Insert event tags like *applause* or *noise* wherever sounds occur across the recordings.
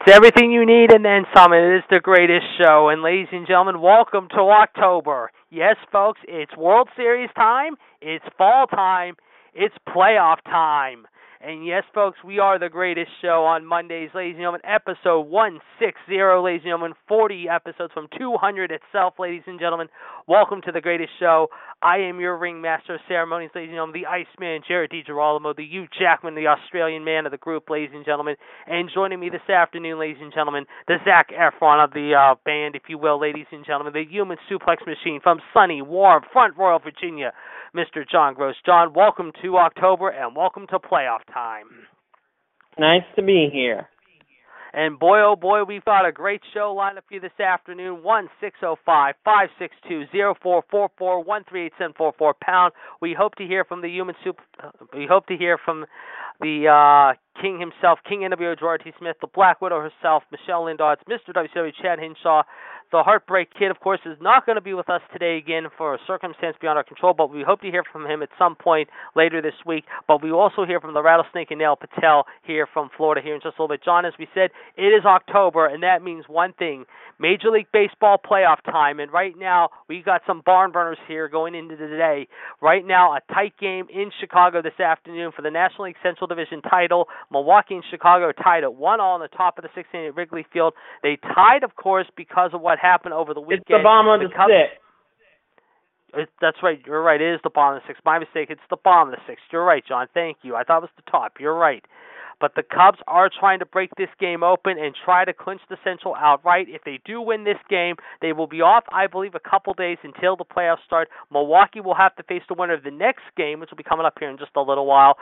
It's everything you need and then some. It is the greatest show. And ladies and gentlemen, welcome to October. Yes, folks, it's World Series time, it's fall time, it's playoff time. And yes, folks, we are the greatest show on Mondays, ladies and gentlemen. Episode 160, ladies and gentlemen. 40 episodes from 200 itself, ladies and gentlemen. Welcome to the greatest show. I am your ringmaster of ceremonies, ladies and gentlemen. The Iceman, Jared DiGirolamo, the Hugh Jackman, the Australian man of the group, ladies and gentlemen. And joining me this afternoon, ladies and gentlemen, the Zach Efron of the uh, band, if you will, ladies and gentlemen. The human suplex machine from sunny, warm, Front Royal, Virginia. Mr. John Gross. John, welcome to October and welcome to playoff time. Nice to be here. And boy, oh boy, we've got a great show lined up for you this afternoon. One six zero five five six two zero four four four one three eight seven four four pound. We hope to hear from the human soup. Uh, we hope to hear from the uh, King himself, King NWO Gerard T. Smith, the Black Widow herself, Michelle Lindauts, Mr. WCW Chad Hinshaw. The Heartbreak Kid, of course, is not going to be with us today again for a circumstance beyond our control, but we hope to hear from him at some point later this week. But we also hear from the Rattlesnake and Nail Patel here from Florida here in just a little bit. John, as we said, it is October, and that means one thing Major League Baseball playoff time. And right now, we got some barn burners here going into the day. Right now, a tight game in Chicago this afternoon for the National League Central Division title. Milwaukee and Chicago tied at one all on the top of the sixth inning at Wrigley Field. They tied, of course, because of what happened over the weekend. It's the bomb of the, Cubs- sixth. it, that's right. You're right. It is the bottom of the sixth. My mistake. It's the bottom of the sixth. You're right, John. Thank you. I thought it was the top. You're right. But the Cubs are trying to break this game open and try to clinch the Central outright. If they do win this game, they will be off, I believe, a couple days until the playoffs start. Milwaukee will have to face the winner of the next game, which will be coming up here in just a little while.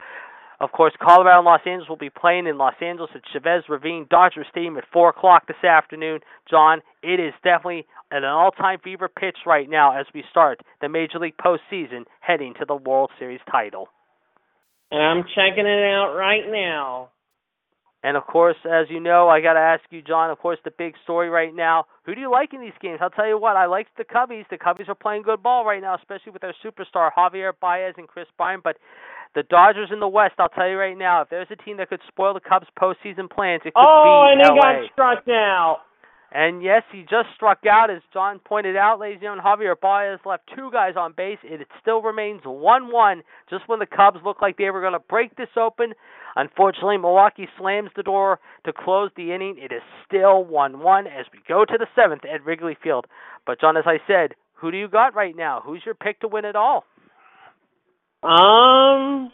Of course, Colorado and Los Angeles will be playing in Los Angeles at Chavez Ravine Dodger Stadium at 4 o'clock this afternoon. John, it is definitely at an all-time fever pitch right now as we start the Major League postseason heading to the World Series title. And I'm checking it out right now. And of course, as you know, I got to ask you, John. Of course, the big story right now. Who do you like in these games? I'll tell you what. I like the Cubbies. The Cubbies are playing good ball right now, especially with their superstar Javier Baez and Kris Bryant. But the Dodgers in the West, I'll tell you right now, if there's a team that could spoil the Cubs' postseason plans, it could Oh, be and he LA. got struck out. And yes, he just struck out, as John pointed out, ladies and gentlemen. Javier Baez left two guys on base. It still remains 1 1 just when the Cubs looked like they were going to break this open. Unfortunately, Milwaukee slams the door to close the inning. It is still 1 1 as we go to the seventh at Wrigley Field. But, John, as I said, who do you got right now? Who's your pick to win it all? Um,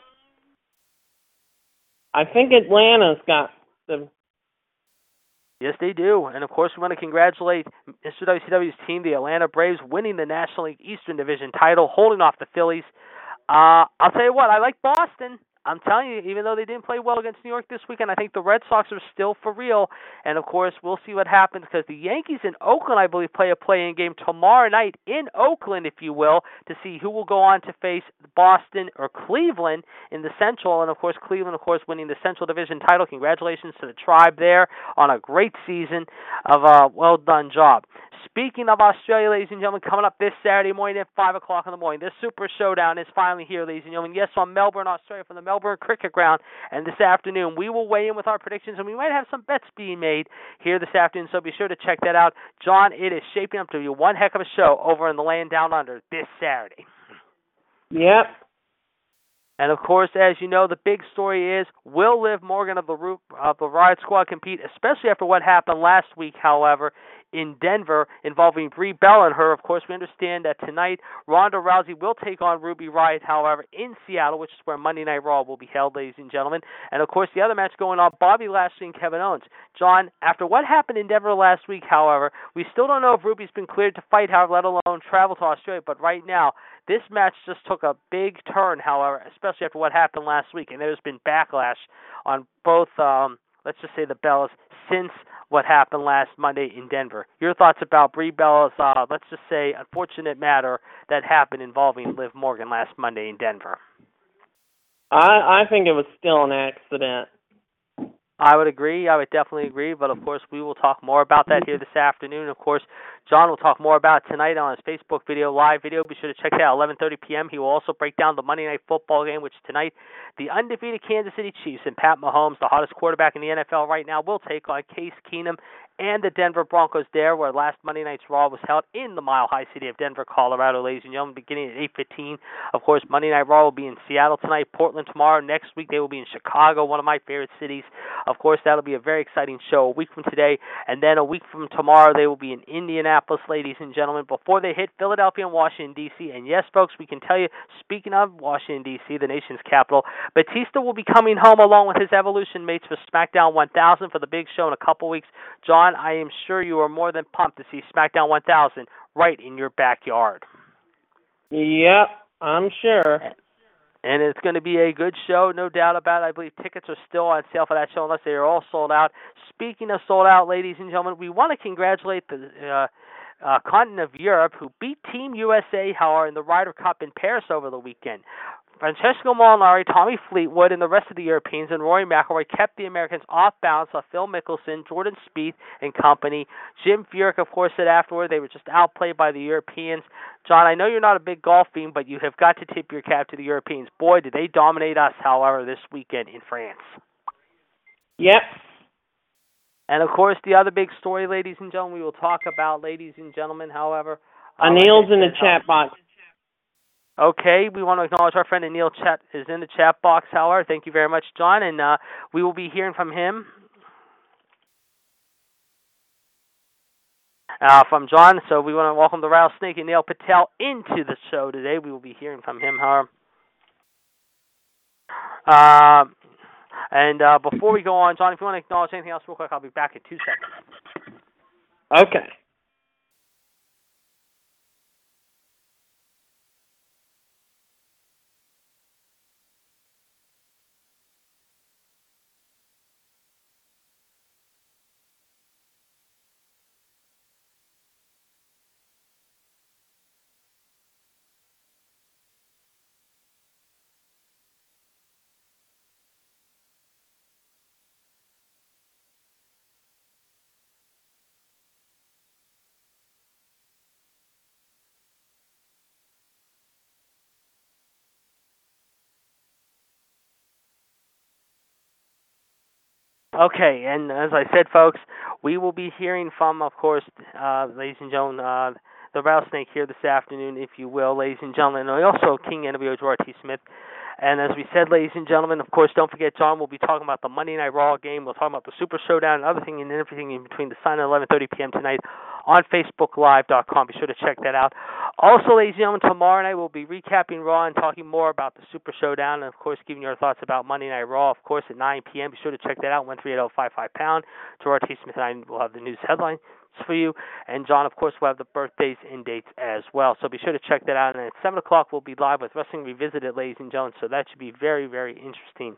I think Atlanta's got the. Yes, they do. And of course, we want to congratulate Mr. WCW's team, the Atlanta Braves, winning the National League Eastern Division title, holding off the Phillies. Uh, I'll tell you what, I like Boston. I'm telling you, even though they didn't play well against New York this weekend, I think the Red Sox are still for real. And of course, we'll see what happens because the Yankees in Oakland, I believe, play a play-in game tomorrow night in Oakland, if you will, to see who will go on to face Boston or Cleveland in the Central. And of course, Cleveland, of course, winning the Central Division title. Congratulations to the Tribe there on a great season of uh, a well done job. Speaking of Australia, ladies and gentlemen, coming up this Saturday morning at 5 o'clock in the morning, this Super Showdown is finally here, ladies and gentlemen. Yes, from Melbourne, Australia, from the Melbourne Cricket Ground. And this afternoon, we will weigh in with our predictions, and we might have some bets being made here this afternoon, so be sure to check that out. John, it is shaping up to be one heck of a show over in the land down under this Saturday. Yep. And of course, as you know, the big story is will Liv Morgan of the of the Riot Squad compete, especially after what happened last week. However, in Denver involving Brie Bella and her. Of course, we understand that tonight Ronda Rousey will take on Ruby Riott, however, in Seattle, which is where Monday Night Raw will be held, ladies and gentlemen. And of course, the other match going on, Bobby Lashley and Kevin Owens. John, after what happened in Denver last week, however, we still don't know if Ruby's been cleared to fight, however, let alone travel to Australia. But right now, this match just took a big turn, however, especially after what happened last week, and there's been backlash on both. Um, let's just say the Bellas since what happened last Monday in Denver. Your thoughts about Brie Bella's, uh, let's just say, unfortunate matter that happened involving Liv Morgan last Monday in Denver? I I think it was still an accident. I would agree. I would definitely agree. But of course, we will talk more about that here this afternoon. Of course, John will talk more about tonight on his Facebook video live video. Be sure to check that out 11:30 p.m. He will also break down the Monday Night Football game, which tonight the undefeated Kansas City Chiefs and Pat Mahomes, the hottest quarterback in the NFL right now, will take on Case Keenum and the Denver Broncos there, where last Monday night's Raw was held in the Mile High City of Denver, Colorado, ladies and gentlemen, beginning at 8:15. Of course, Monday Night Raw will be in Seattle tonight, Portland tomorrow. Next week they will be in Chicago, one of my favorite cities. Of course, that'll be a very exciting show. A week from today, and then a week from tomorrow they will be in Indianapolis, ladies and gentlemen, before they hit Philadelphia and Washington D.C. And yes, folks, we can tell you. Speaking of Washington D.C., the nation's capital, Batista will be coming home along with his Evolution mates for SmackDown 1000 for the big show in a couple weeks. John, I am sure you are more than pumped to see SmackDown 1000 right in your backyard. Yep, I'm sure. And it's going to be a good show, no doubt about it. I believe tickets are still on sale for that show unless they are all sold out. Speaking of sold out, ladies and gentlemen, we want to congratulate the uh, uh, continent of Europe who beat Team USA, however, in the Ryder Cup in Paris over the weekend. Francesco Molinari, Tommy Fleetwood, and the rest of the Europeans and Rory McIlroy kept the Americans off balance of Phil Mickelson, Jordan Spieth, and company. Jim Furyk, of course, said afterward they were just outplayed by the Europeans. John, I know you're not a big golf fiend, but you have got to tip your cap to the Europeans. Boy, did they dominate us, however, this weekend in France. Yep. And of course, the other big story, ladies and gentlemen, we will talk about, ladies and gentlemen, however. Uh, Anil's in the chat uh, box. Okay, we want to acknowledge our friend Anil Chat is in the chat box. However, thank you very much, John, and uh, we will be hearing from him. Uh, from John, so we want to welcome the Rattlesnake and Neil Patel into the show today. We will be hearing from him, however. Uh, and uh, before we go on, John, if you want to acknowledge anything else real quick, I'll be back in two seconds. Okay. Okay, and as I said, folks, we will be hearing from, of course, uh, ladies and gentlemen, uh, the rattlesnake here this afternoon, if you will, ladies and gentlemen, and also King NWO Gerard T. Smith. And as we said, ladies and gentlemen, of course, don't forget, John we'll be talking about the Monday Night Raw game. We'll talk about the Super Showdown and other thing and everything in between the sign at 11:30 p.m. tonight on FacebookLive.com. Be sure to check that out. Also, ladies and gentlemen, tomorrow night we'll be recapping Raw and talking more about the Super Showdown, and of course, giving your thoughts about Monday Night Raw. Of course, at 9 p.m. Be sure to check that out. One three eight zero five five pound. Gerard T. Smith and I will have the news headline. for you. And John, of course, will have the birthdays and dates as well. So be sure to check that out. And at 7 o'clock, we'll be live with Wrestling Revisited, ladies and gentlemen. So that should be very, very interesting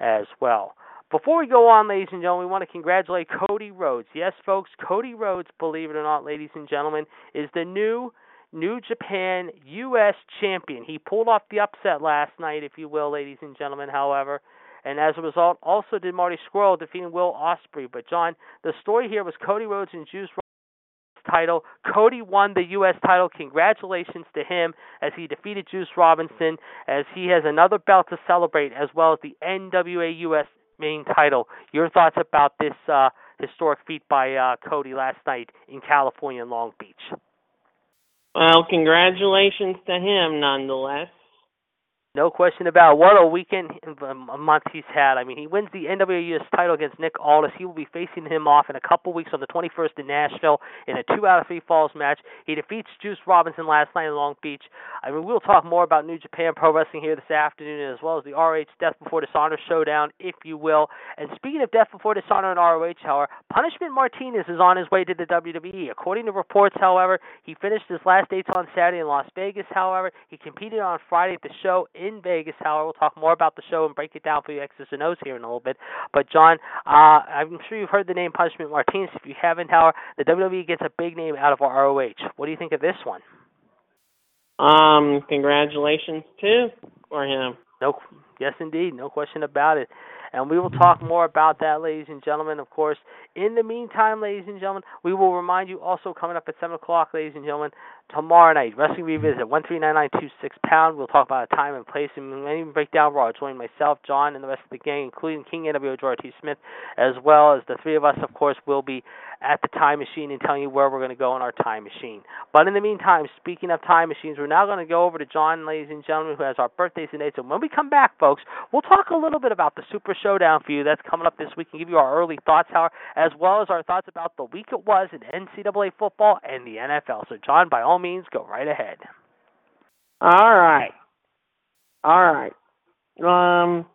as well. Before we go on, ladies and gentlemen, we want to congratulate Cody Rhodes. Yes, folks, Cody Rhodes, believe it or not, ladies and gentlemen, is the new New Japan U.S. champion. He pulled off the upset last night, if you will, ladies and gentlemen, however. And as a result, also did Marty Scurll defeating Will Ospreay. But, John, the story here was Cody Rhodes and Juice Robinson's title. Cody won the U.S. title. Congratulations to him as he defeated Juice Robinson, as he has another belt to celebrate, as well as the NWA U.S. main title. Your thoughts about this uh, historic feat by uh, Cody last night in California and Long Beach? Well, congratulations to him nonetheless. No question about it. what a weekend um, a month he's had. I mean, he wins the NWA US title against Nick Aldis. He will be facing him off in a couple weeks on the 21st in Nashville in a two out of three falls match. He defeats Juice Robinson last night in Long Beach. I mean, we'll talk more about New Japan Pro Wrestling here this afternoon, as well as the ROH Death Before Dishonor showdown, if you will. And speaking of Death Before Dishonor and ROH, however, Punishment Martinez is on his way to the WWE. According to reports, however, he finished his last dates on Saturday in Las Vegas. However, he competed on Friday at the show in Vegas. However, we'll talk more about the show and break it down for you X's and O's here in a little bit. But John, uh, I'm sure you've heard the name Punishment Martinez. If you haven't, however, the WWE gets a big name out of our ROH. What do you think of this one? Um, congratulations too for him. No, yes, indeed, no question about it. And we will talk more about that, ladies and gentlemen, of course. In the meantime, ladies and gentlemen, we will remind you also coming up at 7 o'clock, ladies and gentlemen, tomorrow night, Wrestling Revisit, 1399926 pound. We'll talk about a time and place and even break down Raw. Join myself, John, and the rest of the gang, including King NWO George T. Smith, as well as the three of us, of course, will be at the time machine and telling you where we're going to go in our time machine. But in the meantime, speaking of time machines, we're now going to go over to John, ladies and gentlemen, who has our birthdays dates. And when we come back, folks, we'll talk a little bit about the Super Showdown for you that's coming up this week and give you our early thoughts, however, as well as our thoughts about the week it was in NCAA football and the NFL. So, John, by all means, go right ahead. All right. All right. Um,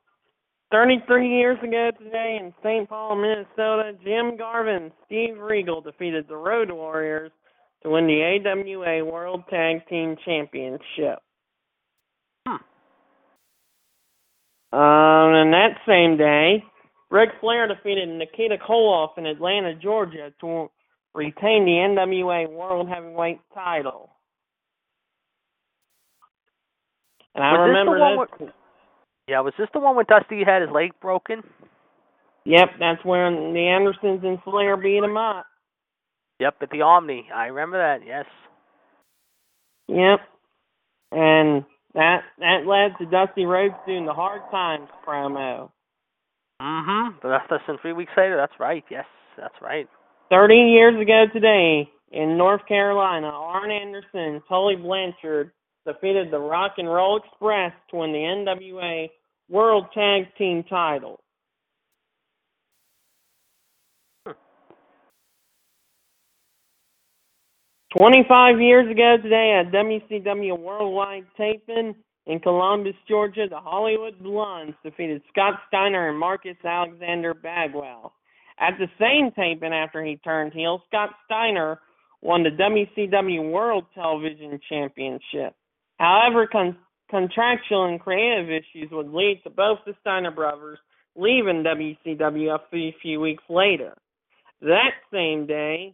33 years ago today in St. Paul, Minnesota, Jim Garvin and Steve Regal defeated the Road Warriors to win the AWA World Tag Team Championship. Hmm. Um, and that same day, Ric Flair defeated Nikita Koloff in Atlanta, Georgia to retain the NWA World Heavyweight title. And I was remember this. Where, yeah, was this the one when Dusty had his leg broken? Yep, that's when the Andersons and Flair beat him up. Yep, at the Omni. I remember that. Yes. Yep. And that that led to Dusty Rhodes doing the Hard Times promo. Mhm. But that's less than three weeks later. That's right. Yes, that's right. Thirty years ago today, in North Carolina, Arn Anderson, and Tully Blanchard defeated the Rock and Roll Express to win the NWA World Tag Team title. 25 years ago today at WCW Worldwide taping in Columbus, Georgia, the Hollywood Blondes defeated Scott Steiner and Marcus Alexander Bagwell. At the same taping after he turned heel, Scott Steiner won the WCW World Television Championship. However, con- contractual and creative issues would lead to both the Steiner brothers leaving WCW a few weeks later. That same day,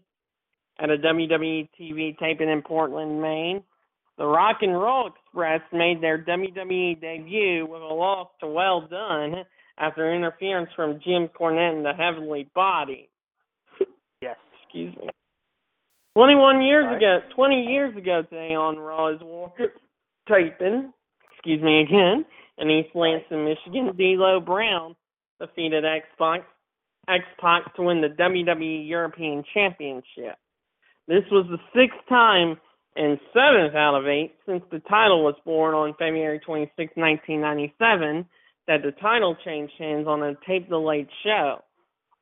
at a WWE TV taping in Portland, Maine, the Rock and Roll Express made their WWE debut with a loss to Well Dunn after interference from Jim Cornette in the Heavenly Body. Yes. Excuse me. 21 years right. ago, 20 years ago today on Raw is War taping, excuse me again, in East Lansing, Michigan, D'Lo Brown defeated X-Pac, X-Pac to win the WWE European Championship. This was the sixth time and seventh out of eight since the title was born on February 26, 1997, that the title changed hands on a tape delayed show.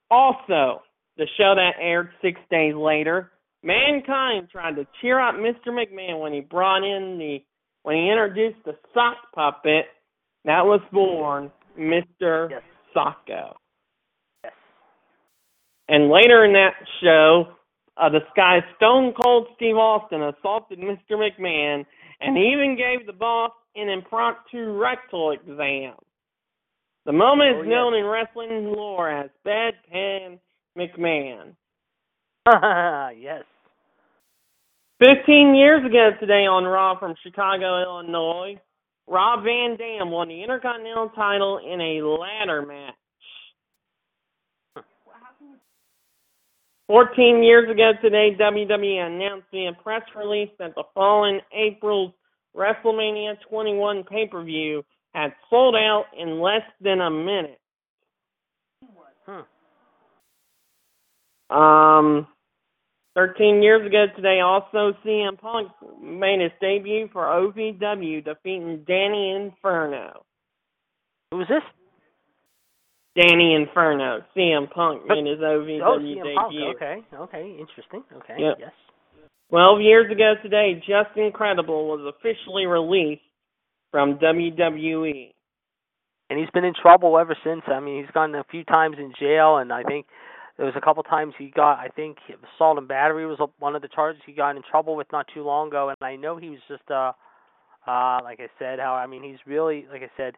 Also, the show that aired six days later, Mankind tried to cheer up Mr. McMahon when he brought in the when he introduced the sock puppet that was born Mr. Yes. Socko. Yes. And later in that show, uh, the Sky Stone Cold Steve Austin assaulted Mr. McMahon and even gave the boss an impromptu rectal exam. The moment Oh, is yes. known in wrestling lore as Bad Pan McMahon. *laughs* yes. 15 years ago today on Raw from Chicago, Illinois, Rob Van Dam won the Intercontinental title in a ladder match. 14 years ago today, WWE announced via press release that the following April's WrestleMania 21 pay-per-view had sold out in less than a minute. Um, 13 years ago today, also CM Punk made his debut for OVW, defeating Danny Inferno. Who's this? Danny Inferno. CM Punk made his OVW oh, CM Punk. debut. Okay. Okay. Interesting. Okay. Yep. Yes. 12 years ago today, Justin Credible was officially released from WWE. and he's been in trouble ever since. I mean, he's gone a few times in jail, and I think there was a couple times he got. I think assault and battery was one of the charges he got in trouble with not too long ago. And I know he was just uh, uh, like I said, how I mean he's really like I said,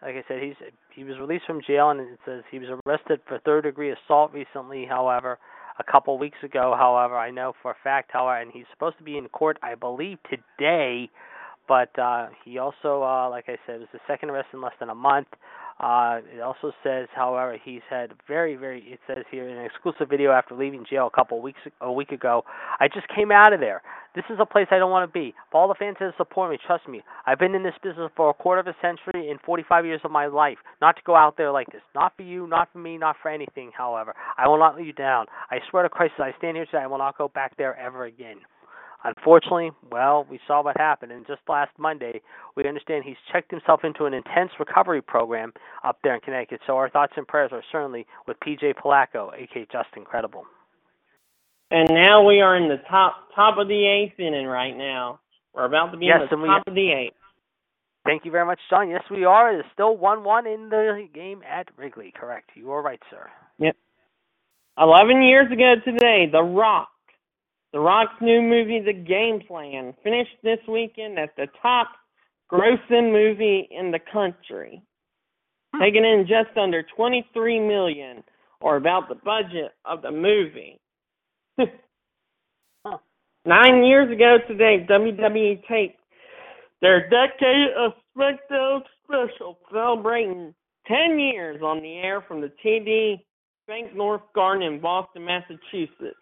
like I said, he's he was released from jail, and it says he was arrested for third degree assault recently. However, a couple weeks ago, however, I know for a fact, however, and he's supposed to be in court, I believe today. But uh, he also, uh, like I said, was the second arrest in less than a month. Uh, it also says, however, he's had very, very. It says here in an exclusive video after leaving jail a couple of weeks a week ago. I just came out of there. This is a place I don't want to be. For all the fans that support me, trust me, I've been in this business for a quarter of a century and 45 years of my life. Not to go out there like this. Not for you, not for me, not for anything. However, I will not let you down. I swear to Christ, as I stand here today, I will not go back there ever again. Unfortunately, well, we saw what happened, and just last Monday, we understand he's checked himself into an intense recovery program up there in Connecticut. So our thoughts and prayers are certainly with PJ Polaco, aka Justin Credible. And now we are in the top top of the eighth inning right now. We're about to be Yes, in the and we- top of the eighth. Thank you very much, John. Yes, we are. It's still one-one in the game at Wrigley. Correct. You are right, sir. Yep. Eleven years ago today, The Rock, The Rock's new movie, The Game Plan, finished this weekend as the top grossing movie in the country, Hmm. taking in just under twenty-three million, or about the budget of the movie. *laughs* Nine years ago today, WWE taped their Decade of SmackDown special, celebrating 10 years on the air from the TD Bank North Garden in Boston, Massachusetts.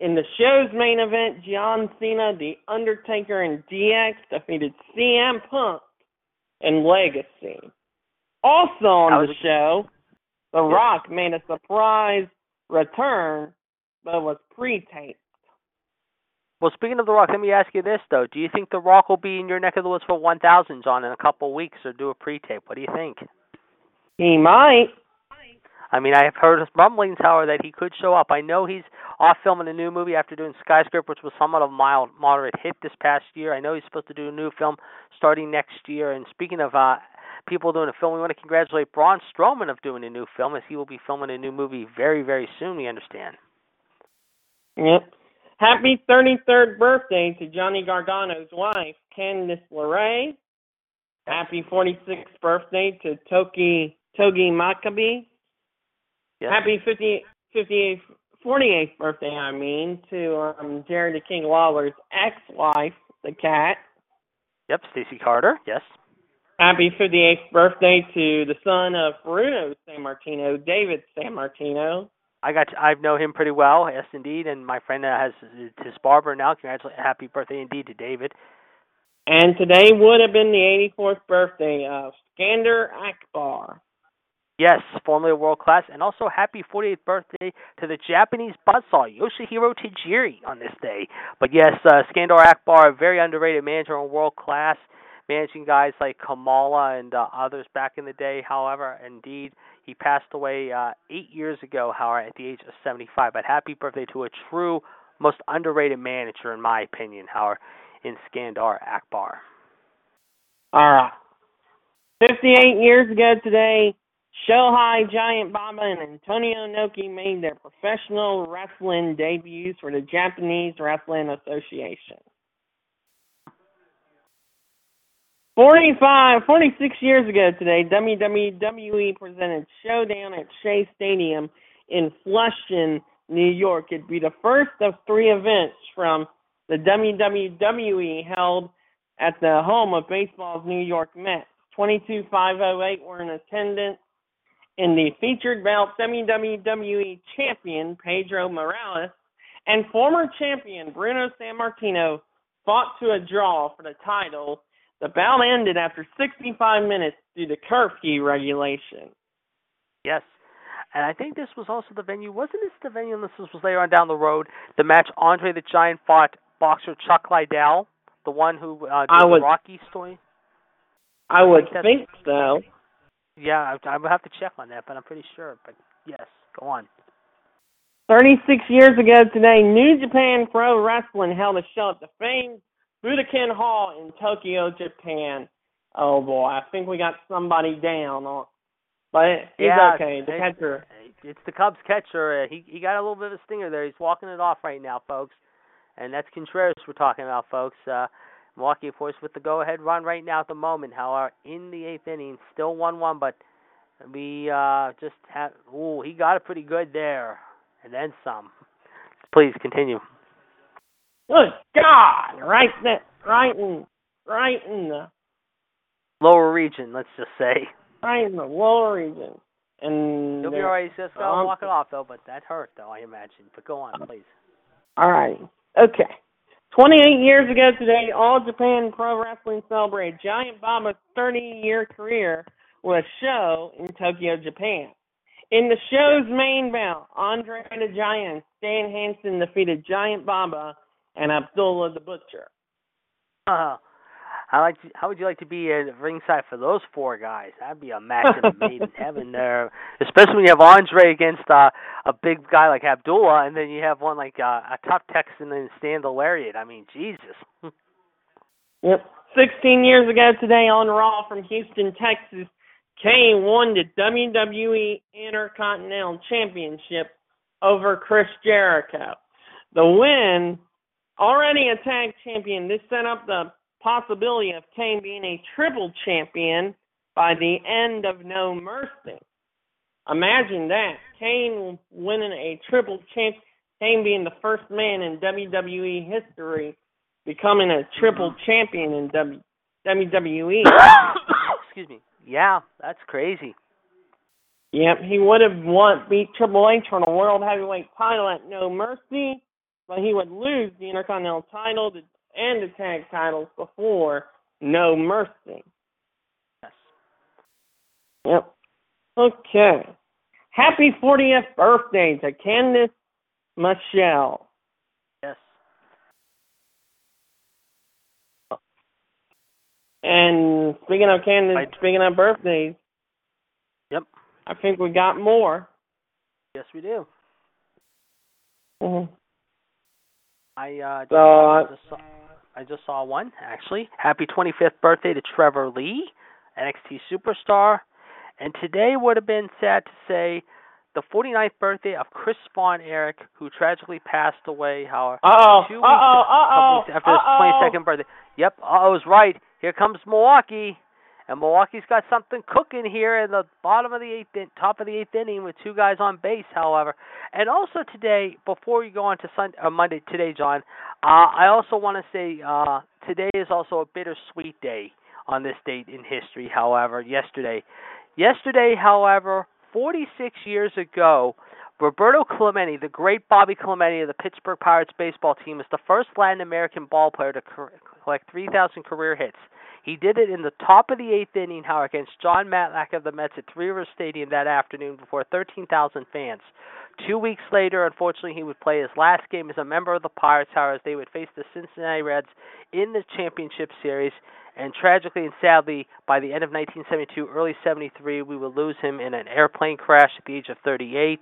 In the show's main event, John Cena, The Undertaker, and DX defeated CM Punk and Legacy. Also on the show, The. Rock made a surprise return, but was pre-taped. Well, speaking of The Rock, let me ask you this though: Do you think The Rock will be in your neck of the woods for 1,000, John, in a couple of weeks, or do a pre-tape? What do you think? He might. I mean, I have heard rumblings, however, that he could show up. I know he's off filming a new movie after doing Skyscraper, which was somewhat of a mild, moderate hit this past year. I know he's supposed to do a new film starting next year. And speaking of uh, people doing a film, we want to congratulate Braun Strowman of doing a new film, as he will be filming a new movie very, very soon. We understand. Yep. Happy 33rd birthday to Johnny Gargano's wife, Candice LeRae. Happy 46th birthday to Toki Togi Makabe. Yes. Happy 50, 58th, 48th birthday, I mean, to um, Jerry the King Lawler's ex-wife, the cat. Yep, Stacy Carter. Yes. Happy 58th birthday to the son of Bruno Sammartino, David Sammartino. I got. I know him pretty well. Yes, indeed. And my friend uh, has his barber now. Congratulations, happy birthday indeed to David. And today would have been the 84th birthday of Skandor Akbar. Yes, formerly world class, and also happy 48th birthday to the Japanese buzzsaw Yoshihiro Tajiri on this day. But yes, uh, Skandor Akbar, a very underrated manager and world class, managing guys like Kamala and uh, others back in the day. However, indeed, he passed away uh, eight years ago, however, at the age of 75. But happy birthday to a true, most underrated manager, in my opinion, however, in Skandor Akbar. All right. 58 years ago today, Shohei Giant Baba and Antonio Inoki made their professional wrestling debuts for the Japanese Wrestling Association. 45, 46 years ago today, WWE presented Showdown at Shea Stadium in Flushing, New York. It'd be the first of three events from the WWE held at the home of baseball's New York Mets. 22508 were in attendance, and the featured bout WWE champion Pedro Morales and former champion Bruno Sammartino fought to a draw for the title the bout ended after 65 minutes due to curfew regulation. Yes. And I think this was also the venue. Wasn't this the venue? This was later on down the road. The match Andre the Giant fought boxer Chuck Liddell, the one who uh, did I would, the Rocky story. I would I think, think so. Yeah, I, I would have to check on that, but I'm pretty sure. But yes, go on. 36 years ago today, New Japan Pro Wrestling held a show at the famed Budokan Hall in Tokyo, Japan. Oh boy, I think we got somebody down on, but he's yeah, okay. The catcher. It's the Cubs catcher. He he got a little bit of a stinger there. He's walking it off right now, folks. And that's Contreras we're talking about, folks. Uh, Milwaukee, of course, with the go-ahead run right now at the moment. However, in the eighth inning, still one-one, but we uh just have. Ooh, he got it pretty good there, and then some. Please continue. Good God! Right there, right in, right in the lower region. Let's just say. Right in the lower region, and you'll be alright. Just go um, walk it off though, but that hurt though, I imagine. But go on, please. All right. Okay. 28 years ago today, All Japan Pro Wrestling celebrated Giant Baba's 30-year career with a show in Tokyo, Japan. In the show's main bout, Andre the Giant, Stan Hansen defeated Giant Baba and Abdullah the Butcher. Uh, I like. To, how would you like to be at ringside for those four guys? That'd be a match *laughs* made in heaven there. Especially when you have Andre against uh, a big guy like Abdullah, and then you have one like uh, a tough Texan and Stan the Lariat. I mean, Jesus. *laughs* yep. 16 years ago today on Raw from Houston, Texas, Kane won the WWE Intercontinental Championship over Chris Jericho. The win Already a tag champion, this set up the possibility of Kane being a triple champion by the end of No Mercy. Imagine that. Kane winning a triple champ Kane being the first man in WWE history becoming a triple mm-hmm. champion in w- WWE. *coughs* Excuse me. Yeah, that's crazy. Yep, he would have won beat Triple H for the World Heavyweight title at No Mercy but he would lose the Intercontinental title and the tag titles before No Mercy. Yes. Yep. Okay. Happy 40th birthday to Candice Michelle. Yes. And speaking of Candice, I, speaking of birthdays. Yep. I think we got more. Yes, we do. Mm-hmm. I uh, just, uh, just saw, I just saw one actually. Happy 25th birthday to Trevor Lee, NXT superstar. And today would have been sad to say the 49th birthday of Chris Von Erich, who tragically passed away. How uh-oh, two weeks, uh-oh, weeks after his 22nd birthday. Yep, I was right. Here comes Milwaukee. And Milwaukee's got something cooking here in the bottom of the eighth, in, top of the eighth inning with two guys on base. However, and also today, before you go on to Sunday or Monday today, John, uh, I also want to say uh, today is also a bittersweet day on this date in history. However, yesterday, yesterday, however, 46 years ago, Roberto Clemente, the great Bobby Clemente of the Pittsburgh Pirates baseball team, is the first Latin American ball player to collect 3,000 career hits. He did it in the top of the eighth inning, how against Jon Matlack of the Mets at Three Rivers Stadium that afternoon before 13,000 fans. Two weeks later, unfortunately, he would play his last game as a member of the Pirates, however, as they would face the Cincinnati Reds in the championship series. And tragically and sadly, by the end of 1972, early 73, we would lose him in an airplane crash at the age of 38.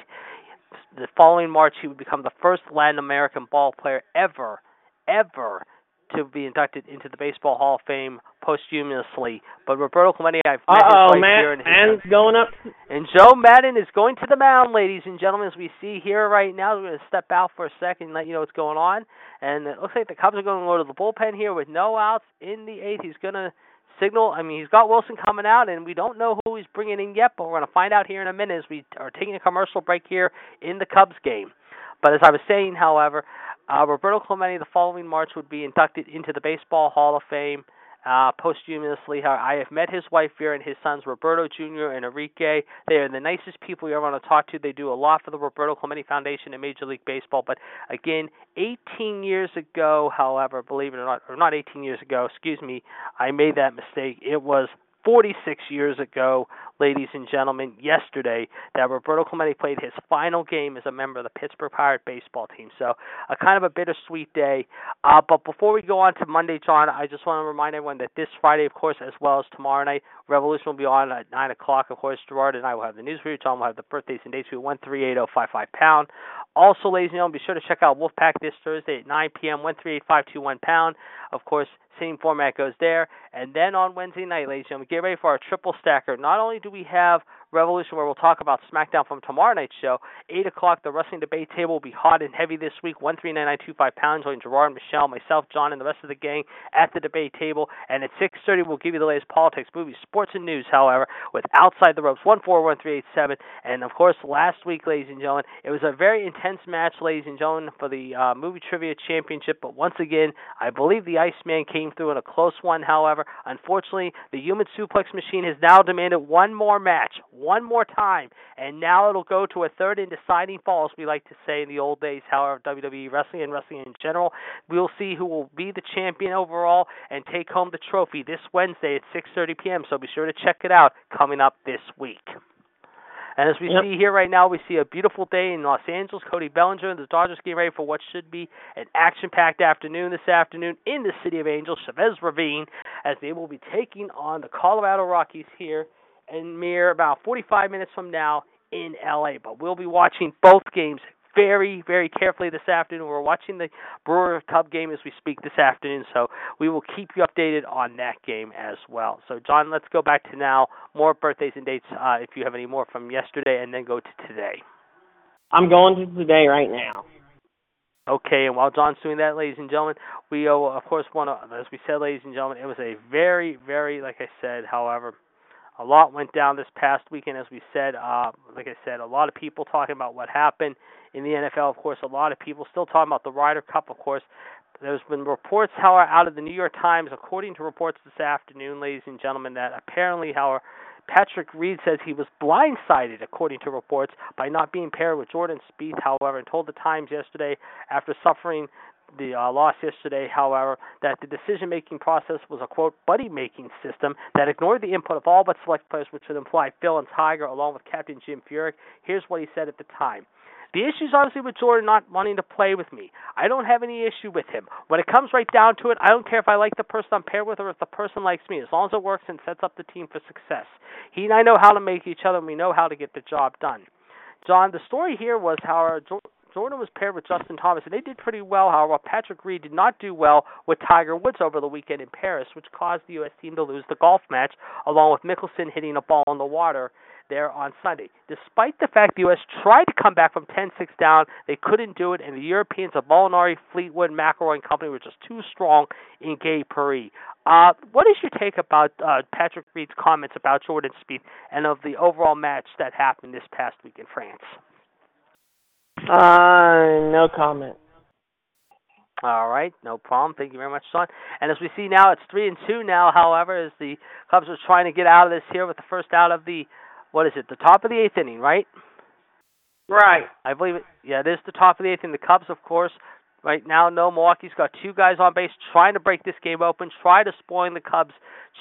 The following March, he would become the first Latin American ball player ever, ever to be inducted into the Baseball Hall of Fame posthumously. But Roberto Clemente, I've met his oh, wife here, and, Ann's going up. and Joe Maddon is going to the mound, ladies and gentlemen, as we see here right now. We're going to step out for a second and let you know what's going on. And it looks like the Cubs are going to go to the bullpen here with no outs in the eighth. He's going to signal. I mean, he's got Wilson coming out, and we don't know who he's bringing in yet, but we're going to find out here in a minute as we are taking a commercial break here in the Cubs game. But as I was saying, however, uh, Roberto Clemente the following March would be inducted into the Baseball Hall of Fame uh, posthumously. I have met his wife Vera and his sons Roberto Jr. and Enrique. They are the nicest people you ever want to talk to. They do a lot for the Roberto Clemente Foundation in Major League Baseball. But again, 18 years ago, however, believe it or not, or not 18 years ago, excuse me, I made that mistake. It was 46 years ago, ladies and gentlemen, yesterday, that Roberto Clemente played his final game as a member of the Pittsburgh Pirate baseball team. So, a kind of a bittersweet day. Uh, but before we go on to Monday, John, I just want to remind everyone that this Friday, of course, as well as tomorrow night, Revolution will be on at 9 o'clock. Of course, Gerard and I will have the news for you. John will have the birthdays and dates for you, 138055 pound. Also, ladies and gentlemen, be sure to check out Wolfpack this Thursday at 9 p.m., 138521 pound. Of course, same format goes there. And then on Wednesday night, ladies and gentlemen, get ready for our triple stacker. Not only do we have Revolution, where we'll talk about SmackDown from tomorrow night's show, 8 o'clock, the wrestling debate table will be hot and heavy this week, 139925 pounds, join Gerard, Michelle, myself, John, and the rest of the gang at the debate table. And at 6.30, we'll give you the latest politics, movies, sports, and news, however, with Outside the Ropes, 141387. And, of course, last week, ladies and gentlemen, it was a very intense match, ladies and gentlemen, for the uh, Movie Trivia Championship. But once again, I believe the Iceman came through in a close one, however. Unfortunately, the Human Suplex Machine has now demanded one more match, one more time, and now it'll go to a third and deciding fall, as we like to say in the old days, however, WWE wrestling and wrestling in general. We'll see who will be the champion overall and take home the trophy this Wednesday at 6:30 p.m. So be sure to check it out coming up this week. And as we Yep. see here right now, we see a beautiful day in Los Angeles. Cody Bellinger and the Dodgers getting ready for what should be an action-packed afternoon this afternoon in the city of Angels, Chavez Ravine, as they will be taking on the Colorado Rockies here in mere about 45 minutes from now in LA. But we'll be watching both games very, very carefully this afternoon. We're watching the Brewer Cub game as we speak this afternoon, so we will keep you updated on that game as well. So, John, let's go back to now more birthdays and dates uh, if you have any more from yesterday, and then go to today. I'm going to today right now. Okay, and while John's doing that, ladies and gentlemen, we uh, of course want to, as we said, ladies and gentlemen, it was a very, very, like I said, however, a lot went down this past weekend, as we said. Uh, like I said, a lot of people talking about what happened in the NFL. Of course, a lot of people still talking about the Ryder Cup. Of course, there's been reports, however, out of the New York Times, according to reports this afternoon, ladies and gentlemen, that apparently, however, Patrick Reed says he was blindsided, according to reports, by not being paired with Jordan Spieth, however, and told the Times yesterday after suffering the uh, loss yesterday, however, that the decision making process was a quote buddy making system that ignored the input of all but select players, which would imply Phil and Tiger along with Captain Jim Furyk. Here's what he said at the time. The issue is obviously with Jordan not wanting to play with me. I don't have any issue with him. When it comes right down to it, I don't care if I like the person I'm paired with or if the person likes me, as long as it works and sets up the team for success. He and I know how to make each other, and we know how to get the job done. John, the story here was how Jordan was paired with Justin Thomas, and they did pretty well. However, Patrick Reed did not do well with Tiger Woods over the weekend in Paris, which caused the U.S. team to lose the golf match, along with Mickelson hitting a ball in the water there on Sunday. Despite the fact the U.S. tried to come back from 10-6 down, they couldn't do it, and the Europeans of Molinari, Fleetwood, McIlroy and company were just too strong in Gay Paris. Uh, what is your take about uh, Patrick Reed's comments about Jordan Spieth and of the overall match that happened this past week in France? Uh, no comment. All right, no problem. Thank you very much, Sean. And as we see now, it's three and two now. However, as the Cubs are trying to get out of this here with the first out of the what is it? The top of the eighth inning, right? Right. I believe it. Yeah, it is the top of the eighth inning. The Cubs, of course, right now know Milwaukee's got two guys on base trying to break this game open, try to spoil the Cubs'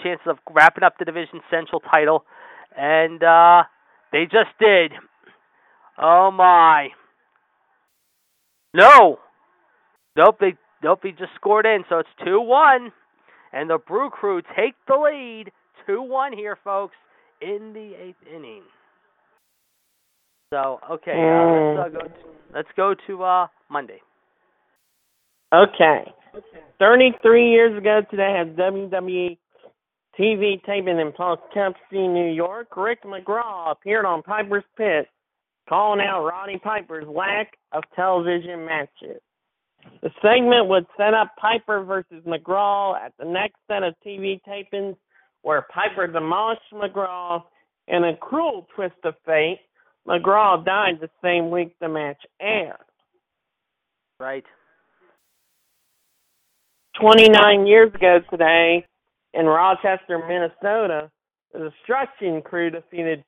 chances of wrapping up the division central title, and uh they just did. Oh my. No. Nope, they nope, they just scored in, so it's two one. And the Brew Crew take the lead. Two one here, folks, in the eighth inning. So okay, uh, let's uh, go. To, let's go to uh, Monday. Okay. 33 years ago today at WWE TV taping in Poughkeepsie, New York, Rick McGraw appeared on Piper's Pit, calling out Roddy Piper's lack of television matches. The segment would set up Piper versus McGraw at the next set of TV tapings, where Piper demolished McGraw. In a cruel twist of fate, McGraw died the same week the match aired. Right. 29 years ago today, in Rochester, Minnesota, the Destruction Crew defeated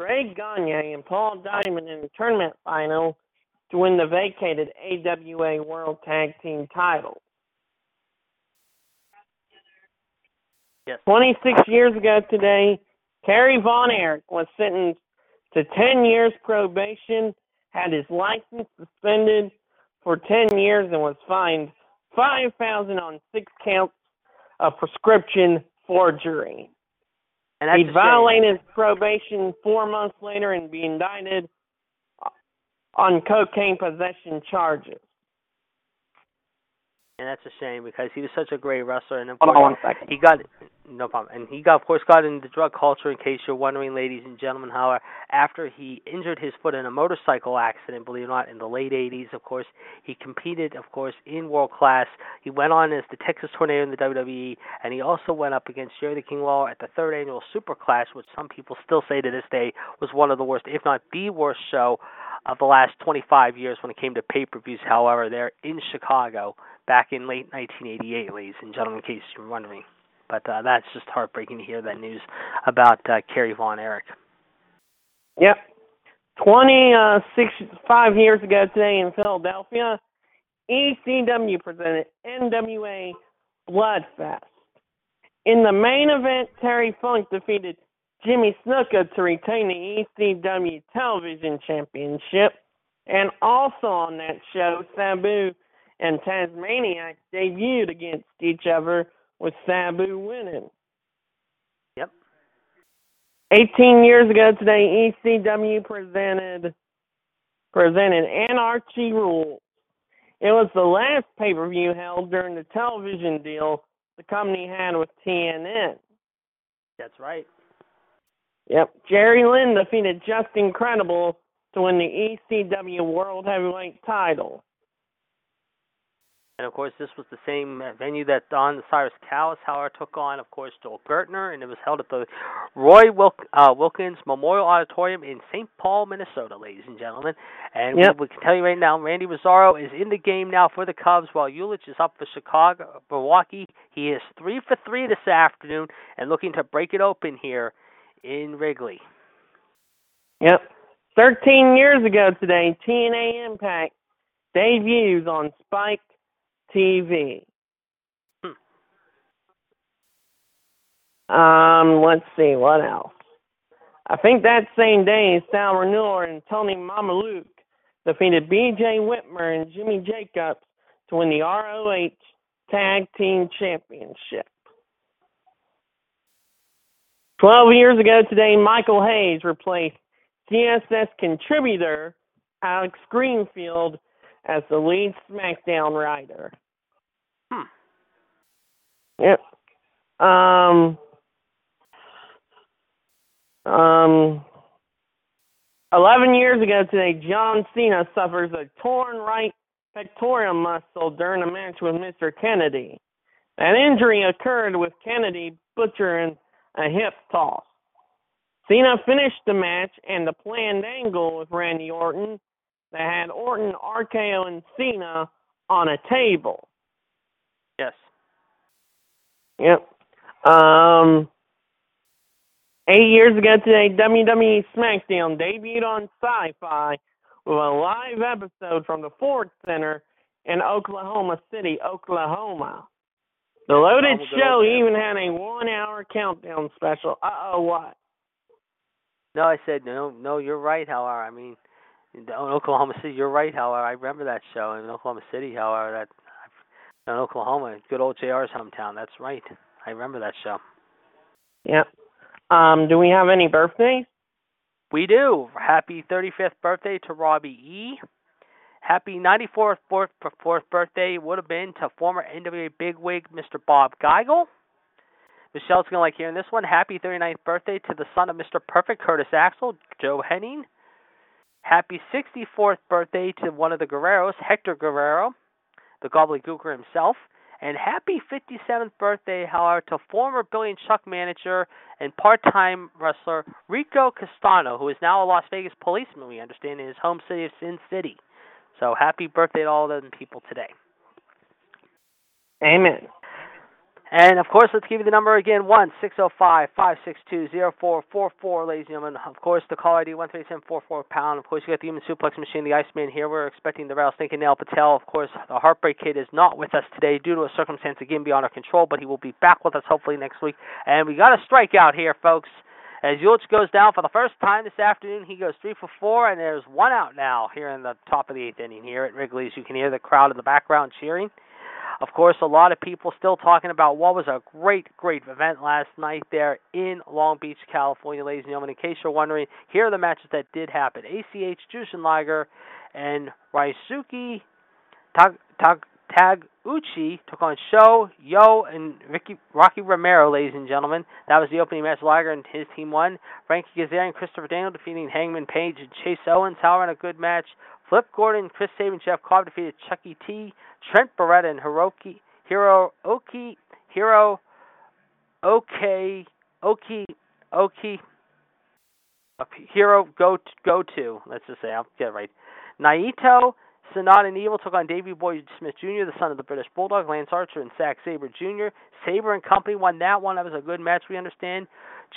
Greg Gagne and Paul Diamond in the tournament final to win the vacated AWA World Tag Team title. Yes. 26 years ago today, Kerry Von Erich was sentenced to 10 years probation, had his license suspended for 10 years, and was fined 5000 on six counts of prescription forgery. And that's He a shame. violated his probation four months later and be indicted on cocaine possession charges. And that's a shame because he was such a great wrestler, and Hold on one second. he got no problem, and he got, of course, got into the drug culture. In case you're wondering, ladies and gentlemen, however, after he injured his foot in a motorcycle accident, believe it or not, in the late '80s, of course, he competed, of course, in world class. He went on as the Texas Tornado in the WWE, and he also went up against Jerry the King Lawler at the third annual Super Clash, which some people still say to this day was one of the worst, if not the worst show of the last 25 years when it came to pay-per-views. However, they're in Chicago back in late 1988, ladies and gentlemen, in case you're wondering. But uh, that's just heartbreaking to hear that news about uh, Kerry Von Erich. Yep. Twenty uh six five years ago today in Philadelphia, ECW presented NWA Bloodfest. In the main event, Terry Funk defeated Jimmy Snuka to retain the ECW Television Championship. And also on that show, Sabu and Tasmaniac debuted against each other with Sabu winning. Yep. 18 years ago today, ECW presented presented Anarchy Rules. It was the last pay-per-view held during the television deal the company had with TNN. That's right. Yep. Jerry Lynn defeated Justin Credible to win the ECW World Heavyweight title. And of course, this was the same venue that Don Cyrus Callis, however, took on, of course, Joel Gertner, and it was held at the Roy Wilk, uh, Wilkins Memorial Auditorium in St. Paul, Minnesota, ladies and gentlemen. And Yep. we, we can tell you right now, Randy Rosario is in the game now for the Cubs, while Yelich is up for Chicago, Milwaukee. He is three for three this afternoon, and looking to break it open here in Wrigley. Yep. 13 years ago today, TNA Impact debuts on Spike TV. Hmm. Um, let's see, what else? I think that same day, Sal Rinauro and Tony Mamaluke defeated BJ Whitmer and Jimmy Jacobs to win the ROH Tag Team Championship. Twelve years ago today, Michael Hayes replaced CSS contributor Alex Greenfield as the lead SmackDown writer. Hmm. Yep. Um. Um. Eleven years ago today, John Cena suffers a torn right pectoral muscle during a match with Mr. Kennedy. That injury occurred with Kennedy butchering a hip toss. Cena finished the match and the planned angle with Randy Orton that had Orton, RKO, and Cena on a table. Yes. Yep. Um, eight years ago today, WWE SmackDown debuted on Sci-Fi with a live episode from the Ford Center in Oklahoma City, Oklahoma. The loaded show even had a one-hour countdown special. Uh oh, what? No, I said no. No, you're right. However, I mean, in Oklahoma City, you're right. However, I remember that show in Oklahoma City. However, that in Oklahoma, good old JR's hometown. That's right. I remember that show. Yep. Um, do we have any birthdays? We do. Happy 35th birthday to Robbie E. Happy 94th fourth, birthday would have been to former NWA bigwig Mr. Bob Geigel. Michelle's going to like hearing this one. Happy 39th birthday to the son of Mr. Perfect, Curtis Axel, Joe Hennig. Happy 64th birthday to one of the Guerreros, Hector Guerrero, the gobbledygooker himself. And happy 57th birthday, however, to former Billy and Chuck manager and part-time wrestler Rico Castano, who is now a Las Vegas policeman, we understand, in his home city of Sin City. So happy birthday to all them people today. Amen. And of course, let's give you the number again: one six zero five five six two zero four four four, ladies and gentlemen. Of course, the call ID one three seven four four pound. Of course, you got the human suplex machine, the Iceman here. We're expecting the rattlesnake Anil Patel. Of course, the Heartbreak Kid is not with us today due to a circumstance again beyond our control, but he will be back with us hopefully next week. And we got a strikeout here, folks. As Yelich goes down for the first time this afternoon, he goes three for four, and there's one out now here in the top of the eighth inning here at Wrigley's. You can hear the crowd in the background cheering. Of course, a lot of people still talking about what was a great, great event last night there in Long Beach, California, ladies and gentlemen. In case you're wondering, here are the matches that did happen. ACH, Jushin Liger, and Ryusuke Tag, Tag, Taguchi took on Sho, Yo, and Ricky, Rocky Romero, ladies and gentlemen. That was the opening match. Liger and his team won. Frankie Kazarian, and Christopher Daniel defeating Hangman Page and Chase Owens. However, in a good match. Flip Gordon, Chris Sabin, Jeff Cobb defeated Chucky T, Trent Beretta, and Hiroki Hiro Oki Hiro Okay Oki Oki Hero Go Go To. Let's just say I'll get it right. Naito, Sanada, and Evil took on Davey Boy Smith Jr., the son of the British Bulldog, Lance Archer, and Zack Sabre Jr. Sabre and company won that one. That was a good match, we understand.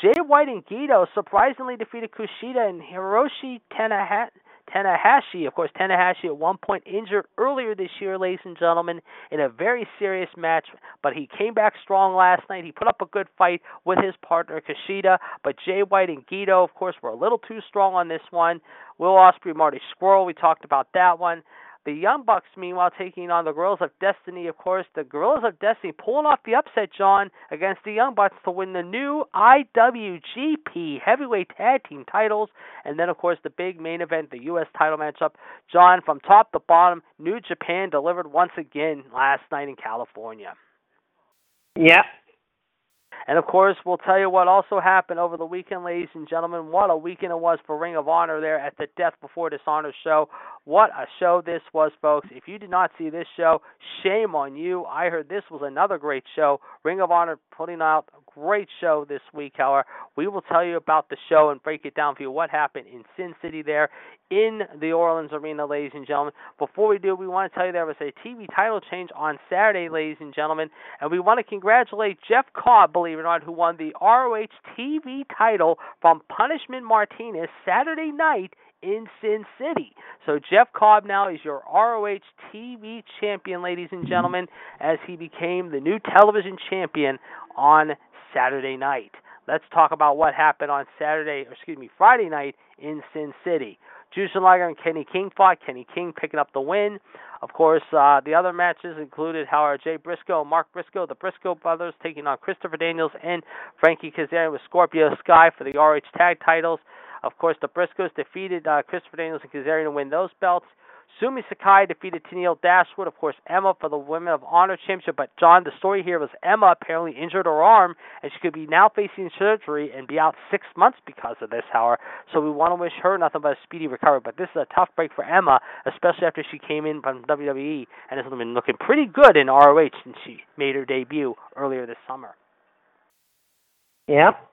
Jay White and Gedo surprisingly defeated Kushida and Hiroshi Tanahashi. Of course, Tanahashi at one point injured earlier this year, ladies and gentlemen, in a very serious match, but he came back strong last night. He put up a good fight with his partner Kushida, but Jay White and Gedo, of course, were a little too strong on this one. Will Ospreay, Marty Scurll, we talked about that one. The Young Bucks, meanwhile, taking on the Guerrillas of Destiny, of course. The Guerrillas of Destiny pulling off the upset, John, against the Young Bucks to win the new IWGP Heavyweight Tag Team titles. And then, of course, the big main event, the U.S. title matchup. John, from top to bottom, New Japan delivered once again last night in California. Yep. And of course, we'll tell you what also happened over the weekend, ladies and gentlemen. What a weekend it was for Ring of Honor there at the Death Before Dishonor show. What a show this was, folks. If you did not see this show, shame on you. I heard this was another great show. Ring of Honor putting out a great show this week, however. We will tell you about the show and break it down for you what happened in Sin City there in the Orleans Arena, ladies and gentlemen. Before we do, we want to tell you there was a TV title change on Saturday, ladies and gentlemen, and we want to congratulate Jeff Cobb, believe it or not, who won the ROH TV title from Punishment Martinez Saturday night in Sin City. So Jeff Cobb now is your ROH TV champion, ladies and mm-hmm. gentlemen, as he became the new television champion on Saturday night. Let's talk about what happened on Saturday, or excuse me, Friday night in Sin City. Jushin Liger and Kenny King fought. Kenny King picking up the win. Of course, uh, the other matches included Howard J. Briscoe Mark Briscoe, the Briscoe brothers, taking on Christopher Daniels and Frankie Kazarian with Scorpio Sky for the RH tag titles. Of course, the Briscoes defeated uh, Christopher Daniels and Kazarian to win those belts. Sumi Sakai defeated Tennille Dashwood, of course, Emma for the Women of Honor Championship. But, John, the story here was Emma apparently injured her arm, and she could be now facing surgery and be out six months because of this, however. So we want to wish her nothing but a speedy recovery. But this is a tough break for Emma, especially after she came in from WWE and has been looking pretty good in ROH since she made her debut earlier this summer. Yep.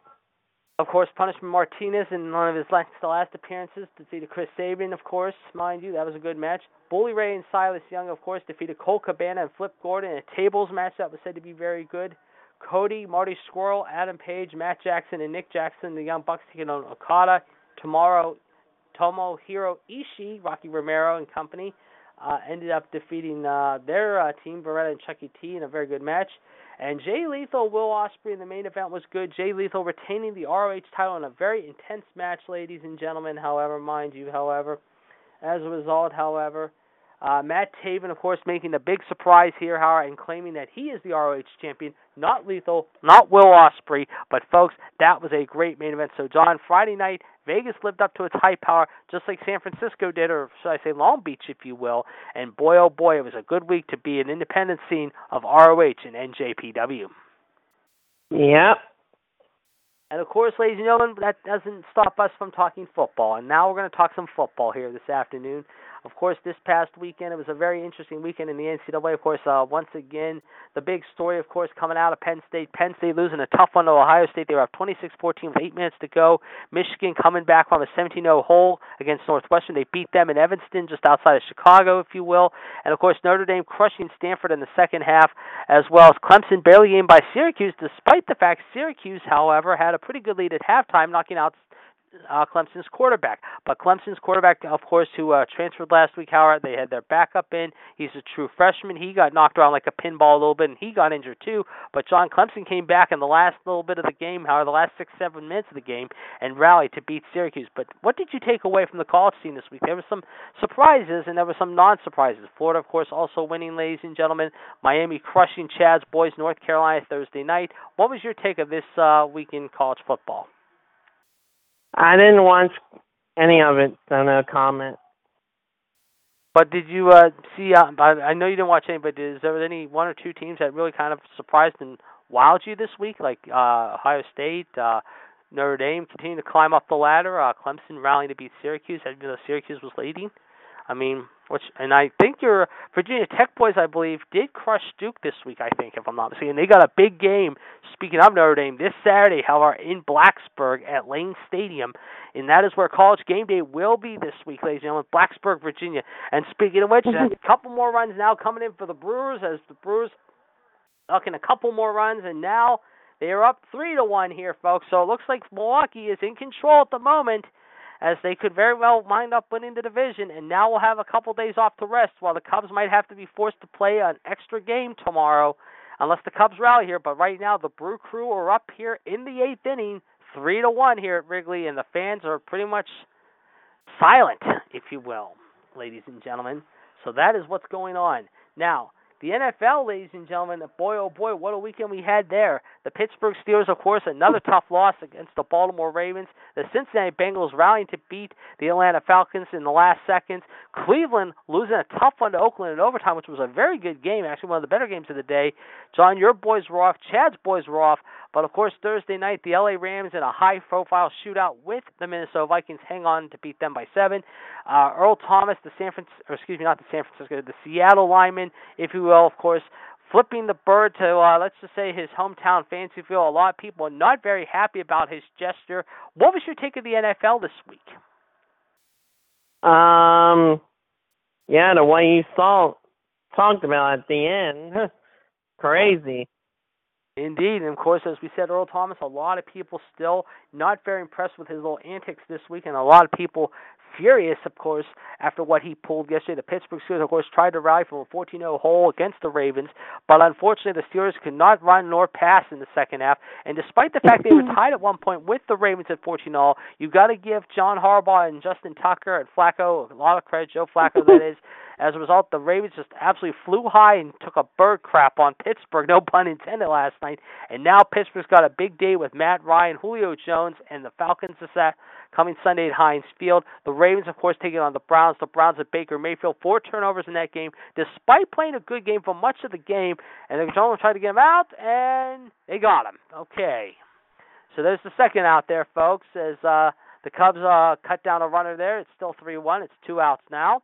Of course, Punishment Martinez in one of his last, last appearances defeated Chris Sabin, of course, mind you. That was a good match. Bully Ray and Silas Young, of course, defeated Colt Cabana and Flip Gordon in a tables match that was said to be very good. Cody, Marty Scurll, Adam Page, Matt Jackson, and Nick Jackson, the Young Bucks taking on Okada. Tomorrow, Tomohiro Ishii, Rocky Romero and company, uh, ended up defeating uh, their uh, team, Beretta and Chucky T, in a very good match. And Jay Lethal, Will Ospreay in the main event was good. Jay Lethal retaining the ROH title in a very intense match, ladies and gentlemen. However, mind you, however, as a result, however, Uh, Matt Taven, of course, making the big surprise here, Howard, and claiming that he is the ROH champion, not Lethal, not Will Ospreay. but folks, that was a great main event. So, John, Friday night, Vegas lived up to its high power, just like San Francisco did, or should I say Long Beach, if you will. And boy, oh boy, it was a good week to be an independent scene of ROH and NJPW. Yep. And of course, ladies and gentlemen, that doesn't stop us from talking football. And now we're going to talk some football here this afternoon. Of course, this past weekend it was a very interesting weekend in the NCAA. Of course, uh, once again, the big story, of course, coming out of Penn State. Penn State losing a tough one to Ohio State. They were up 26-14 with eight minutes to go. Michigan coming back from a 17-0 hole against Northwestern. They beat them in Evanston, just outside of Chicago, if you will. And of course, Notre Dame crushing Stanford in the second half, as well as Clemson barely gained by Syracuse, despite the fact Syracuse, however, had a pretty good lead at halftime, knocking out uh, Clemson's quarterback. But Clemson's quarterback, of course, who uh, transferred last week, Howard, they had their backup in. He's a true freshman. He got knocked around like a pinball a little bit, and he got injured too. But John Clemson came back in the last little bit of the game, Howard, the last six, seven minutes of the game, and rallied to beat Syracuse. But what did you take away from the college scene this week? There were some surprises, and there were some non-surprises. Florida, of course, also winning, ladies and gentlemen. Miami crushing Chad's boys, North Carolina Thursday night. What was your take of this uh, week in college football? I didn't watch any of it, so no comment. But did you uh, see? Uh, I know you didn't watch any, but is there any one or two teams that really kind of surprised and wowed you this week, like uh, Ohio State, uh, Notre Dame, continuing to climb up the ladder, uh, Clemson rallying to beat Syracuse, even though Syracuse was leading? I mean, which and I think your Virginia Tech boys, I believe, did crush Duke this week. I think, if I'm not mistaken, they got a big game. Speaking of Notre Dame, this Saturday, however, in Blacksburg at Lane Stadium, and that is where College Game Day will be this week, ladies and gentlemen. Blacksburg, Virginia. And speaking of which, mm-hmm. a couple more runs now coming in for the Brewers as the Brewers looking a couple more runs, and now they are up three to one here, folks. So it looks like Milwaukee is in control at the moment as they could very well wind up winning the division, and now we'll have a couple days off to rest while the Cubs might have to be forced to play an extra game tomorrow unless the Cubs rally here. But right now, the Brew Crew are up here in the eighth inning, three to one here at Wrigley, and the fans are pretty much silent, if you will, ladies and gentlemen. So that is what's going on. Now, the NFL, ladies and gentlemen, boy oh boy, what a weekend we had there. The Pittsburgh Steelers, of course, another tough loss against the Baltimore Ravens. The Cincinnati Bengals rallying to beat the Atlanta Falcons in the last seconds. Cleveland losing a tough one to Oakland in overtime, which was a very good game, actually one of the better games of the day. John, your boys were off. Chad's boys were off. But of course, Thursday night, the LA Rams in a high-profile shootout with the Minnesota Vikings hang on to beat them by seven. Uh, Earl Thomas, the San Francisco, excuse me, not the San Francisco, the Seattle lineman, if you will, of course, flipping the bird to uh, let's just say his hometown Fancifeld. A lot of people are not very happy about his gesture. What was your take of the NFL this week? Um, yeah, the way you saw talked about at the end, *laughs* crazy. Indeed, and of course, as we said, Earl Thomas, a lot of people still not very impressed with his little antics this week, and a lot of people furious, of course, after what he pulled yesterday. The Pittsburgh Steelers, of course, tried to rally from a 14-0 hole against the Ravens, but unfortunately, the Steelers could not run nor pass in the second half. And despite the fact they were *laughs* tied at one point with the Ravens at 14-0, you've got to give John Harbaugh and Justin Tucker and Flacco a lot of credit. Joe Flacco, that is. *laughs* As a result, the Ravens just absolutely flew high and took a bird crap on Pittsburgh, no pun intended, last night. And now Pittsburgh's got a big day with Matt Ryan, Julio Jones, and the Falcons this coming Sunday at Heinz Field. The Ravens, of course, taking on the Browns. The Browns at Baker Mayfield. Four turnovers in that game, despite playing a good game for much of the game. And the gentlemen tried to get him out, and they got him. Okay. So there's the second out there, folks, as uh, the Cubs uh, cut down a runner there. It's still 3 1. It's two outs now.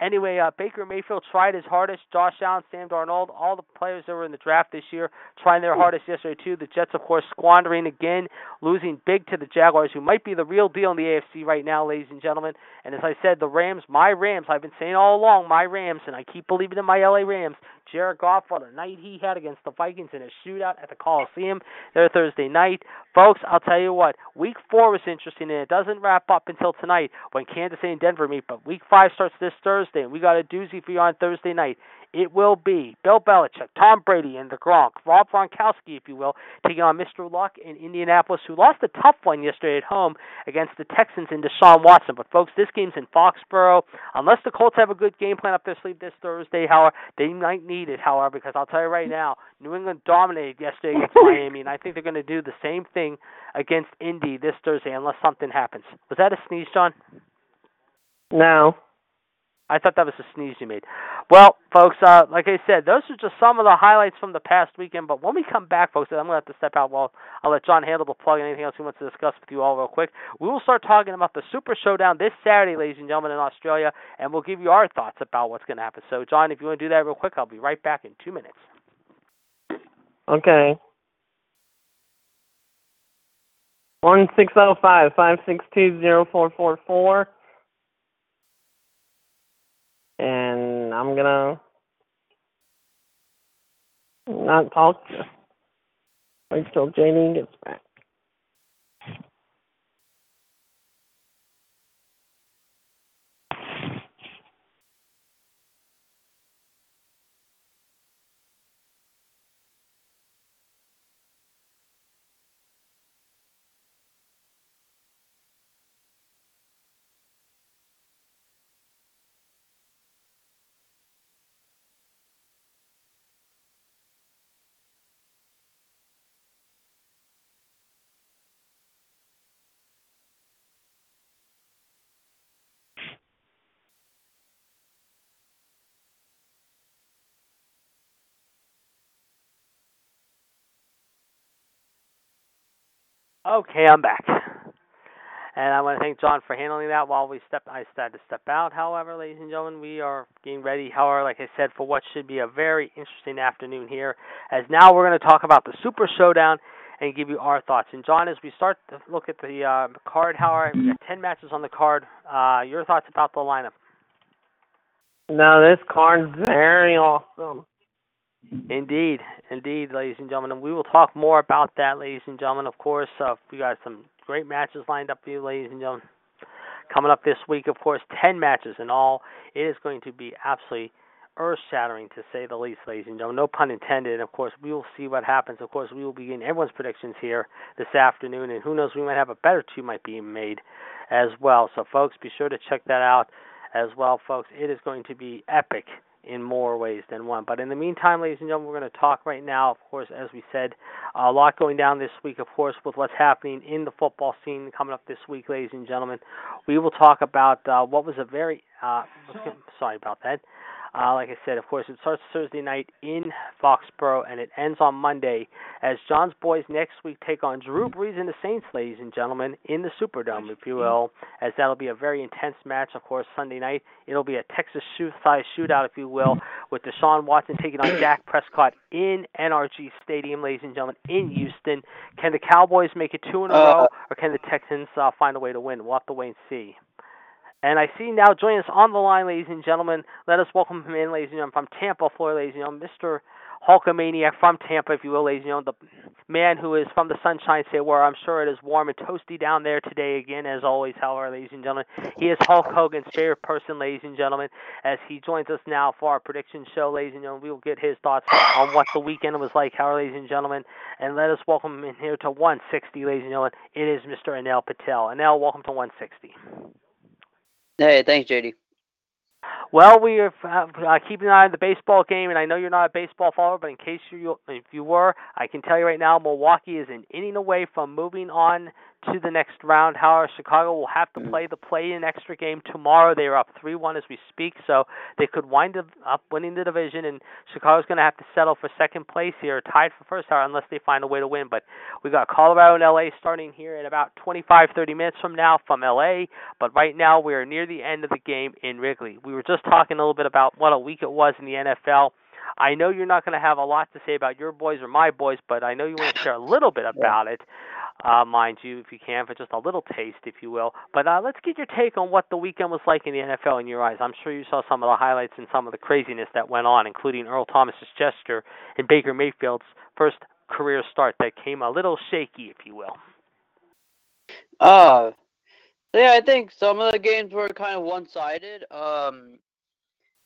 Anyway, uh, Baker Mayfield tried his hardest. Josh Allen, Sam Darnold, all the players that were in the draft this year trying their hardest yesterday too. The Jets, of course, squandering again, losing big to the Jaguars, who might be the real deal in the AFC right now, ladies and gentlemen. And as I said, the Rams, my Rams, I've been saying all along, my Rams, and I keep believing in my LA Rams. Jared Goff, what a night he had against the Vikings in a shootout at the Coliseum there Thursday night. Folks, I'll tell you what, week four was interesting, and it doesn't wrap up until tonight when Kansas City and Denver meet, but week five starts this Thursday. Thursday, and we got a doozy for you on Thursday night. It will be Bill Belichick, Tom Brady, and the Gronk, Rob Gronkowski, if you will, taking on Mr. Luck in Indianapolis, who lost a tough one yesterday at home against the Texans and Deshaun Watson. But folks, this game's in Foxborough. Unless the Colts have a good game plan up their sleeve this Thursday, however, they might need it, however, because I'll tell you right now, New England dominated yesterday against Miami, and I think they're going to do the same thing against Indy this Thursday unless something happens. Was that a sneeze, John? No. I thought that was a sneeze you made. Well, folks, uh, like I said, those are just some of the highlights from the past weekend. But when we come back, folks, I'm going to have to step out. Well, I'll let John handle the plug and anything else he wants to discuss with you all real quick. We will start talking about the Super Showdown this Saturday, ladies and gentlemen, in Australia, and we'll give you our thoughts about what's going to happen. So, John, if you want to do that real quick, I'll be right back in two minutes. Okay. One six zero five five six two zero four four four. And I'm gonna not talk to wait till JD gets back. Okay, I'm back. And I want to thank John for handling that while we step. I had to step out. However, ladies and gentlemen, we are getting ready. However, like I said, for what should be a very interesting afternoon here, as now we're going to talk about the Super Showdown and give you our thoughts. And John, as we start to look at the uh, card, however, we got ten matches on the card. Uh, your thoughts about the lineup? No, this card's very awesome. Indeed, indeed, ladies and gentlemen, we will talk more about that, ladies and gentlemen. Of course, uh, we got some great matches lined up for you, ladies and gentlemen. Coming up this week, of course, ten matches in all. It is going to be absolutely earth-shattering, to say the least, ladies and gentlemen. No pun intended. Of course, we will see what happens. Of course, we will be getting everyone's predictions here this afternoon, and who knows, we might have a better two might be made as well. So, folks, be sure to check that out as well, folks. It is going to be epic in more ways than one. But in the meantime, ladies and gentlemen, we're going to talk right now, of course, as we said, a lot going down this week, of course, with what's happening in the football scene coming up this week, ladies and gentlemen. We will talk about uh, what was a very, uh, sorry about that. Uh, like I said, of course, it starts Thursday night in Foxborough and it ends on Monday as John's boys next week take on Drew Brees and the Saints, ladies and gentlemen, in the Superdome, if you will, as that'll be a very intense match. Of course, Sunday night it'll be a Texas shoot-size shootout, if you will, with Deshaun Watson taking on Dak Prescott in NRG Stadium, ladies and gentlemen, in Houston. Can the Cowboys make it two in a row, or can the Texans uh, find a way to win? We'll have to wait and see. And I see now joining us on the line, ladies and gentlemen. Let us welcome him in, ladies and gentlemen, from Tampa, Florida, ladies and gentlemen, Mr. Hulkamaniac from Tampa, if you will, ladies and gentlemen, the man who is from the Sunshine State, where I'm sure it is warm and toasty down there today again, as always, however, ladies and gentlemen. He is Hulk Hogan's favorite person, ladies and gentlemen, as he joins us now for our prediction show, ladies and gentlemen. We will get his thoughts on what the weekend was like, however, ladies and gentlemen. And let us welcome him in here to 160, ladies and gentlemen. It is Mr. Anil Patel. Anil, welcome to 160. Hey, thanks, JD. Well, we are uh, keeping an eye on the baseball game, and I know you're not a baseball follower, but in case you if you were, I can tell you right now, Milwaukee is an inning away from moving on to the next round. However, Chicago will have to play the play-in extra game tomorrow. They are up three-one as we speak, so they could wind up winning the division, and Chicago's going to have to settle for second place here, tied for first, hour, unless they find a way to win. But we've got Colorado and LA starting here in about 25, 30 minutes from now from LA. But right now we are near the end of the game in Wrigley. We were just talking a little bit about what a week it was in the NFL. I know you're not going to have a lot to say about your boys or my boys, but I know you want to share a little bit about it uh, mind you, if you can, for just a little taste, if you will. But uh, let's get your take on what the weekend was like in the NFL in your eyes. I'm sure you saw some of the highlights and some of the craziness that went on, including Earl Thomas's gesture and Baker Mayfield's first career start that came a little shaky, if you will. Uh, yeah, I think some of the games were kind of one-sided. Um,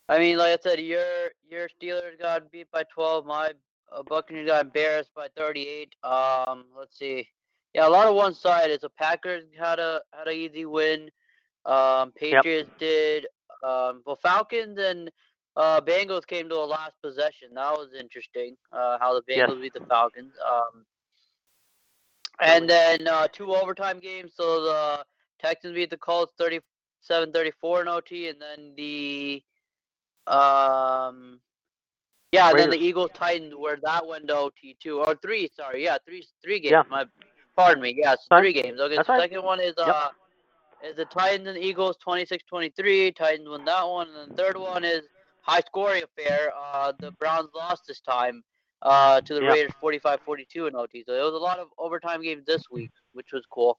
I mean, like I said, your your Steelers got beat by 12. My uh, Buccaneers got embarrassed by 38. Um, let's see. Yeah, a lot of one side. sided. So Packers had a had a easy win. Um, Patriots yep. did. Um, well, Falcons and uh, Bengals came to a last possession. That was interesting. Uh, how the Bengals beat the Falcons. Um, and then uh, two overtime games. So the Texans beat the Colts 37-34 in OT, and then the um, yeah, Raiders. then the Eagles Titans where that went to OT two or three. Sorry, yeah, three three games. Yeah. My pardon me. Yes, three games. Okay, That's the right. second one is uh. Yep. Is the Titans and Eagles 26-23. Titans won that one, and the third one is high scoring affair. Uh, the Browns lost this time uh, to the yep. Raiders 45-42 in OT. So there was a lot of overtime games this week, which was cool.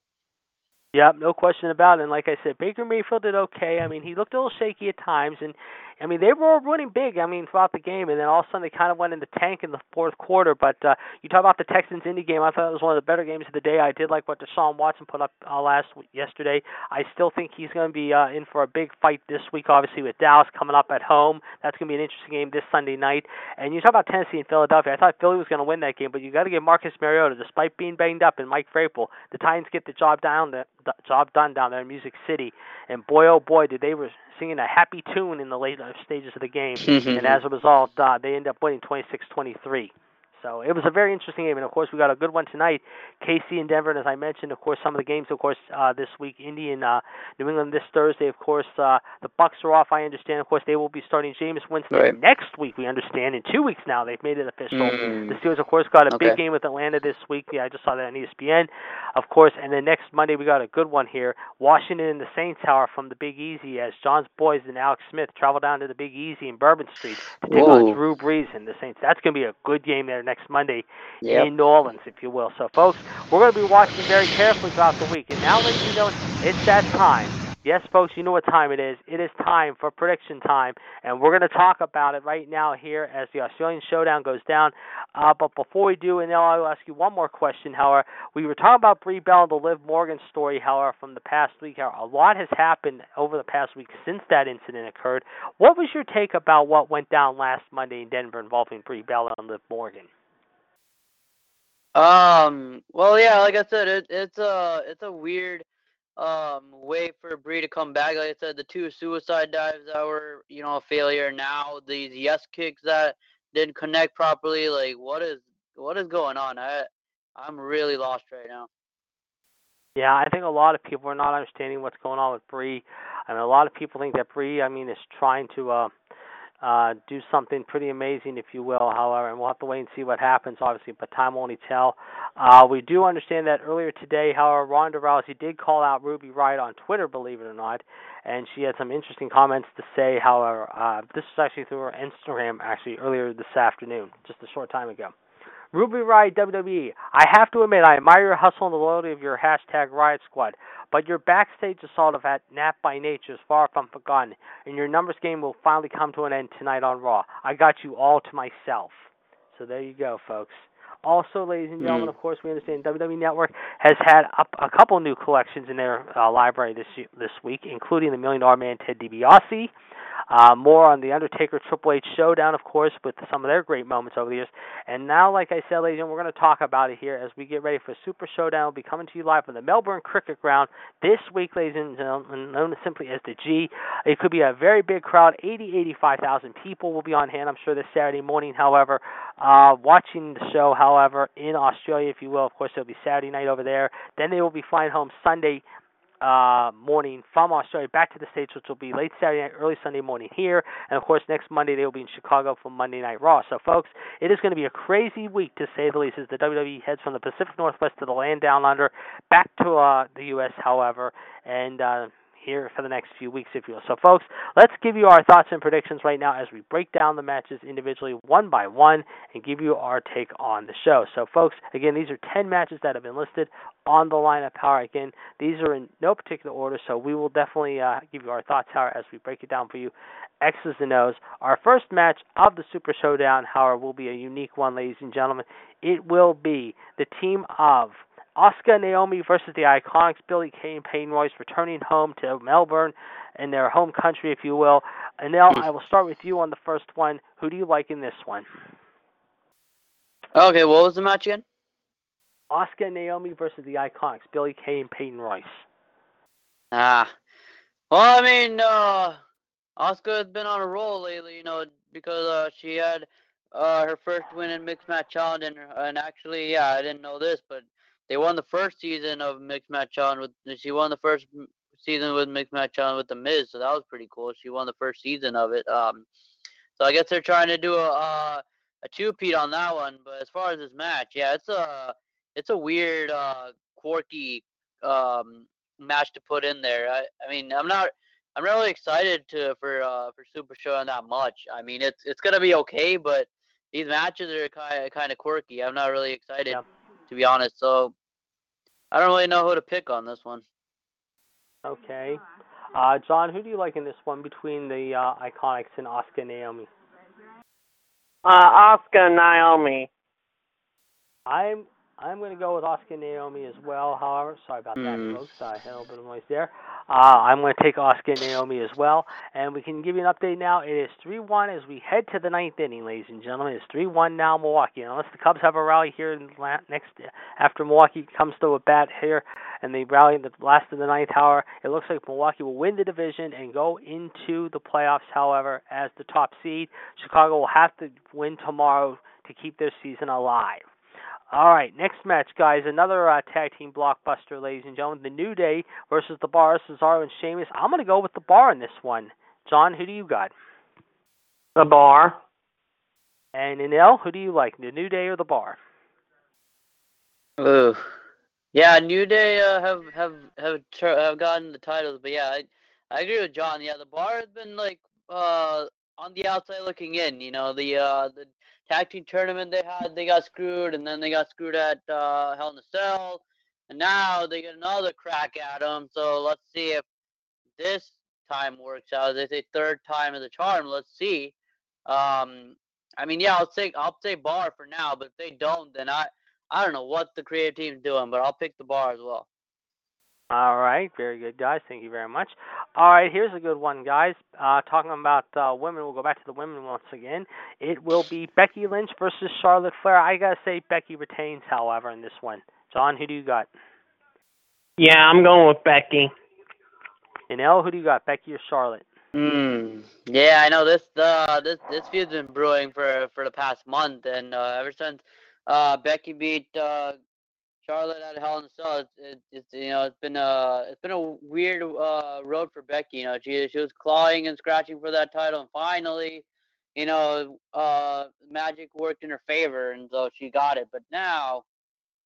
Yep, no question about it. And like I said, Baker Mayfield did okay. I mean, he looked a little shaky at times, and I mean, they were winning big. I mean, throughout the game, and then all of a sudden they kind of went into tank in the fourth quarter. But uh, you talk about the Texans Indy game. I thought it was one of the better games of the day. I did like what Deshaun Watson put up uh, last yesterday. I still think he's going to be uh, in for a big fight this week. Obviously, with Dallas coming up at home, that's going to be an interesting game this Sunday night. And you talk about Tennessee and Philadelphia. I thought Philly was going to win that game, but you got to give Marcus Mariota, despite being banged up, and Mike Vrabel, the Titans get the job down, the, the job done down there in Music City. And boy, oh boy, did they were singing a happy tune in the later stages of the game, *laughs* and as a result, uh, they end up winning 26-23. So it was a very interesting game, and of course we got a good one tonight. KC and Denver, and as I mentioned, of course some of the games, of course uh, this week, Indian, uh, New England this Thursday. Of course uh, the Bucks are off. I understand. Of course they will be starting Jameis Winston right. next week. We understand in two weeks now they've made it official. Mm. The Steelers, of course, got a okay. big game with Atlanta this week. Yeah, I just saw that on ESPN. Of course, and then next Monday we got a good one here. Washington and the Saints Tower from the Big Easy as John's boys and Alex Smith travel down to the Big Easy in Bourbon Street to take Whoa. on Drew Brees and the Saints. That's going to be a good game there next Monday yep. in New Orleans, if you will. So, folks, we're going to be watching very carefully throughout the week. And now, ladies and gentlemen, it's that time. Yes, folks, you know what time it is. It is time for prediction time, and we're going to talk about it right now here as the Australian Showdown goes down. Uh, but before we do, and now I'll ask you one more question. However, we were talking about Brie Bella and the Liv Morgan story. However, from the past week, however, a lot has happened over the past week since that incident occurred. What was your take about what went down last Monday in Denver involving Brie Bella and Liv Morgan? Um. Well, yeah. Like I said, it, it's a it's a weird um way for Brie to come back. Like I said, the two suicide dives that were you know a failure. Now these yes kicks that didn't connect properly. Like what is what is going on? I I'm really lost right now. Yeah, I think a lot of people are not understanding what's going on with Brie. I mean, a lot of people think that Brie, I mean, is trying to uh uh, do something pretty amazing, if you will. However, and we'll have to wait and see what happens, obviously, but time will only tell. Uh, we do understand that earlier today, however, Ronda Rousey did call out Ruby Riott on Twitter, believe it or not, and she had some interesting comments to say. However, uh, this was actually through her Instagram, actually earlier this afternoon, just a short time ago. Ruby Riott WWE. I have to admit, I admire your hustle and the loyalty of your hashtag Riot Squad, but your backstage assault of at Nat by Nature is far from forgotten, and your numbers game will finally come to an end tonight on Raw. I got you all to myself. So there you go, folks. Also, ladies and gentlemen, mm. of course, we understand WWE Network has had up a couple new collections in their uh, library this this week, including the Million Dollar Man Ted DiBiase, uh, more on the Undertaker Triple H showdown, of course, with some of their great moments over the years. And now, like I said, ladies and gentlemen, we're going to talk about it here as we get ready for Super Showdown. We'll be coming to you live from the Melbourne Cricket Ground this week, ladies and gentlemen, known simply as the G. It could be a very big crowd. 80, 85,000 people will be on hand, I'm sure, this Saturday morning. However, uh, watching the show, however, in Australia, if you will. Of course, it'll be Saturday night over there. Then they will be flying home Sunday uh, morning from Australia back to the States, which will be late Saturday night, early Sunday morning here. And of course, next Monday they will be in Chicago for Monday Night Raw. So, folks, it is going to be a crazy week to say the least as the WWE heads from the Pacific Northwest to the land down under, back to uh, the U.S., however. And uh, here for the next few weeks, if you will. So, folks, let's give you our thoughts and predictions right now as we break down the matches individually one by one and give you our take on the show. So, folks, again, these are 10 matches that have been listed on the lineup power. Again, these are in no particular order, so we will definitely uh, give you our thoughts, Howard, as we break it down for you. X's and O's. Our first match of the Super Showdown, however, will be a unique one, ladies and gentlemen. It will be the team of Asuka Naomi versus the Iconics, Billie Kay and Peyton Royce returning home to Melbourne in their home country, if you will. And now I will start with you on the first one. Who do you like in this one? Okay, what was the match again? And Naomi versus the Iconics, Billie Kay and Peyton Royce. Ah, well, I mean, uh, Asuka has been on a roll lately, you know, because uh, she had uh, her first win in Mixed Match Challenge, and, and actually, yeah, I didn't know this, but they won the first season of Mixed Match Challenge with. She won the first season with Mixed Match Challenge with the Miz, so that was pretty cool. She won the first season of it. Um, so I guess they're trying to do a uh, a two-peat on that one. But as far as this match, yeah, it's a it's a weird, uh, quirky um, match to put in there. I, I mean, I'm not I'm really excited to for uh, for Super Showdown that much. I mean, it's it's gonna be okay, but these matches are kind of kind of quirky. I'm not really excited Yeah. To be honest. So I don't really know who to pick on this one. Okay. Uh, John, who do you like in this one between the uh, Iconics and Asuka and Naomi? Uh, Asuka and Naomi. I'm I'm going to go with Asuka and Naomi as well. However, sorry about that, Hmm. folks. I had a little bit of noise there. Uh, I'm going to take Asuka and Naomi as well, and we can give you an update now. It is three-one as we head to the ninth inning, ladies and gentlemen. It's three-one now, Milwaukee. Unless the Cubs have a rally here in la- next after Milwaukee comes to a bat here, and they rally in the last of the ninth hour, it looks like Milwaukee will win the division and go into the playoffs. However, as the top seed, Chicago will have to win tomorrow to keep their season alive. All right, next match, guys. Another uh, tag team blockbuster, ladies and gentlemen. The New Day versus the Bar, Cesaro and Sheamus. I'm going to go with the Bar in this one. John, who do you got? The bar. And Anil, who do you like, the New Day or the Bar? Ooh. Yeah, New Day uh, have have have tr- have gotten the titles, but yeah, I, I agree with John. Yeah, the bar has been like uh on the outside looking in. You know, the uh the tag team tournament they had, they got screwed, and then they got screwed at uh, Hell in a Cell, and now they get another crack at them. So let's see if this time works out. They say third time is a charm. Let's see. Um, I mean, yeah, I'll take I'll say bar for now, but if they don't, then I I don't know what the creative team's doing, but I'll pick the bar as well. All right, very good, guys. Thank you very much. All right, here's a good one, guys. Uh, talking about uh, women, we'll go back to the women once again. It will be Becky Lynch versus Charlotte Flair. I gotta say, Becky retains, however, in this one. John, who do you got? Yeah, I'm going with Becky. Anil, who do you got? Becky or Charlotte? Hmm. Yeah, I know this. Uh, this this feud's been brewing for for the past month, and uh, ever since uh, Becky beat uh, Charlotte at Hell in a Cell, it's, it, it's you know it's been a it's been a weird uh, road for Becky. You know, she she was clawing and scratching for that title, and finally, you know, uh, magic worked in her favor, and so she got it. But now,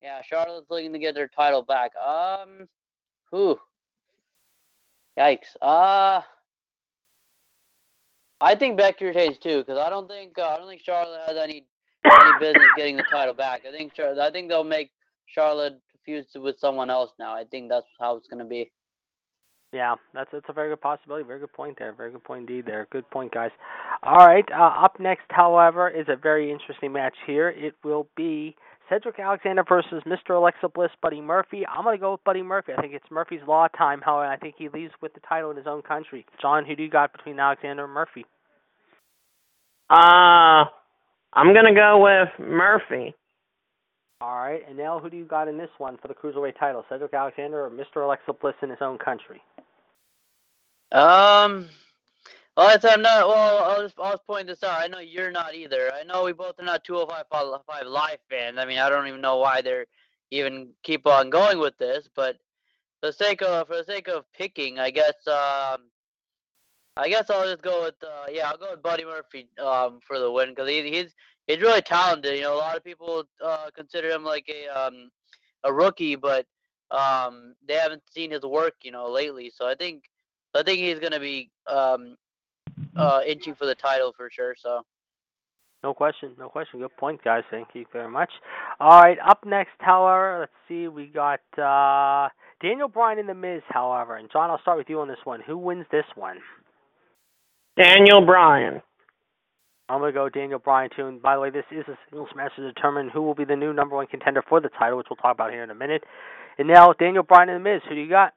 yeah, Charlotte's looking to get her title back. Um, who? Yikes. Uh. I think Becky retains too, because I don't think uh, I don't think Charlotte has any any business getting the title back. I think I think they'll make Charlotte fuse with someone else now. I think that's how it's gonna be. Yeah, that's that's a very good possibility. Very good point there. Very good point indeed. There. Good point, guys. All right. Uh, up next, however, is a very interesting match here. It will be Cedric Alexander versus Mr. Alexa Bliss, Buddy Murphy. I'm going to go with Buddy Murphy. I think it's Murphy's Law time. However, I think he leaves with the title in his own country. John, who do you got between Alexander and Murphy? Uh, I'm gonna go with Murphy. All right. And now, who do you got in this one for the cruiserweight title? Cedric Alexander or Mr. Alexa Bliss in his own country? Um. Well, I'm not. Well, I'll just I'll just point this out. I know you're not either. I know we both are not 205 five live fans. I mean, I don't even know why they're even keep on going with this. But for the sake of for the sake of picking, I guess um, I guess I'll just go with uh, yeah, I'll go with Buddy Murphy um for the win because he, he's he's really talented. You know, a lot of people uh consider him like a um a rookie, but um they haven't seen his work you know lately. So I think I think he's gonna be um uh inching for the title for sure. So No question, no question. Good point, guys. Thank you very much. All right, up next, however, let's see, we got uh, Daniel Bryan and The Miz, however. And John, I'll start with you on this one. Who wins this one? Daniel Bryan. I'm going to go Daniel Bryan, too. And by the way, this is a singles match to determine who will be the new number one contender for the title, which we'll talk about here in a minute. And now, Daniel Bryan and The Miz. Who do you got?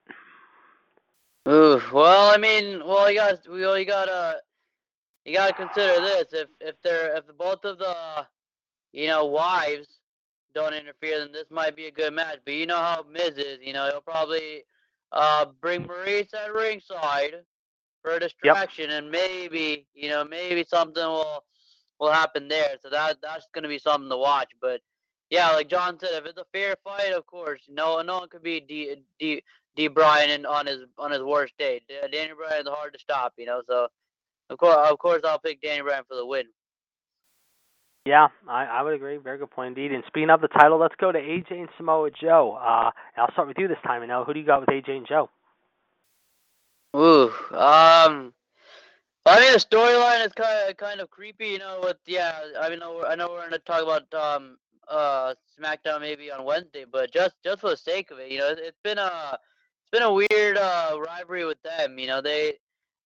Ooh, well, I mean, well, you got, well, you gotta, you gotta consider this. If if they're if both of the, you know, wives don't interfere, then this might be a good match. But you know how Miz is. You know, he'll probably uh bring Maurice at ringside for a distraction, and maybe, you know, maybe something will will happen there. So that that's gonna be something to watch. But yeah, like John said, if it's a fair fight, of course, no no one could be D D D Bryan on his on his worst day. Danny Bryan's hard to stop, you know. So of course, of course, I'll pick Danny Bryan for the win. Yeah, I, I would agree. Very good point indeed. And speaking of the title, let's go to AJ and Samoa Joe. Uh, I'll start with you this time. You know, who do you got with AJ and Joe? Ooh, um, I mean the storyline is kind of kind of creepy, you know. With yeah, I mean, I know we're gonna talk about um uh SmackDown maybe on Wednesday, but just just for the sake of it, you know, it, it's been a it's been a weird uh rivalry with them. You know, they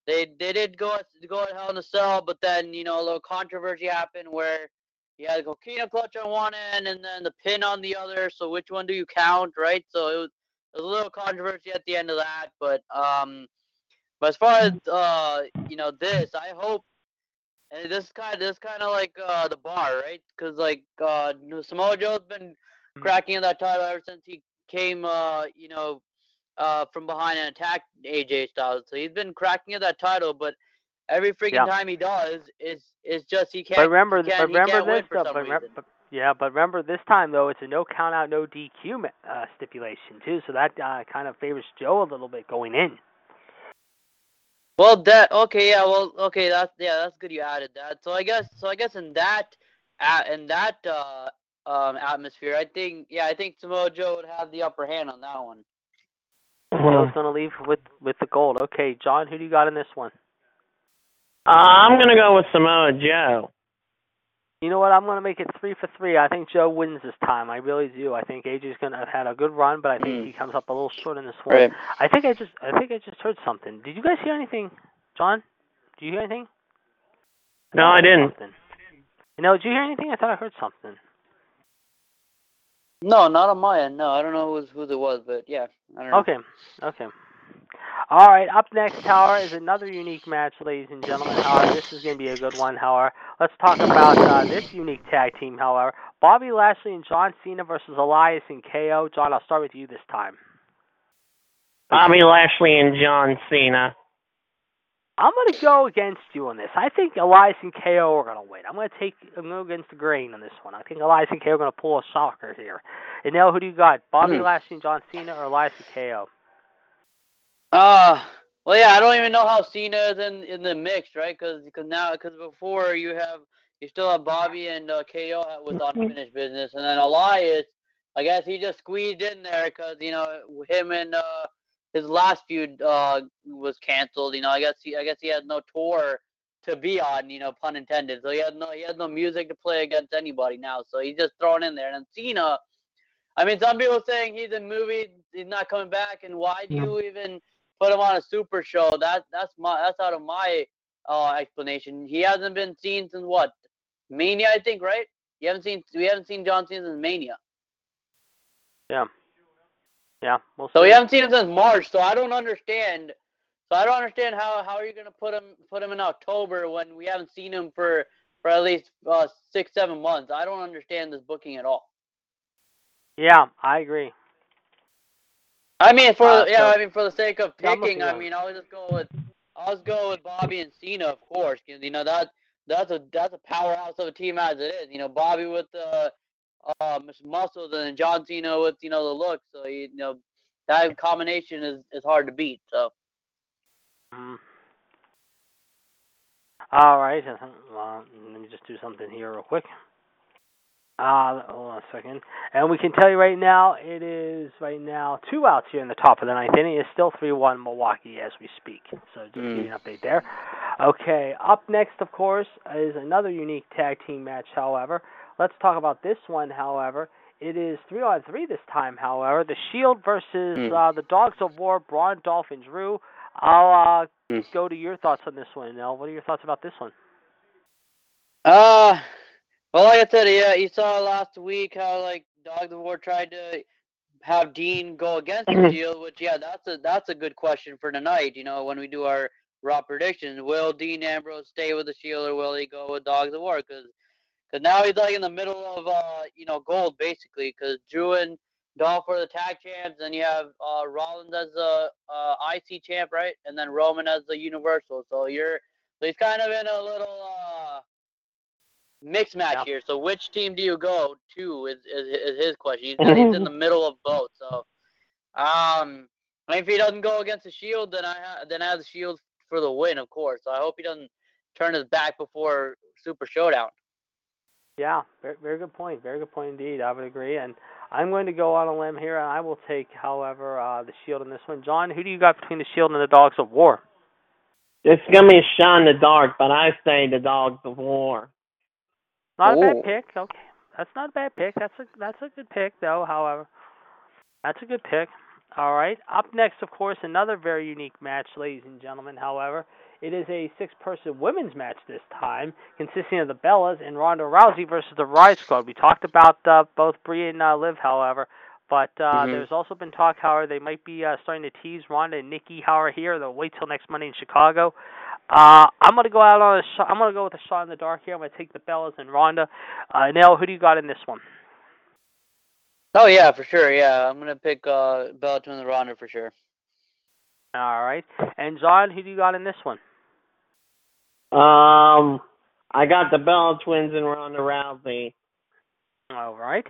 they they did go go at Hell in a Cell, but then you know a little controversy happened where you had the coquina clutch on one end and then the pin on the other. So which one do you count, right? So it was, it was a little controversy at the end of that, but um, but as far as uh, you know, this I hope, and this kind of this kind of like uh the bar, right? Because like uh, Samoa Joe's been Hmm. cracking in that title ever since he came, uh, you know, uh, from behind and attacked AJ Styles. So he's been cracking at that title, but every freaking Yeah. time he does, is is just he can't. But remember, he can't, but remember this some But but, yeah, but remember this time though, it's a no count out, no DQ uh, stipulation too. So that uh, kind of favors Joe a little bit going in. Well, that okay, yeah, well, okay, that's yeah, that's good. You added that. So I guess, so I guess in that, uh, in that uh, um, atmosphere, I think, yeah, I think Samoa Joe would have the upper hand on that one. Joe's gonna leave with with the gold. Okay, John, who do you got in this one? Uh, I'm gonna go with Samoa Joe. You know what? I'm gonna make it three for three. I think Joe wins this time. I really do. I think AJ's gonna have had a good run, but I think Mm. he comes up a little short in this one. I think I just I think I just heard something. Did you guys hear anything, John? Did you hear anything? No, I didn't. Something. You know, did you hear anything? I thought I heard something. No, not on my end. No, I don't know who's, who it was, but yeah, I don't know. Okay, okay. All right, up next, however, is another unique match, ladies and gentlemen. However, this is going to be a good one, however. Let's talk about uh, this unique tag team, however. Bobby Lashley and John Cena versus Elias and KO. John, I'll start with you this time. Bobby Lashley and John Cena. I'm going to go against you on this. I think Elias and KO are going to win. I'm going to take I'm going to go against the grain on this one. I think Elias and KO are going to pull a shocker here. And now, who do you got? Bobby Hmm. Lashley and John Cena or Elias and KO? Uh, well, yeah, I don't even know how Cena is in in the mix, right? Because because now, because before you have you still have Bobby and uh, KO with unfinished business, and then Elias, I guess he just squeezed in there because you know him and uh his last feud uh was canceled. You know, I guess he I guess he had no tour to be on. You know, pun intended. So he had no he had no music to play against anybody now. So he's just thrown in there. And then Cena, I mean, some people saying he's in movies, he's not coming back, and why do you even put him on a super show? That that's my that's out of my uh explanation. He hasn't been seen since what Mania, I think, right? You haven't seen we haven't seen John Cena since Mania. Yeah. Yeah, we'll So we haven't seen him since March. So I don't understand. So I don't understand how how are you gonna put him put him in October when we haven't seen him for for at least uh, six seven months. I don't understand this booking at all. Yeah, I agree. I mean, for Uh, yeah, so- I mean for the sake of picking, I mean I'll just go with I'll just go with Bobby and Cena, of course. 'cause, you know that that's a that's a powerhouse of a team as it is. You know Bobby with the uh, muscles and John Cena with you know the look. So you know that combination is is hard to beat. So. Mhm. All right. uh, *laughs* Well, let me just do something here real quick. Uh, hold on a second. And we can tell you right now, it is right now two outs here in the top of the ninth inning. It's still 3-1 Milwaukee as we speak. So just Mm. give you an update there. Okay. Up next, of course, is another unique tag team match. However, let's talk about this one. However, it is three on three this time. However, the Shield versus Mm. uh, the Dogs of War, Braun, Dolph, and Drew. I'll uh, Mm. go to your thoughts on this one, Nell. What are your thoughts about this one? Uh, well, like I said, yeah, you saw last week how like Dogs of War tried to have Dean go against the Shield, which yeah, that's a that's a good question for tonight. You know, when we do our raw predictions, will Dean Ambrose stay with the Shield or will he go with Dogs of War? Because because now he's like in the middle of uh you know gold basically. Because Drew and Dolph are the tag champs, and you have uh Rollins as the uh, IC champ, right? And then Roman as the Universal. So you're so he's kind of in a little uh mixed match Yeah. here. So which team do you go to? Is is, is his question. He's, *laughs* he's in the middle of both. So um. I mean, if he doesn't go against the Shield, then I ha- then I have the Shield for the win, of course. So I hope he doesn't turn his back before Super Showdown. Yeah, very, very good point. Very good point indeed. I would agree. And I'm going to go on a limb here, and I will take, however, uh, the Shield in this one. John, who do you got between the Shield and the Dogs of War? It's gonna be a shot in the dark, but I say the Dogs of War. Not a Oh. bad pick. Okay, that's not a bad pick. That's a that's a good pick, though. However, that's a good pick. All right. Up next, of course, another very unique match, ladies and gentlemen. However, it is a six-person women's match this time, consisting of the Bellas and Ronda Rousey versus the Riot Squad. We talked about uh, both Brie and uh, Liv, however, but uh, Mhm. there's also been talk, however, they might be uh, starting to tease Ronda and Nikki, however, here. They'll wait till next Monday in Chicago. Uh, I'm gonna go out on a shot. I'm gonna go with a shot in the dark here. I'm gonna take the Bellas and Ronda. Uh, Nell, who do you got in this one? Oh yeah, for sure. Yeah, I'm gonna pick uh, Bella Twins and Ronda for sure. All right. And John, who do you got in this one? Um, I got the Bella Twins and Ronda Rousey. All right.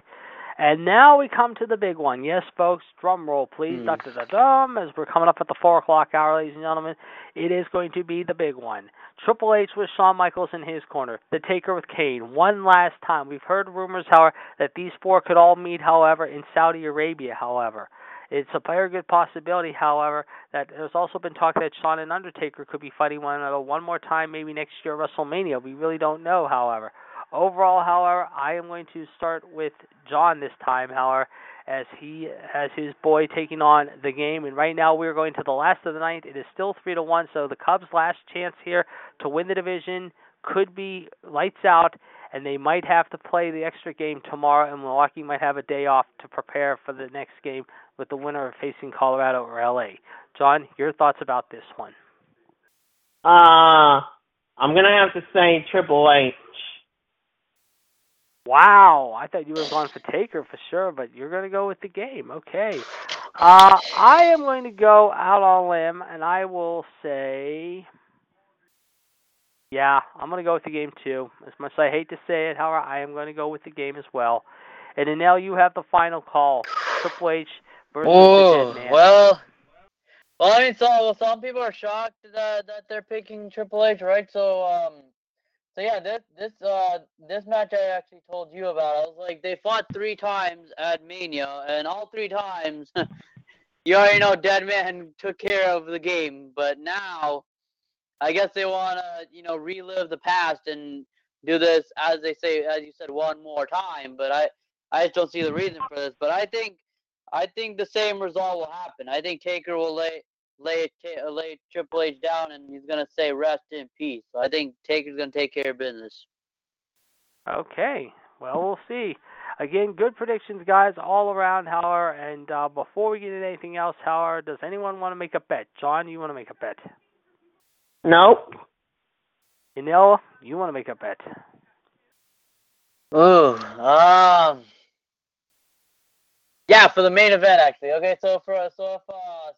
And now we come to the big one. Yes, folks, drum roll, please. Hmm. Da da dum. As we're coming up at the four o'clock hour, ladies and gentlemen, it is going to be the big one. Triple H with Shawn Michaels in his corner. The Taker with Kane. One last time. We've heard rumors, however, that these four could all meet, however, in Saudi Arabia. However, it's a very good possibility, however, that there's also been talk that Shawn and Undertaker could be fighting one another one more time, maybe next year at WrestleMania. We really don't know, however. Overall, however, I am going to start with John this time, however, as he has his boy taking on the game. And right now we're going to the last of the night. It is still three to one, so the Cubs' last chance here to win the division could be lights out, and they might have to play the extra game tomorrow. And Milwaukee might have a day off to prepare for the next game with the winner facing Colorado or LA. John, your thoughts about this one? Uh, I'm gonna have to say Triple H. Wow, I thought you would going for Taker for sure, but you're going to go with the game. Okay. Uh, I am going to go out on a limb, and I will say, yeah, I'm going to go with the game too. As much as I hate to say it, however, I am going to go with the game as well. And now you have the final call. Triple H versus Oh the Man. well, well, I mean, so well, some people are shocked that that they're picking Triple H, right? So um, so yeah, this this uh this match I actually told you about. I was like, they fought three times at Mania, and all three times, *laughs* you already know Dead Man took care of the game. But now, I guess they want to you know relive the past and do this as they say, as you said, one more time. But I I just don't see the reason for this. But I think I think the same result will happen. I think Taker will lay lay Ta- lay Triple H down, and he's gonna say rest in peace. So I think Taker's gonna take care of business. Okay. Well, we'll see. Again, good predictions, guys, all around, however. And uh, before we get into anything else, however, does anyone want to make a bet? John, you want to make a bet? Nope. Anil, you want to make a bet? Ooh, um, yeah, for the main event actually. Okay, so for so if uh,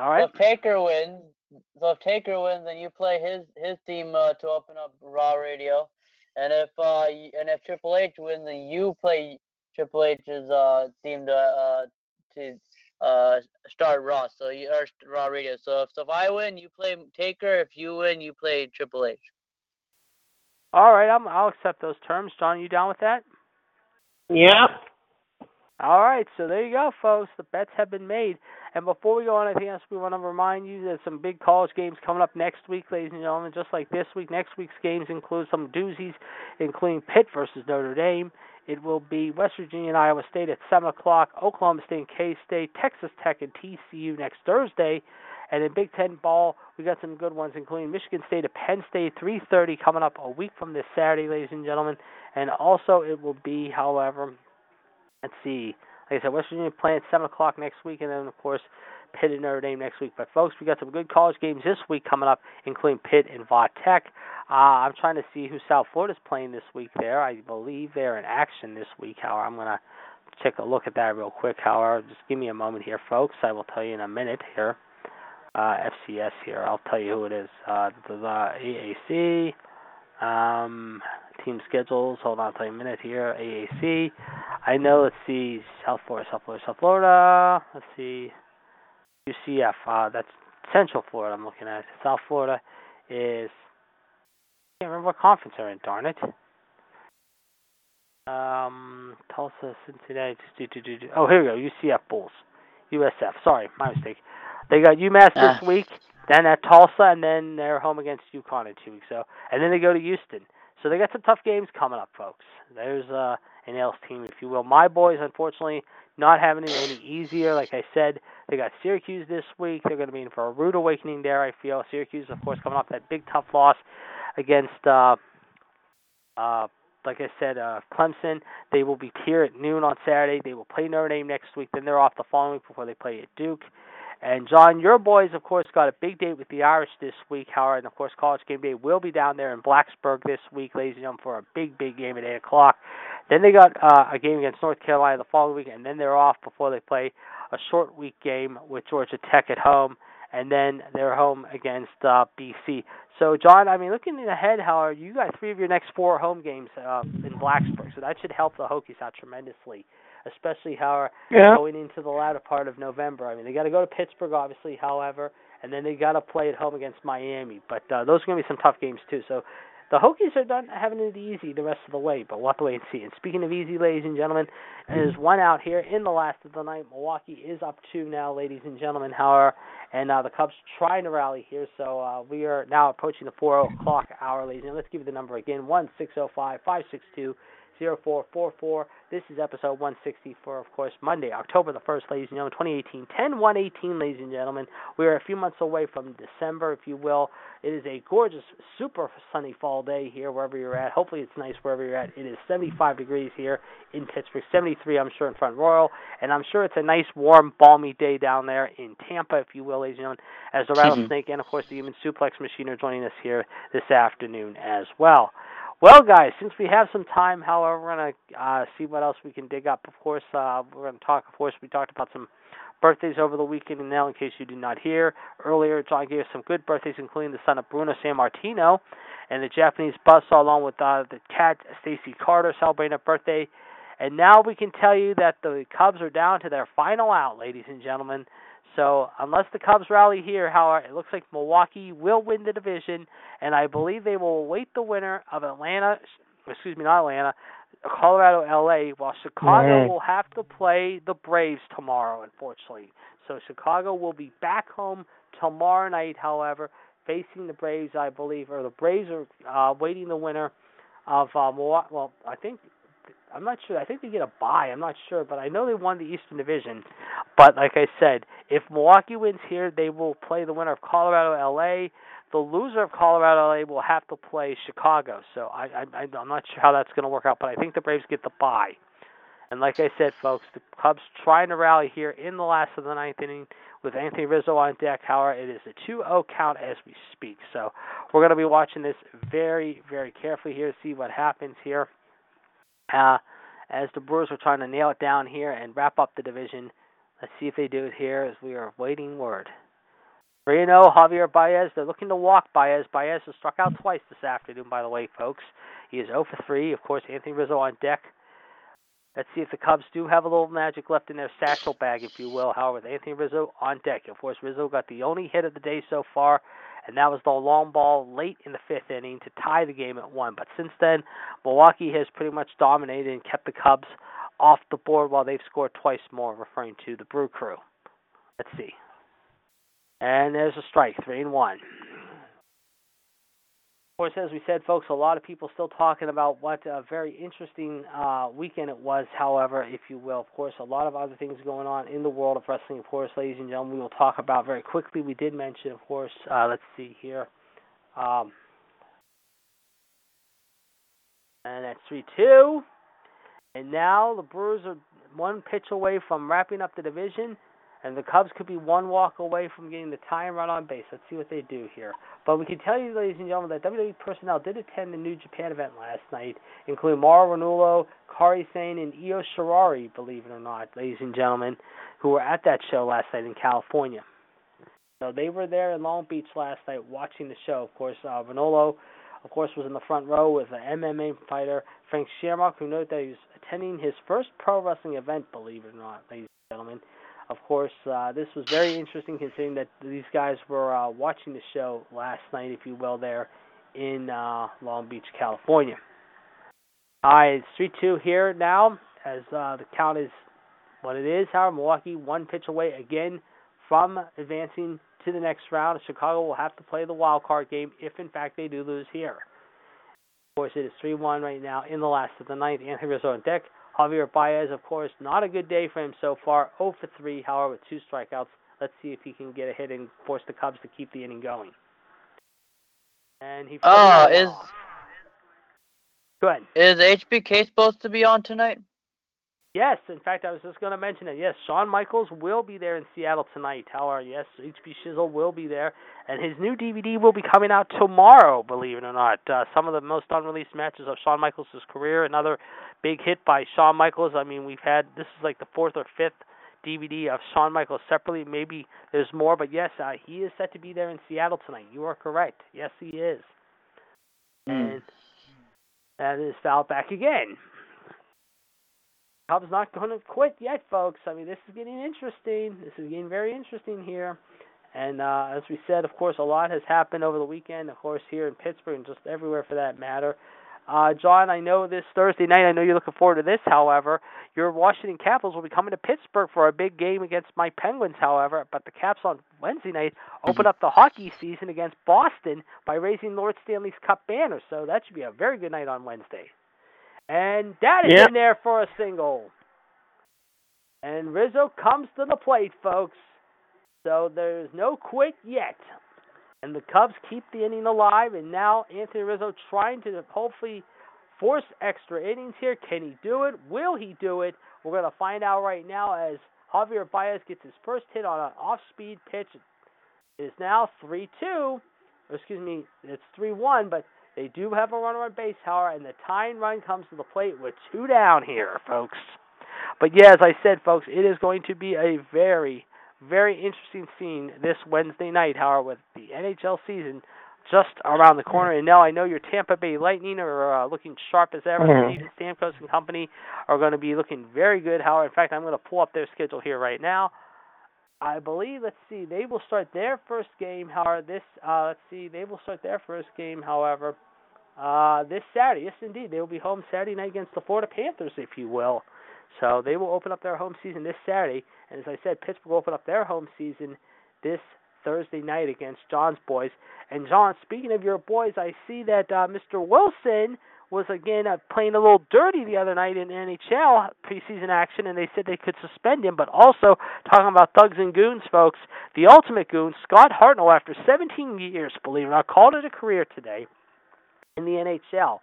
All so if Taker wins, so if Taker wins, then you play his his team uh, to open up Raw Radio, and if uh and if Triple H wins, then you play Triple H's uh team to uh to uh start Raw. So you or Raw Radio. So if so if I win, you play Taker. If you win, you play Triple H. All right. I'm, I'll accept those terms. John, you down with that? Yeah. All right, so there you go, folks. The bets have been made. And before we go on anything else, we want to remind you that some big college games coming up next week, ladies and gentlemen. Just like this week, next week's games include some doozies, including Pitt versus Notre Dame. It will be West Virginia and Iowa State at 7 o'clock, Oklahoma State and K State, Texas Tech and TCU next Thursday. And in Big Ten ball, we got some good ones, including Michigan State at Penn State, 3:30 coming up a week from this Saturday, ladies and gentlemen. And also, it will be, however, let's see, Like I said, West Virginia playing at 7 o'clock next week, and then, of course, Pitt and Notre Dame next week. But, folks, we got some good college games this week coming up, including Pitt and Va Tech. Uh, I'm trying to see who South Florida's playing this week there. I believe they're in action this week, however. I'm going to take a look at that real quick, however. Just give me a moment here, folks. I will tell you in a minute here. Uh, FCS here. I'll tell you who it is. Uh, the, the AAC. Um, team schedules. Hold on, I'll tell you a minute here. AAC. I know. Let's see. South Florida, South Florida, South Florida. Let's see. UCF. Uh, that's Central Florida. I'm looking at. South Florida is. I can't remember what conference they're in. Darn it. Um, Tulsa, Cincinnati. Do, do, do, do. Oh, here we go. UCF Bulls. USF. Sorry, my mistake. They got UMass Ah. this week, then at Tulsa, and then they're home against UConn in two weeks. So, and then they go to Houston. So they got some tough games coming up, folks. There's uh, Anil's team, if you will. My boys, unfortunately, not having it any easier. Like I said, they got Syracuse this week. They're going to be in for a rude awakening there. I feel Syracuse, of course, coming off that big tough loss against. Uh, uh, like I said, uh, Clemson. They will be here at noon on Saturday. They will play Notre Dame next week. Then they're off the following week before they play at Duke. And John, your boys, of course, got a big date with the Irish this week, Howard, and of course, College Game Day will be down there in Blacksburg this week, ladies and gentlemen, for a big, big game at eight o'clock. Then they got uh, a game against North Carolina the following week, and then they're off before they play a short week game with Georgia Tech at home, and then they're home against uh, BC. So, John, I mean, looking ahead, Howard, you got three of your next four home games uh, in Blacksburg, so that should help the Hokies out tremendously, especially Howard Yeah. going into the latter part of November. I mean, they got to go to Pittsburgh, obviously, however, and then they got to play at home against Miami. But uh, those are going to be some tough games too. So the Hokies are not having it easy the rest of the way, but we'll have to wait and see. And speaking of easy, ladies and gentlemen, there's one out here in the last of the night. Milwaukee is up two now, ladies and gentlemen. However, and uh, the Cubs trying to rally here. So uh, we are now approaching the four o'clock hour, ladies. And let's give you the number again: one six zero five five six two. 0444. This is episode 164, of course, Monday, October the 1st, ladies and gentlemen, 2018. 10 118, ladies and gentlemen. We are a few months away from December, if you will. It is a gorgeous, super sunny fall day here, wherever you're at. Hopefully, it's nice wherever you're at. It is 75 degrees here in Pittsburgh, 73, I'm sure, in Front Royal. And I'm sure it's a nice, warm, balmy day down there in Tampa, if you will, ladies and gentlemen, as the Rattlesnake and, of course, the Human Suplex Machine are joining us here this afternoon as well. Well, guys, since we have some time, however, we're to uh, see what else we can dig up. Of course, uh, we're to talk, of course, we talked about some birthdays over the weekend, and now, in case you did not hear, earlier, John gave us some good birthdays, including the son of Bruno Sammartino and the Japanese buzzsaw, along with uh, the cat Stacy Carter celebrating a birthday. And now we can tell you that the Cubs are down to their final out, ladies and gentlemen. So unless the Cubs rally here, however, it looks like Milwaukee will win the division, and I believe they will await the winner of Atlanta. Excuse me, not Atlanta, Colorado, LA. While Chicago Right. will have to play the Braves tomorrow, unfortunately. So Chicago will be back home tomorrow night. However, facing the Braves, I believe, or the Braves are uh, waiting the winner of uh, Milwaukee. Well, I think I'm not sure. I think they get a bye. I'm not sure, but I know they won the Eastern Division. But like I said, if Milwaukee wins here, they will play the winner of Colorado, LA. The loser of Colorado, LA will have to play Chicago. So I, I I'm not sure how that's going to work out, but I think the Braves get the bye. And like I said, folks, the Cubs trying to rally here in the last of the ninth inning with Anthony Rizzo on deck. However, it is a 2-0 count as we speak. So we're going to be watching this very, very carefully here to see what happens here. Uh, as the Brewers are trying to nail it down here and wrap up the division. Let's see if they do it here as we are waiting word. 3 0, Javier Baez. They're looking to walk Baez. Baez has struck out twice this afternoon, by the way, folks. He is 0 for 3. Of course, Anthony Rizzo on deck. Let's see if the Cubs do have a little magic left in their satchel bag, if you will. However, Anthony Rizzo on deck. Of course, Rizzo got the only hit of the day so far, and that was the long ball late in the fifth inning to tie the game at one. But since then, Milwaukee has pretty much dominated and kept the Cubs off the board while they've scored twice more, referring to the Brew Crew. Let's see. And there's a strike, three and one. Course, as we said, folks, a lot of people still talking about what a very interesting uh, weekend it was. However, if you will, of course, a lot of other things going on in the world of wrestling. Of course, ladies and gentlemen, we will talk about very quickly. We did mention, of course, uh, let's see here. Um, and that's 3 2. And now the Brewers are one pitch away from wrapping up the division, and the Cubs could be one walk away from getting the tie and run on base. Let's see what they do here. But we can tell you, ladies and gentlemen, that WWE personnel did attend the New Japan event last night, including Mauro Ranallo, Kairi Sane, and Io Shirai, believe it or not, ladies and gentlemen, who were at that show last night in California. So they were there in Long Beach last night watching the show. Of course, uh, Ranallo, of course, was in the front row with an MMA fighter, Frank Shamrock, who noted that he was attending his first pro wrestling event, believe it or not, ladies and gentlemen. Of course, uh, this was very interesting considering that these guys were uh, watching the show last night, if you will, there in uh, Long Beach, California. All right, it's 3 2 here now as uh, the count is what it is. However, Milwaukee one pitch away again from advancing to the next round. Chicago will have to play the wild card game if, in fact, they do lose here. Of course, it is 3 1 right now in the last of the ninth. Anthony Rizzo on deck. Javier Baez, of course, not a good day for him so far. 0 for 3, however, with two strikeouts. Let's see if he can get a hit and force the Cubs to keep the inning going. And he. Uh, is Go ahead. is HBK supposed to be on tonight? Yes, in fact, I was just going to mention it. Yes, Shawn Michaels will be there in Seattle tonight. However, yes, HB Shizzle will be there, and his new DVD will be coming out tomorrow. Believe it or not, uh, some of the most unreleased matches of Shawn Michaels' career. Another big hit by Shawn Michaels. I mean, we've had this is like the fourth or fifth DVD of Shawn Michaels separately. Maybe there's more, but yes, uh, he is set to be there in Seattle tonight. You are correct. Yes, he is. Mm. And that is foul back again. Cubs not going to quit yet, folks. I mean, this is getting interesting. This is getting very interesting here. And uh, as we said, of course, a lot has happened over the weekend, of course, here in Pittsburgh and just everywhere for that matter. Uh, John, I know this Thursday night, I know you're looking forward to this, however. Your Washington Capitals will be coming to Pittsburgh for a big game against my Penguins, however. But the Caps on Wednesday night open up the hockey season against Boston by raising Lord Stanley's Cup banner. So that should be a very good night on Wednesday. And that is Yep. in there for a single. And Rizzo comes to the plate, folks. So there's no quit yet. And the Cubs keep the inning alive, and now Anthony Rizzo trying to hopefully force extra innings here. Can he do it? Will he do it? We're going to find out right now as Javier Baez gets his first hit on an off-speed pitch. It is now 3-2. Excuse me, it's 3-1, but they do have a runner on base, however, and the tying run comes to the plate with two down here, folks. But yeah, as I said, folks, it is going to be a very, very interesting scene this Wednesday night, however, with the NHL season just around the corner. And now I know your Tampa Bay Lightning are uh, looking sharp as ever. Mhm. Steven Stamkos and company are going to be looking very good. However, in fact, I'm going to pull up their schedule here right now. I believe, let's see, they will start their first game, however, this, uh, let's see, they will start their first game, however, uh, this Saturday. Yes, indeed. They will be home Saturday night against the Florida Panthers, if you will. So they will open up their home season this Saturday. And as I said, Pittsburgh will open up their home season this Thursday night against John's boys. And John, speaking of your boys, I see that uh, Mr. Wilson was again uh, playing a little dirty the other night in NHL preseason action, and they said they could suspend him. But also talking about thugs and goons, folks, the ultimate goon, Scott Hartnell, after 17 years, believe it or not, called it a career today in the NHL.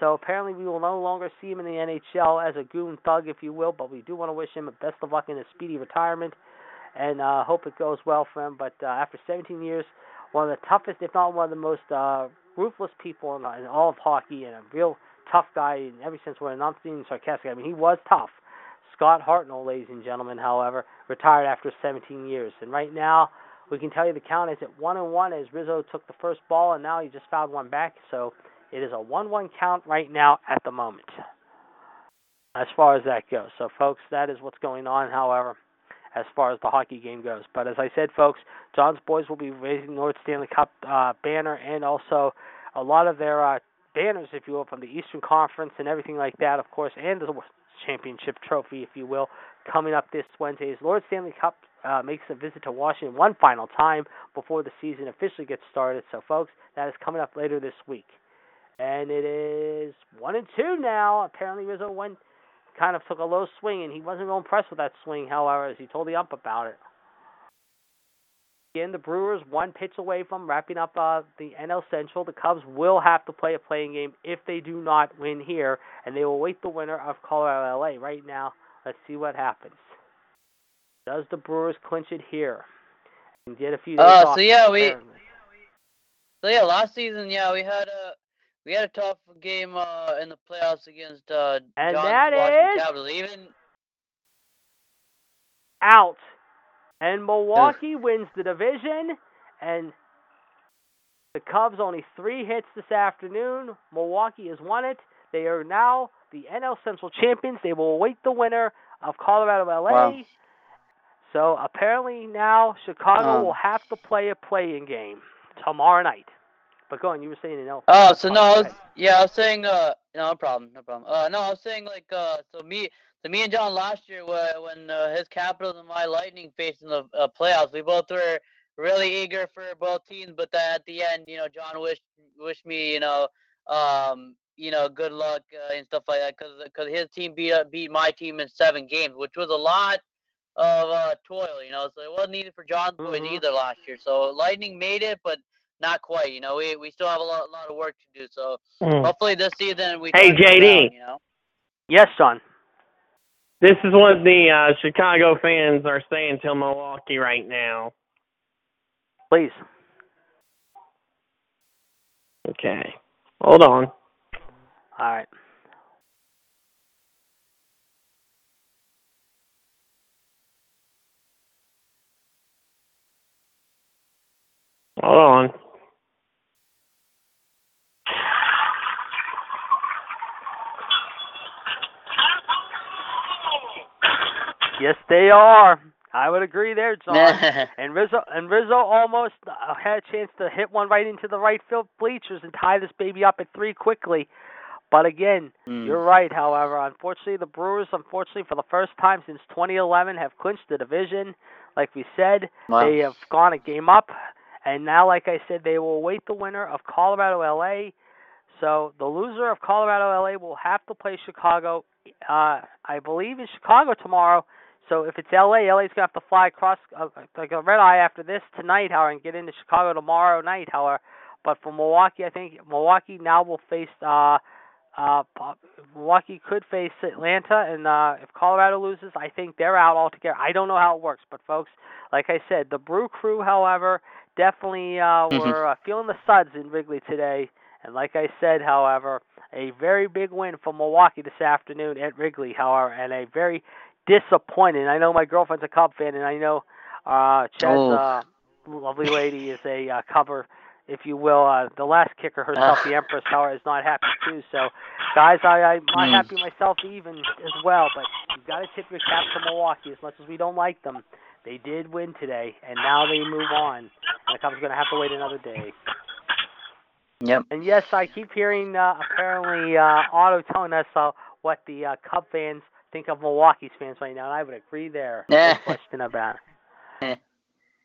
So apparently we will no longer see him in the NHL as a goon thug, if you will. But we do want to wish him the best of luck in his speedy retirement, and uh, hope it goes well for him. But uh, after 17 years, one of the toughest, if not one of the most uh, ruthless people in, in all of hockey, and a real tough guy. In every sense, we're not being sarcastic. I mean, he was tough. Scott Hartnell, ladies and gentlemen, however, retired after 17 years, and right now we can tell you the count is at one and one as Rizzo took the first ball, and now he just fouled one back. So it is a one-one count right now at the moment, as far as that goes. So, folks, that is what's going on. However, as far as the hockey game goes, but as I said, folks, John's boys will be raising North Stanley Cup uh, banner and also a lot of their uh, banners, if you will, from the Eastern Conference and everything like that, of course, and the championship trophy, if you will, coming up this Wednesday. As Lord Stanley Cup uh, makes a visit to Washington one final time before the season officially gets started. So, folks, that is coming up later this week. And it is one and two now. Apparently, Rizzo went kind of took a low swing, and he wasn't real impressed with that swing. However, as he told the ump about it. Again, the Brewers one pitch away from wrapping up uh, the NL Central. The Cubs will have to play a playing game if they do not win here, and they will wait the winner of Colorado LA. Right now, Let's see what happens. Does the Brewers clinch it here and get a few? Uh, days so yeah, we- So yeah, last season, yeah, we had a we had a tough game uh, in the playoffs against uh, And John's that Washington is- Capitals. Even out. And Milwaukee wins the division, and the Cubs only three hits this afternoon. Milwaukee has won it. They are now the NL Central champions. They will await the winner of Colorado LA. Wow. So apparently now Chicago Um. will have to play a playing game tomorrow night. But go on, you were saying Anil. oh, so no, I was, yeah, I was saying uh, no problem, no problem. Uh, no, I was saying like uh, so me, so me and John last year when when uh, his Capitals and my Lightning faced in the uh, playoffs, we both were really eager for both teams, but then at the end, you know, John wished wished me, you know, um, you know, good luck uh, and stuff like that, because because his team beat uh, beat my team in seven games, which was a lot of uh, toil, you know. So it wasn't easy for John's boys Mhm. either last year. So Lightning made it, but not quite. You know, we we still have a lot lot of work to do. So Mm. hopefully this season we. Hey, JD. around, you know. Yes, son. This is what the uh, Chicago fans are saying to Milwaukee right now. Please. Okay. Hold on. All right. Hold on. Yes, they are. I would agree there, John. *laughs* And Rizzo and Rizzo almost uh, had a chance to hit one right into the right field bleachers and tie this baby up at three quickly. But again, Mm. you're right. However, unfortunately, the Brewers, unfortunately, for the first time since 2011, have clinched the division. Like we said, Wow. they have gone a game up, and now, like I said, they will await the winner of Colorado LA. So the loser of Colorado LA will have to play Chicago. Uh, I believe in Chicago tomorrow. So if it's LA, LA's gonna have to fly across uh, like a red eye after this tonight, however, and get into Chicago tomorrow night, however. But for Milwaukee, I think Milwaukee now will face uh uh Milwaukee could face Atlanta, and uh if Colorado loses, I think they're out altogether. I don't know how it works, but folks, like I said, the Brew Crew, however, definitely uh Mhm. were uh, feeling the suds in Wrigley today. And like I said, however, a very big win for Milwaukee this afternoon at Wrigley, however, and a very disappointing. I know my girlfriend's a Cub fan, and I know uh Chad's Oh. uh, lovely lady is a uh, cover, if you will. Uh, the last kicker herself, Ah. the Empress, however, is not happy too. So, guys, I, I'm not Mm. happy myself even as well. But you've got to tip your cap to Milwaukee as much as we don't like them. They did win today, and now they move on. And the Cubs are going to have to wait another day. Yep. And yes, I keep hearing uh, apparently uh, Otto telling us uh, what the uh, Cub fans think of Milwaukee's fans right now, and I would agree there. *laughs* No question about it.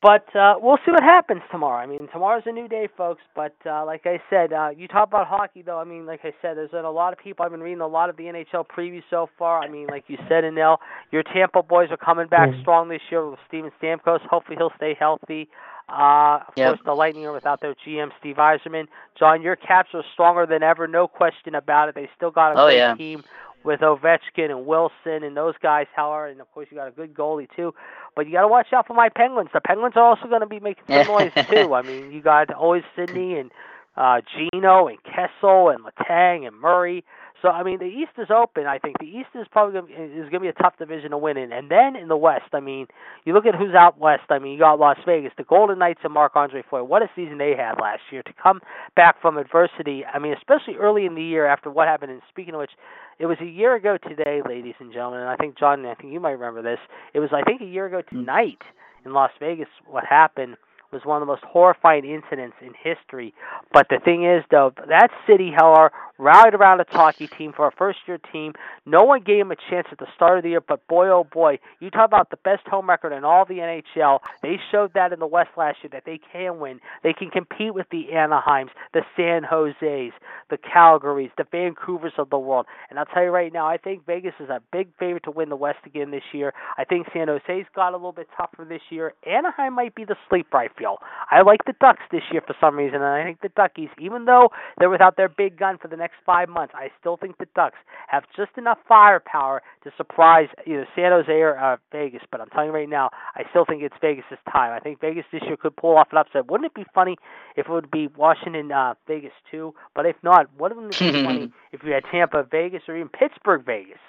But uh, we'll see what happens tomorrow. I mean, tomorrow's a new day, folks. But uh, like I said, uh, you talk about hockey, though. I mean, like I said, there's been a lot of people. I've been reading a lot of the NHL previews so far. I mean, like you said, Anil, your Tampa boys are coming back Mhm. strong this year with Steven Stamkos. Hopefully, he'll stay healthy. Uh, of Yep. course, the Lightning are without their GM, Steve Yzerman. John, your Caps are stronger than ever, no question about it. They still got a Oh, great yeah. team with Ovechkin and Wilson and those guys, however, and of course you got a good goalie too. But you got to watch out for my Penguins. The Penguins are also going to be making some noise too. I mean, you got always Sidney and uh Geno and Kessel and Letang and Murray. So I mean, the East is open. I think the East is probably gonna, is going to be a tough division to win in. And then in the West, I mean, you look at who's out west. I mean, you got Las Vegas, the Golden Knights, and Marc Andre Fleury. What a season they had last year to come back from adversity. I mean, especially early in the year after what happened. And speaking of which, it was a year ago today, ladies and gentlemen. And I think John, I think you might remember this. It was I think a year ago tonight in Las Vegas. What happened was one of the most horrifying incidents in history. But the thing is, though, that city, however, rallied around its hockey team for a first-year team. No one gave them a chance at the start of the year, but boy, oh boy, you talk about the best home record in all the NHL. They showed that in the West last year that they can win. They can compete with the Anaheims, the San Jose's, the Calgarys, the Vancouvers of the world. And I'll tell you right now, I think Vegas is a big favorite to win the West again this year. I think San Jose's got a little bit tougher this year. Anaheim might be the sleeper. I feel. I like the Ducks this year for some reason, and I think the Duckies, even though they're without their big gun for the next five months, I still think the Ducks have just enough firepower to surprise either San Jose or uh, Vegas. But I'm telling you right now, I still think it's Vegas' time. I think Vegas this year could pull off an upset. Wouldn't it be funny if it would be Washington, uh, Vegas too? But if not, wouldn't it be *laughs* funny if you had Tampa, Vegas, or even Pittsburgh, Vegas?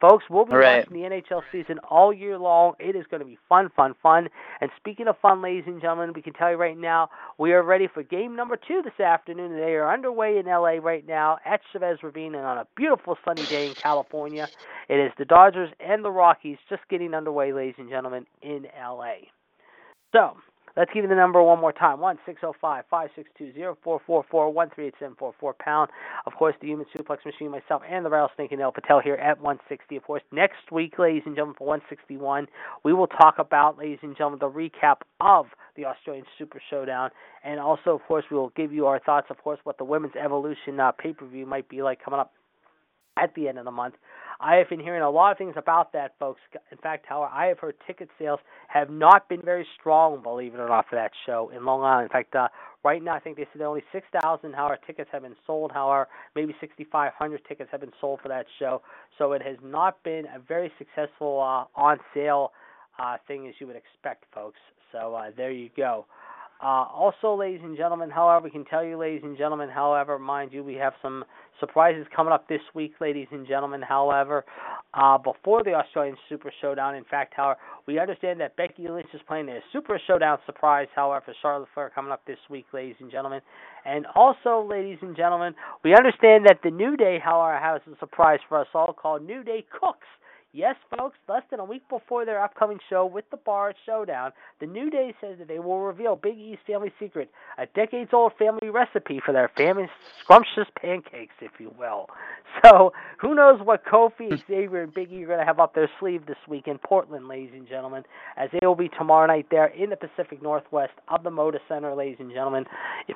Folks, we'll be Right. watching the NHL season all year long. It is going to be fun, fun, fun. And speaking of fun, ladies and gentlemen, we can tell you right now, we are ready for game number two this afternoon. They are underway in LA right now at Chavez Ravine and on a beautiful sunny day in California. It is the Dodgers and the Rockies just getting underway, ladies and gentlemen, in LA. So, let's give you the number one more time. One six zero five five six two zero four four four one three eight seven four four pound. Of course, the Human Suplex Machine, myself, and the Rattlesnake and Anil Patel here at 160. Of course, next week, ladies and gentlemen, for 161, we will talk about, ladies and gentlemen, the recap of the Australian Super Showdown, and also, of course, we will give you our thoughts, of course, what the Women's Evolution uh, pay-per-view might be like coming up at the end of the month. I have been hearing a lot of things about that, folks. In fact, however, I have heard ticket sales have not been very strong, believe it or not, for that show in Long Island. In fact, uh, right now I think they said only 6,000, however, tickets have been sold. However, maybe 6,500 tickets have been sold for that show. So it has not been a very successful uh, on sale uh, thing as you would expect, folks. So uh, there you go. Uh, also, ladies and gentlemen, however, we can tell you, ladies and gentlemen, however, mind you, we have some surprises coming up this week, ladies and gentlemen. However, uh, before the Australian Super Showdown, in fact, however, we understand that Becky Lynch is playing a Super Showdown surprise, however, for Charlotte Flair coming up this week, ladies and gentlemen. And also, ladies and gentlemen, we understand that the New Day, however, has a surprise for us all called New Day Cooks. Yes, folks, less than a week before their upcoming show with the Bar Showdown, the New Day says that they will reveal Big E's family secret, a decades old family recipe for their famous scrumptious pancakes, if you will. *laughs* So, who knows what Kofi, hmm. Xavier, and Big E are going to have up their sleeve this week in Portland, ladies and gentlemen, as they will be tomorrow night there in the Pacific Northwest of the Moda Center, ladies and gentlemen,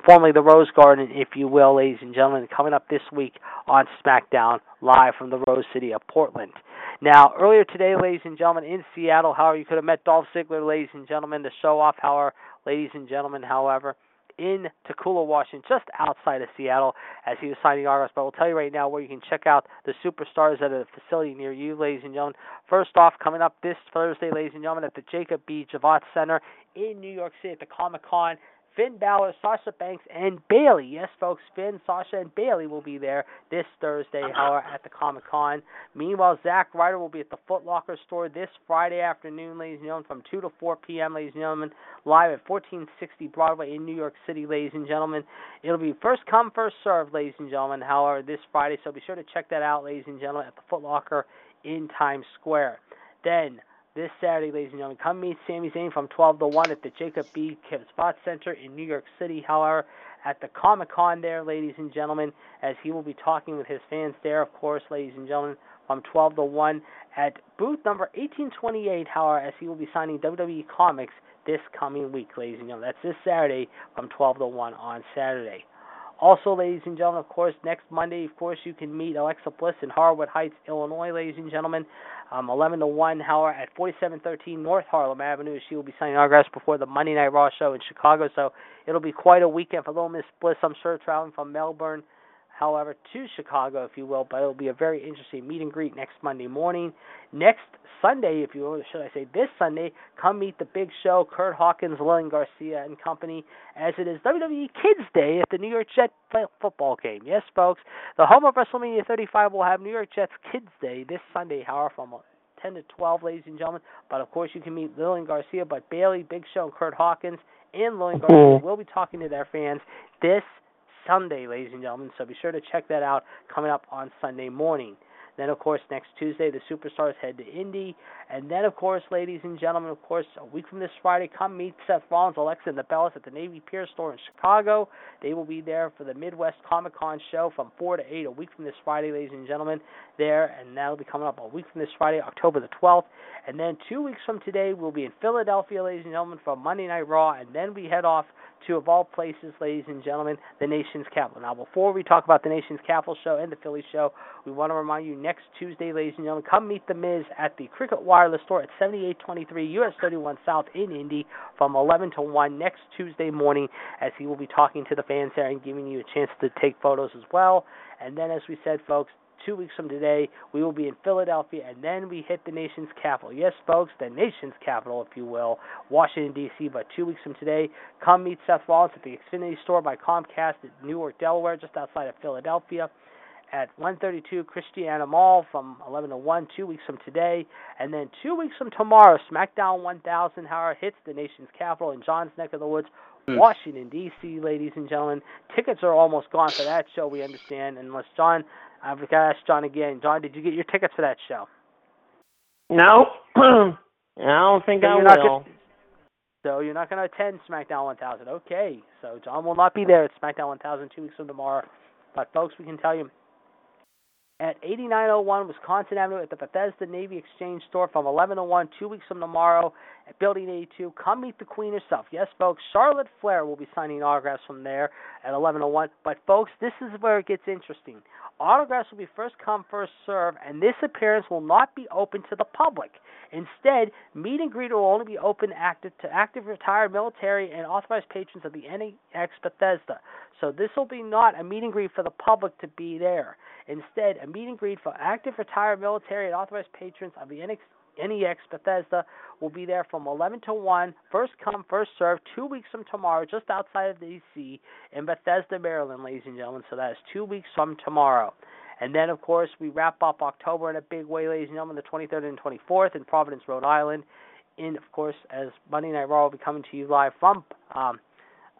formerly the Rose Garden, if you will, ladies and gentlemen, coming up this week on SmackDown live from the Rose City of Portland. Now, earlier today, ladies and gentlemen, in Seattle, however, you could have met Dolph Ziggler, ladies and gentlemen, to show off, however, ladies and gentlemen, however, in Tacoma, Washington, just outside of Seattle, as he was signing autographs. But we'll tell you right now where you can check out the superstars at a facility near you, ladies and gentlemen. First off, coming up this Thursday, ladies and gentlemen, at the Jacob B. Javits Center in New York City at the Comic Con. Finn Balor, Sasha Banks, and Bayley. Yes, folks, Finn, Sasha, and Bayley will be there this Thursday, *laughs* however, at the Comic Con. Meanwhile, Zack Ryder will be at the Foot Locker store this Friday afternoon, ladies and gentlemen, from 2 to 4 p.m., ladies and gentlemen, live at 1460 Broadway in New York City, ladies and gentlemen. It'll be first come, first served, ladies and gentlemen, however, this Friday, so be sure to check that out, ladies and gentlemen, at the Foot Locker in Times Square. Then, this Saturday, ladies and gentlemen. Come meet Sami Zayn from 12 to 1 at the Jacob B. Kim Spot Center in New York City. However, at the Comic Con there, ladies and gentlemen, as he will be talking with his fans there, of course, ladies and gentlemen, from 12 to 1 at booth number 1828. However, as he will be signing WWE Comics this coming week, ladies and gentlemen. That's this Saturday from 12 to 1 on Saturday. Also, ladies and gentlemen, of course, next Monday, of course, you can meet Alexa Bliss in Harwood Heights, Illinois, ladies and gentlemen. Um, 11 to 1, however, at 4713 North Harlem Avenue. She will be signing autographs before the Monday Night Raw show in Chicago, so it'll be quite a weekend for Little Miss Bliss, I'm sure, traveling from Melbourne, however, to Chicago, if you will. But it'll be a very interesting meet and greet next Monday morning. Next Sunday, if you will, should I say this Sunday, come meet the big show, Kurt Hawkins, Lillian Garcia, and company, as it is WWE Kids Day at the New York Jets football game. Yes, folks, the home of WrestleMania 35 will have New York Jets Kids Day this Sunday, however, from 10 to 12, ladies and gentlemen. But of course, you can meet Lillian Garcia, but Bayley, Big Show, and Kurt Hawkins, and Lillian Garcia mm-hmm. will be talking to their fans this Sunday, ladies and gentlemen. So be sure to check that out coming up on Sunday morning. Then, of course, next Tuesday, the Superstars head to Indy. And then, of course, ladies and gentlemen, of course, a week from this Friday, come meet Seth Rollins, Alexa, and the Bellas at the Navy Pier store in Chicago. They will be there for the Midwest Comic Con show from 4 to 8 a week from this Friday, ladies and gentlemen, there. And that'll be coming up a week from this Friday, October the 12th. And then two weeks from today, we'll be in Philadelphia, ladies and gentlemen, for Monday Night Raw. And then we head off to, of all places, ladies and gentlemen, the nation's capital. Now, before we talk about the nation's capital show and the Philly show, we want to remind you next Tuesday, ladies and gentlemen. Come meet The Miz at the Cricket Wireless store at 7823 US 31 South in Indy from 11 to 1 next Tuesday morning as he will be talking to the fans there and giving you a chance to take photos as well. And then, as we said, folks, two weeks from today, we will be in Philadelphia, and then we hit the nation's capital. Yes, folks, the nation's capital, if you will, Washington, D.C. But two weeks from today, come meet Seth Rollins at the Xfinity store by Comcast at Newark, Delaware, just outside of Philadelphia. At 132 Christiana Mall from 11 to 1, two weeks from today. And then two weeks from tomorrow, SmackDown 1000, Howard hits the nation's capital in John's neck of the woods, mm. Washington, D.C., ladies and gentlemen. Tickets are almost gone for that show, we understand, unless John I've got to ask John again. John, did you get your tickets for that show? No, *clears throat* I don't think So I will. gonna- So you're not going to attend SmackDown 1000. Okay. So John will not be there at SmackDown 1000 two weeks from tomorrow. But folks, we can tell you at 8901 Wisconsin Avenue at the Bethesda Navy Exchange store from 11 to 1 two weeks from tomorrow at Building 82. Come meet the Queen herself. Yes, folks, Charlotte Flair will be signing autographs from there at 1101. But folks, this is where it gets interesting. Autographs will be first come, first serve, and this appearance will not be open to the public. Instead, meet and greet will only be open active to active retired military and authorized patrons of the NEX Bethesda. So this will be not a meet and greet for the public to be there. Instead, a meet and greet for active retired military and authorized patrons of the NEX, NEX Bethesda will be there from 11 to 1, first come, first serve, two weeks from tomorrow, just outside of D.C. in Bethesda, Maryland, ladies and gentlemen. So that is two weeks from tomorrow. And then, of course, we wrap up October in a big way, ladies and gentlemen, the 23rd and 24th in Providence, Rhode Island. In, of course, as Monday Night Raw will be coming to you live from, um,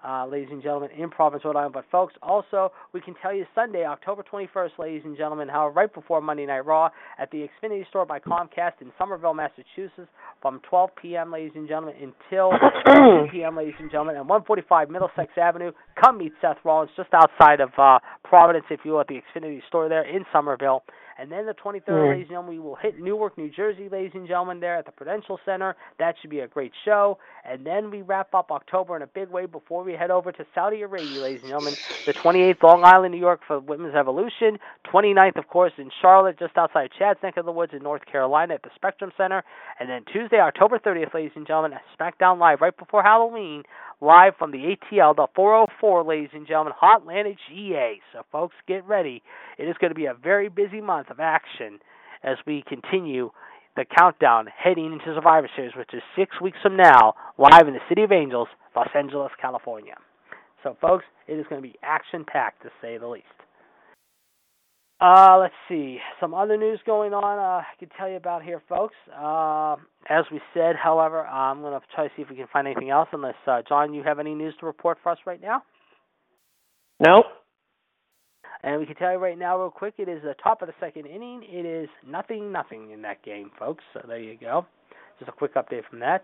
uh, ladies and gentlemen, in Providence, Rhode Island. But, folks, also, we can tell you Sunday, October 21st, ladies and gentlemen, how right before Monday Night Raw at the Xfinity store by Comcast in Somerville, Massachusetts, from 12 p.m., ladies and gentlemen, until 2 *coughs* p.m., ladies and gentlemen, and 145 Middlesex Avenue. Come meet Seth Rollins just outside of uh, Providence, if you will, at the Xfinity store there in Somerville. And then the 23rd, Mm. ladies and gentlemen, we will hit Newark, New Jersey, ladies and gentlemen, there at the Prudential Center. That should be a great show. And then we wrap up October in a big way before we head over to Saudi Arabia, ladies and gentlemen. The 28th, Long Island, New York for Women's Evolution. 29th, of course, in Charlotte, just outside Chad's neck of the woods in North Carolina at the Spectrum Center. And then Tuesday, October 30th, ladies and gentlemen, at SmackDown Live right before Halloween, live from the ATL, the 404, ladies and gentlemen, Hot Hotlanta, GA. So, folks, get ready. It is going to be a very busy month of action as we continue the countdown heading into Survivor Series, which is six weeks from now, live in the City of Angels, Los Angeles, California. So, folks, it is going to be action packed to say the least. Uh, let's see. Some other news going on uh, I can tell you about here, folks. Uh, as we said, however, I'm going to try to see if we can find anything else, unless, uh, John, you have any news to report for us right now? Nope. And we can tell you right now, real quick, it is the top of the second inning. It is nothing, nothing in that game, folks. So there you go. Just a quick update from that.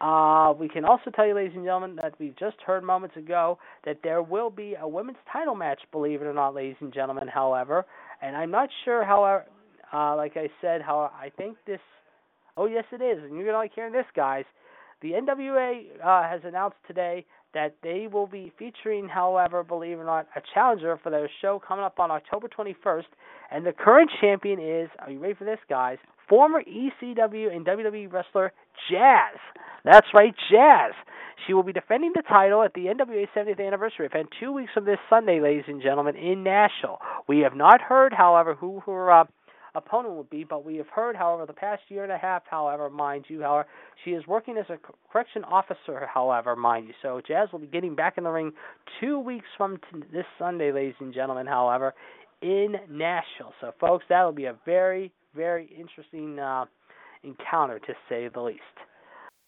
Uh, we can also tell you, ladies and gentlemen, that we just heard moments ago that there will be a women's title match, believe it or not, ladies and gentlemen, however. And I'm not sure, however, uh, like I said, how I think this. Oh, yes, it is. And you're going to like hearing this, guys. The NWA uh, has announced today that they will be featuring, however, believe it or not, a challenger for their show coming up on October 21st. And the current champion is, are you ready for this, guys? Former ECW and WWE wrestler Jazz. That's right, Jazz. She will be defending the title at the NWA 70th anniversary event two weeks from this Sunday, ladies and gentlemen, in Nashville. We have not heard, however, who her uh, opponent will be, but we have heard, however, the past year and a half, however, mind you, however, she is working as a correction officer, however, mind you. So Jazz will be getting back in the ring two weeks from t- this Sunday, ladies and gentlemen, however, in Nashville. So, folks, that will be a very, very interesting uh, encounter, to say the least.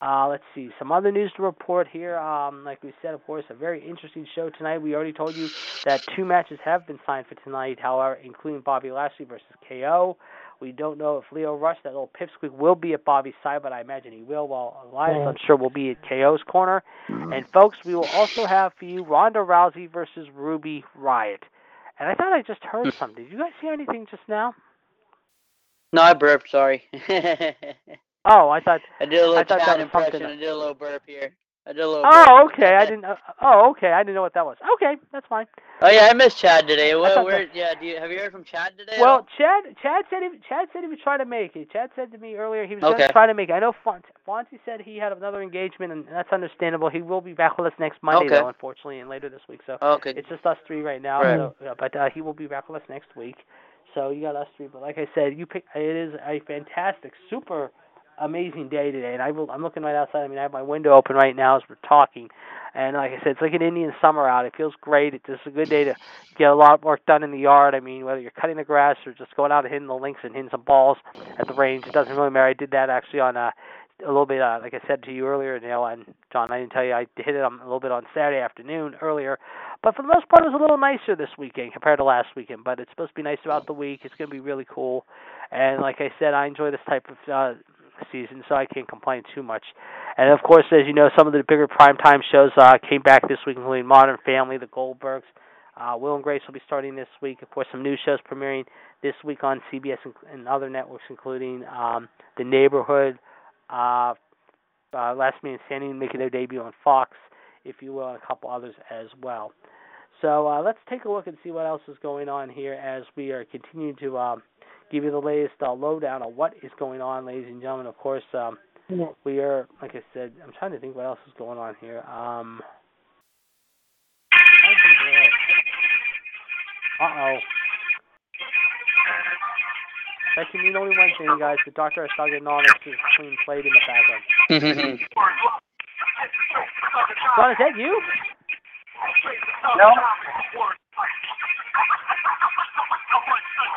Uh, let's see some other news to report here. Um, like we said, of course, a very interesting show tonight. We already told you that two matches have been signed for tonight, however, including Bobby Lashley versus KO. We don't know if Lio Rush, that little pipsqueak, will be at Bobby's side, but I imagine he will. While Elias, I'm sure, will be at KO's corner. And folks, we will also have for you Ronda Rousey versus Ruby Riott. And I thought I just heard *laughs* something. Did you guys hear anything just now? No, I burped. Sorry. *laughs* Oh, I thought I did a little I thought that impression. something- I did a little burp here. I did a little. Oh, okay. I didn't. Uh, oh, okay. I didn't know what that was. Okay, that's fine. Oh yeah, I missed Chad today. Where, thought where, yeah, do you, have you heard from Chad today? Well. Chad, Chad said he, Chad said he was trying to make it. Chad said to me earlier he was going Okay. to try to make it. I know Font, Fonzie said he had another engagement, and that's understandable. He will be back with us next Monday, Okay. though, unfortunately, and later this week. So okay. it's just us three right now. Right. So, yeah, but uh, he will be back with us next week. So you got us three. But like I said, you pick. It is a fantastic, super amazing day today, and I will, I'm looking right outside. I mean, I have my window open right now as we're talking, and like I said, it's like an Indian summer out. It feels great. It's just a good day to get a lot of work done in the yard. I mean, whether you're cutting the grass or just going out and hitting the links and hitting some balls at the range, it doesn't really matter. I did that actually on uh, a little bit, uh, like I said to you earlier, Neil and John. I didn't tell you I hit it a little bit on Saturday afternoon earlier, but for the most part, it was a little nicer this weekend compared to last weekend. But it's supposed to be nice throughout the week. It's going to be really cool, and like I said, I enjoy this type of uh, season, so I can't complain too much. And of course, as you know, some of the bigger primetime shows uh, came back this week, including Modern Family, The Goldbergs. Uh, Will and Grace will be starting this week. Of course, some new shows premiering this week on CBS and, and other networks, including um, The Neighborhood, uh, uh, Last Man Standing making their debut on Fox, if you will, and a couple others as well. So uh, let's take a look and see what else is going on here as we are continuing to um, give you the latest uh, lowdown on what is going on, ladies and gentlemen. Of course, um, we are, like I said, I'm trying to think what else is going on here. Um, uh oh. That can mean only one thing, guys. The Dr. Thugonomics is clean played in the background. *laughs* *laughs* John, is that you? No.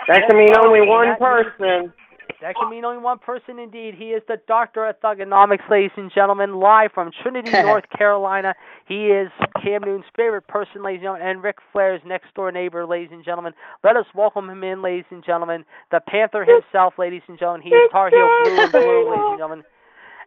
That can mean only one person. That can mean only one person indeed. He is the Doctor of Thugonomics, ladies and gentlemen, live from Trinity, *laughs* North Carolina. He is Cam Newton's favorite person, ladies and gentlemen, and Ric Flair's next door neighbor, ladies and gentlemen. Let us welcome him in, ladies and gentlemen. The Panther himself, ladies and gentlemen. He is Tar Heel Blue and Blue, ladies and gentlemen.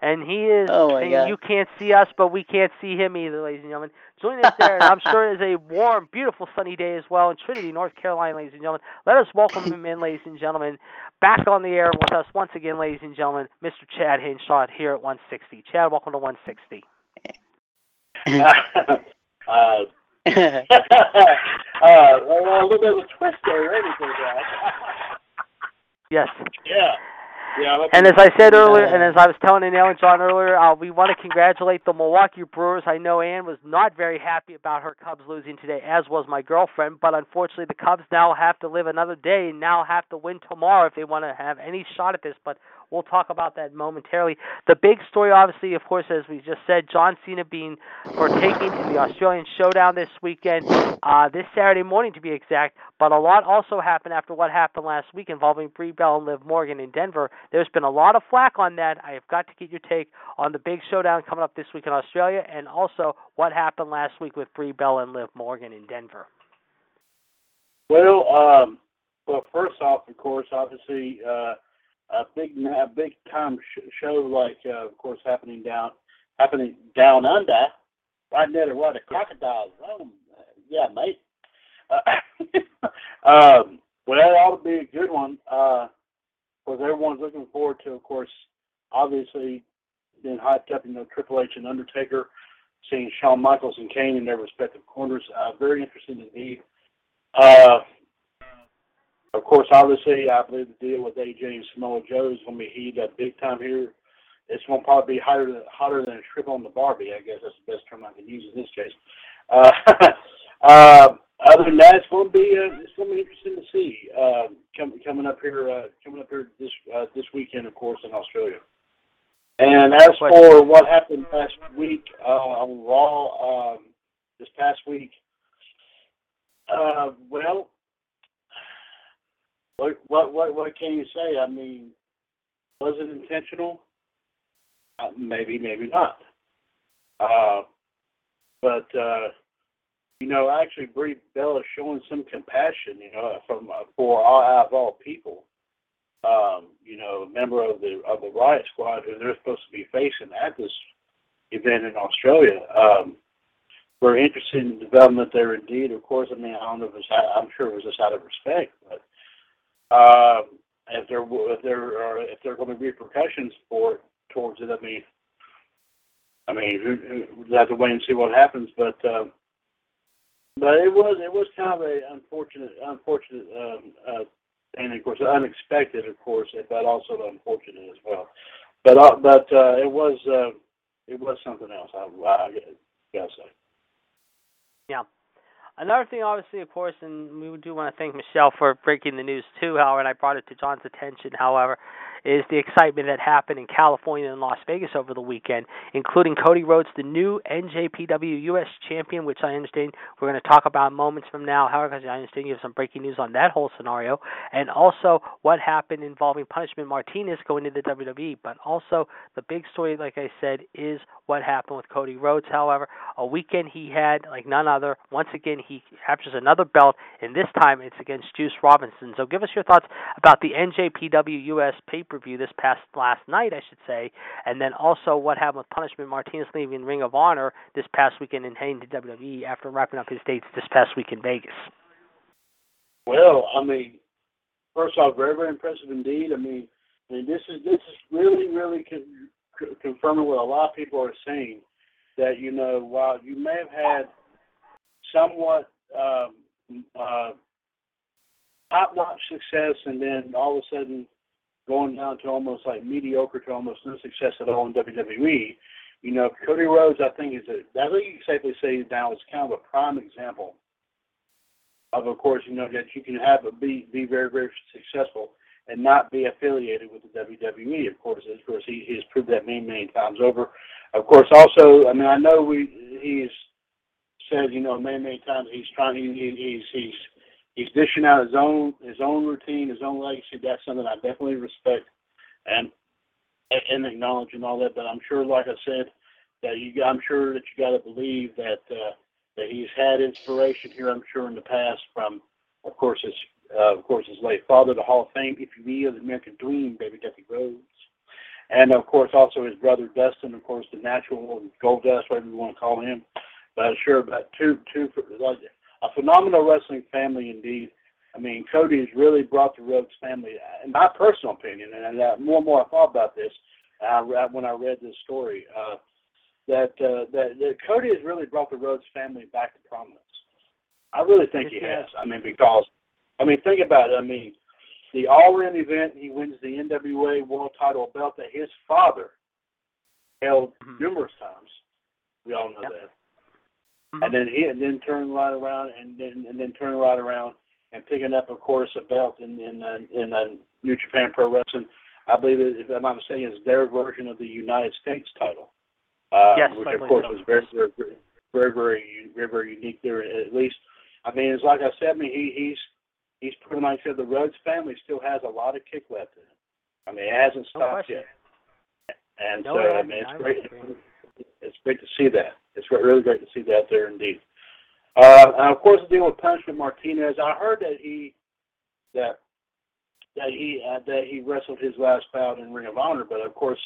And he is, Oh, my and God. you can't see us, but we can't see him either, ladies and gentlemen. Join us there, and I'm sure it is a warm, beautiful, sunny day as well in Trinity, North Carolina, ladies and gentlemen. Let us welcome him in, ladies and gentlemen. Back on the air with us once again, ladies and gentlemen, Mr. Chad Hinshaw here at 160. Chad, welcome to 160. *laughs* uh, uh, well, a little bit of a twist there, ain't it, there. Yes. yeah. Yeah. And as I said earlier, and as I was telling Anil and John earlier, uh, we want to congratulate the Milwaukee Brewers. I know Ann was not very happy about her Cubs losing today, as was my girlfriend. But unfortunately, the Cubs now have to live another day and now have to win tomorrow if they want to have any shot at this. But we'll talk about that momentarily. The big story, obviously, of course, as we just said, John Cena being partaking in the Australian Showdown this weekend, uh, this Saturday morning to be exact. But a lot also happened after what happened last week involving Brie Bella and Liv Morgan in Denver. There's been a lot of flack on that. I have got to get your take on the big showdown coming up this week in Australia, and also what happened last week with Brie Bella and Liv Morgan in Denver. Well, um, well, first off, of course, obviously, uh, a big, a big time sh- show like, uh, of course, happening down, happening down under, right near where the crocodiles roam. Uh, yeah, mate. Uh, *coughs* um, well, that ought to be a good one. Uh, because everyone's looking forward to, of course, obviously, being hyped up, you know, Triple H and Undertaker, seeing Shawn Michaels and Kane in their respective corners. Uh, very interesting indeed. Of course, obviously, I believe the deal with AJ and Samoa Joe is going to be heated up big time here. It's going to probably be hotter than, hotter than a trip on the Barbie. I guess that's the best term I can use in this case. *laughs* Uh, uh, other than that, it's going to be uh, it's going to be interesting to see uh, com- coming up here uh, coming up here this uh, this weekend, of course, in Australia. And as for what happened last week uh, on Raw, um, this past week, uh, well, what what what what can you say? I mean, was it intentional? Uh, maybe, maybe not. Uh, but uh, you know, actually, Brie is showing some compassion. You know, from uh, for all of all people. Um, you know, a member of the of the Riot Squad who they're supposed to be facing at this event in Australia. Um, very interesting development there indeed. Of course, I mean, I don't know if it's, I'm sure it was just out of respect, but um, if there if there are if there are going to be repercussions for it towards it, I mean, I mean, we'll have to wait and see what happens. But uh, but it was it was kind of a unfortunate unfortunate um, uh, and of course unexpected, of course, but also unfortunate as well. But uh, but uh, it was uh, it was something else. I, I gotta say. Another thing, obviously, of course, and we do want to thank Michelle for breaking the news too. However, I brought it to John's attention. However, is the excitement that happened in California and Las Vegas over the weekend, including Cody Rhodes, the new NJPW US champion, which I understand we're going to talk about moments from now. However, I understand you have some breaking news on that whole scenario, and also what happened involving Punishment Martinez going to the WWE. But also the big story, like I said, is what happened with Cody Rhodes. However, a weekend he had like none other. Once again, he captures another belt, and this time it's against Juice Robinson. So give us your thoughts about the NJPW US pay per view this past last night, I should say, and then also what happened with Punishment Martinez leaving Ring of Honor this past weekend and heading to WWE after wrapping up his dates this past week in Vegas. Well, I mean, first off, very very impressive indeed. I mean, I mean this is this is really really con- confirming what a lot of people are saying that you know while you may have had somewhat um, uh, top-notch success and then all of a sudden going down to almost like mediocre to almost no success at all in WWE. You know, Cody Rhodes, I think, is a, I think you can safely say now is kind of a prime example of, of course, you know, that you can have a be be very very successful and not be affiliated with the WWE. Of course, of course, he he's proved that many many times over. Of course, also, I mean, I know we he's said, you know, many many times he's trying he, he's he's he's dishing out his own his own routine, his own legacy. That's something I definitely respect and and acknowledge and all that. But I'm sure, like I said, that you I'm sure that you got to believe that uh, that he's had inspiration here. I'm sure in the past from, of course, his uh, of course his late father, the Hall of Fame, if you will, the American Dream, Baby Dusty Rhodes. And of course, also his brother Dustin, of course, the natural Gold Dust, whatever you want to call him. But I'm sure, about two, two, like a phenomenal wrestling family indeed. I mean, Cody has really brought the Rhodes family, in my personal opinion, and uh, more and more I thought about this uh, when I read this story, uh, that, uh, that that Cody has really brought the Rhodes family back to prominence. I really think he has. I mean, because I mean, think about it. I mean, the All-In event, he wins the NWA World Title belt that his father held mm-hmm. numerous times. We all know yep. that. Mm-hmm. And then he and then turn right around and then and then turn right around and picking up, of course, a belt in in uh, in uh, New Japan Pro Wrestling. I believe, it, if I'm not mistaken, is their version of the United States title. Uh, yes, which of course was very, very, very, very, very, very unique there. At least, I mean, it's like I said. I mean, he, he's he's pretty much said the Rhodes family still has a lot of kick left in it. I mean, it hasn't stopped no yet. And no, so, I mean, it's great. It's great to see that. It's really great to see that there indeed. Uh, and of course, the deal with Punishment Martinez. I heard that he that that he uh, that he wrestled his last bout in Ring of Honor, but of course,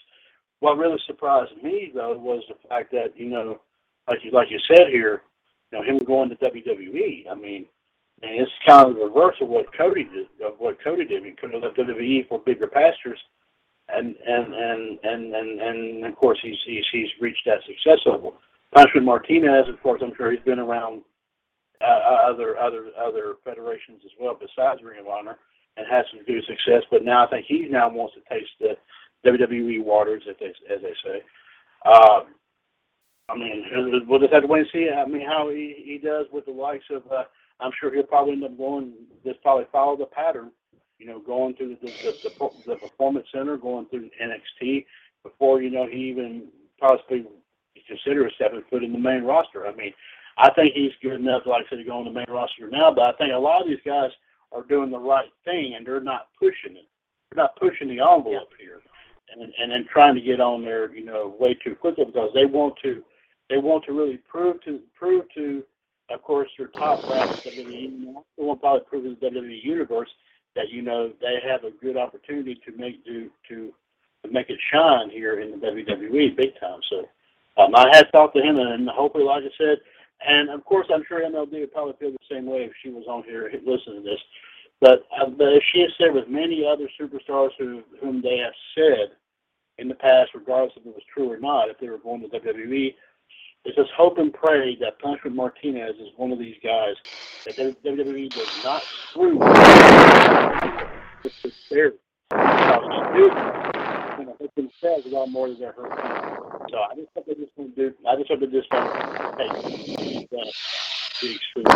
what really surprised me though was the fact that you know, like you like you said here, you know, him going to WWE. I mean, and it's kind of the reverse of what Cody did. Of what Cody did. He could have left WWE for bigger pastures, and and and and and, and of course he's he's he's reached that success level. Punishment Martinez, of course, I'm sure he's been around uh, other other other federations as well besides Ring of Honor and had some good success. But now I think he now wants to taste the WWE waters, as they as they say. Um, I mean, we'll just have to wait and see. I mean, how he he does with the likes of. Uh, I'm sure he'll probably end up going. Just probably follow the pattern. You know, going through the the, the, the performance center, going through NXT before you know he even possibly consider a stepping foot in the main roster. I mean, I think he's good enough, like I said, to go on the main roster now. But I think a lot of these guys are doing the right thing, and they're not pushing it. They're not pushing the envelope yeah. here, and and then trying to get on there, you know, way too quickly because they want to, they want to really prove to prove to, of course, their top brass WWE. They want to probably prove to the WWE universe that you know they have a good opportunity to make do to to make it shine here in the WWE big time. So um, I had talked to him, and hopefully, like I said, and of course, I'm sure MLD would probably feel the same way if she was on here *laughs* listening to this. But, uh, but as she has said with many other superstars who whom they have said in the past, regardless if it was true or not, if they were going to WWE. It's just hope and pray that Punishment Martinez is one of these guys that WWE does not screw with he do, you know, hurt themselves a lot more than they're hurting. So I just hope they just to do. I just hope they just to take the extreme.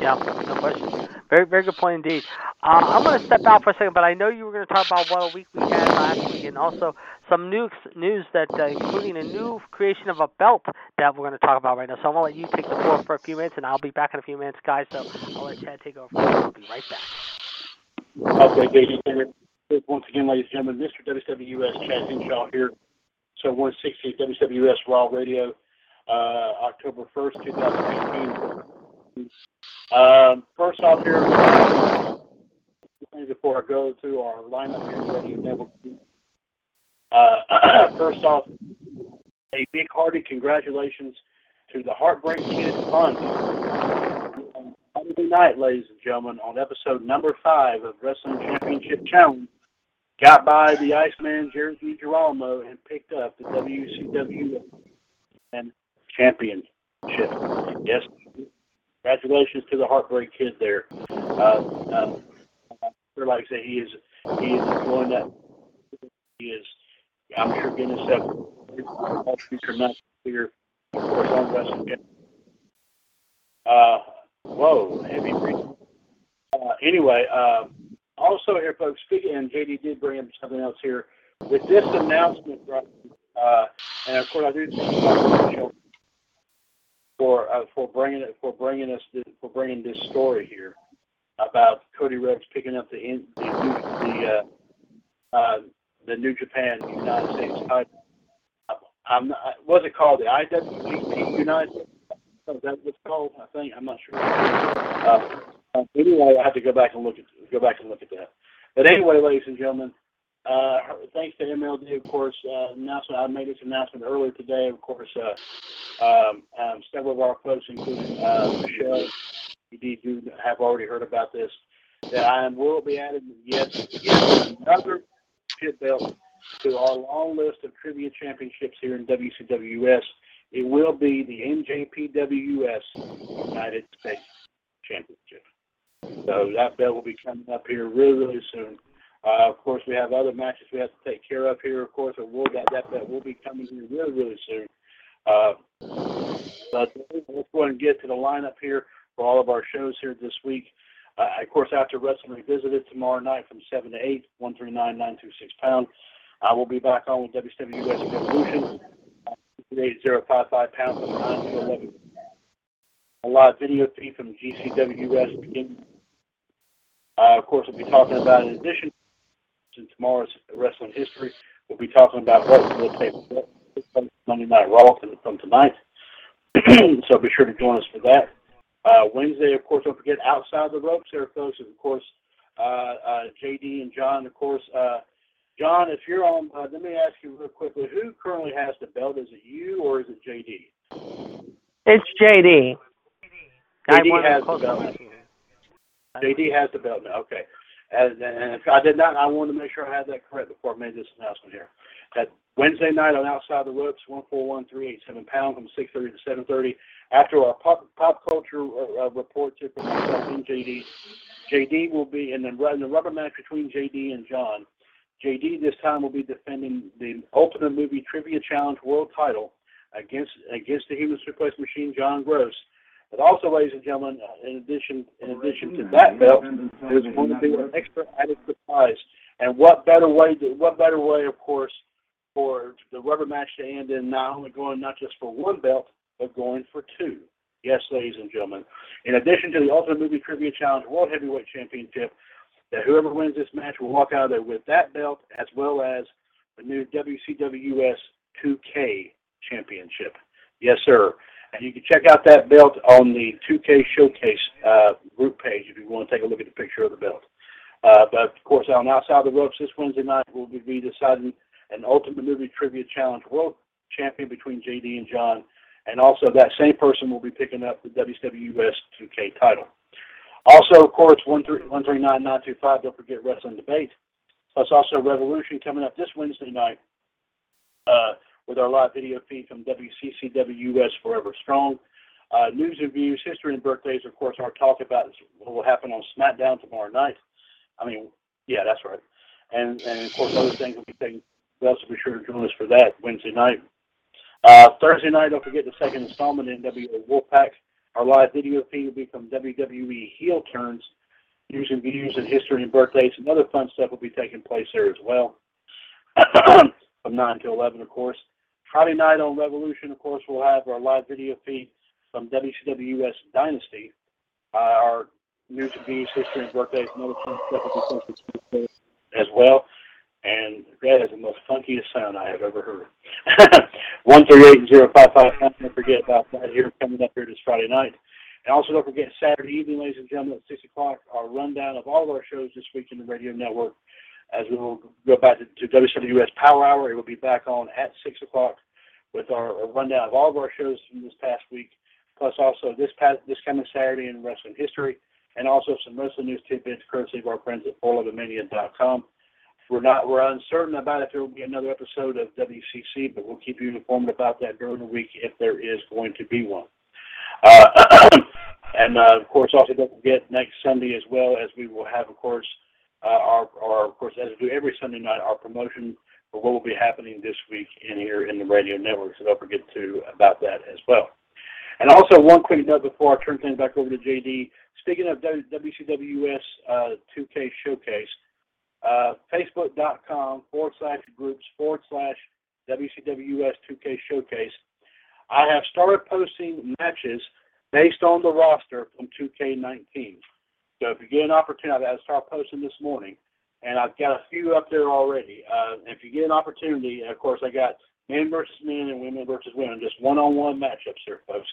Yeah, no question. Very, very good point indeed. Uh, I'm going to step out for a second, but I know you were going to talk about what a week we had last week, and also some news, news that uh, including a new creation of a belt that we're going to talk about right now. So I'm going to let you take the floor for a few minutes, and I'll be back in a few minutes, guys. So I'll let Chad take over. I'll be right back. Okay, Katie. Once again, ladies and gentlemen, Mr. WWS Chad Hinshaw here. So 160 WWS Raw Radio, uh, October 1st, 2018. Um, first off here, before I go to our lineup here, ready network. Uh, *clears throat* first off, a big hearty congratulations to the Heartbreak Kid Fund. Monday night, ladies and gentlemen, on episode number five of Wrestling Championship Challenge, got by the Iceman DiGirolamo and picked up the WCW and championship. Yes, congratulations to the Heartbreak Kid there. Uh, um, like I say, he is he is enjoying that. He is, I'm sure, getting himself future match here, of course, on wrestling. Uh, whoa, heavy. Uh, anyway, uh, also here, folks. And JD did bring up something else here with this announcement, uh, and of course, I do for uh, for bringing it for bringing us this, for bringing this story here about Cody Rhodes picking up the in, the the, uh, uh, the New Japan United States title. I'm not, what's it called? The IWGP United. That what's called? I think I'm not sure. Uh, uh, anyway, I have to go back and look at go back and look at that. But anyway, ladies and gentlemen, uh, thanks to MLD, of course. Uh, announcement I made this announcement earlier today. Of course, uh, um, um, several of our folks, including uh, Michelle, you do have already heard about this. That I will be adding yet, yet another pit belt to our long list of trivia championships here in WCWS. It will be the NJPWS United States Championship. So that belt will be coming up here really, really soon. Uh, of course, we have other matches we have to take care of here. Of course, we'll, that that will be coming here really, really soon. Uh, but let's go ahead and get to the lineup here for all of our shows here this week. Uh, of course, after Wrestling Revisited tomorrow night from 7 to 8, 139 926 pound. I will be back on with WWS Revolution, 8055 pounds from 9 to 11. A live video feed from GCWS. Uh, of course, we'll be talking about, in addition to tomorrow's wrestling history, we'll be talking about what will take Monday Night Raw from tonight. *clears throat* so be sure to join us for that. Uh, Wednesday, of course, don't forget outside the ropes there, folks. And of course, uh, uh, JD and John, of course. John, if you're on, uh, let me ask you real quickly: Who currently has the belt? Is it you or is it JD? It's JD. JD has the belt. JD has the belt now. Okay. And, and if I did not, I wanted to make sure I had that correct before I made this announcement here. That Wednesday night on Outside the Ropes, one four one three eight seven pound from six thirty to seven thirty. After our pop, pop culture uh, uh reports here from myself and JD, JD will be in the, in the rubber match between JD and John. JD this time will be defending the Ultimate Movie Trivia Challenge World Title against against the Human Suplex Machine John Gross. But also, ladies and gentlemen, uh, in addition in addition to that belt, there's going to be an extra added surprise. And what better way? To, what better way, of course, for the rubber match to end in not only going not just for one belt, but going for two. Yes, ladies and gentlemen. In addition to the Ultimate Movie Trivia Challenge World Heavyweight Championship, that whoever wins this match will walk out of there with that belt as well as the new WCWS 2K Championship. Yes, sir. And you can check out that belt on the 2K Showcase uh, group page if you want to take a look at the picture of the belt. Uh, but of course, on outside the ropes this Wednesday night, we'll be deciding an Ultimate Movie Trivia Challenge World Champion between JD and John and also that same person will be picking up the WWS 2K title. Also, of course, one three one three nine nine two five. Don't forget wrestling debate. Plus, also Revolution coming up this Wednesday night uh, with our live video feed from WCCWS Forever Strong. Uh, news and views, history and birthdays, of course, our talk about what will happen on SmackDown tomorrow night. I mean, yeah, that's right. And and of course, other things will be taking. Also, be sure to join us for that Wednesday night. Uh, Thursday night, don't forget the second installment in NWO Wolfpack. Our live video feed will be from WWE Heel Turns, news and views and history and birthdays and other fun stuff will be taking place there as well. *clears throat* from 9 to 11, of course. Friday night on Revolution, of course, we'll have our live video feed from WCWS Dynasty. Uh, our news and views, history and birthdays and other fun stuff will be taking place as well and that is the most funkiest sound I have ever heard. *laughs* One three eight zero five five. Don't forget about that here coming up here this Friday night. And also don't forget Saturday evening, ladies and gentlemen, at six o'clock, our rundown of all of our shows this week in the radio network. As we will go back to, to WCWS Power Hour, it will be back on at six o'clock with our, our rundown of all of our shows from this past week, plus also this past this coming Saturday in wrestling history, and also some wrestling news tidbits courtesy of our friends at 411mania.com. We're not we're uncertain about if there will be another episode of WCC, but we'll keep you informed about that during the week if there is going to be one. Uh, *coughs* and uh, of course, also don't forget next Sunday as well as we will have, of course, uh, our, our of course as we do every Sunday night, our promotion for what will be happening this week in here in the radio network. So don't forget to about that as well. And also one quick note before I turn things back over to JD. Speaking of WCWS uh, 2K Showcase uh, facebook.com forward slash groups forward slash WCWS 2K Showcase. I have started posting matches based on the roster from 2K19. So if you get an opportunity, I've started posting this morning, and I've got a few up there already. Uh, if you get an opportunity, of course, I got men versus men and women versus women, just one-on-one matchups here, folks.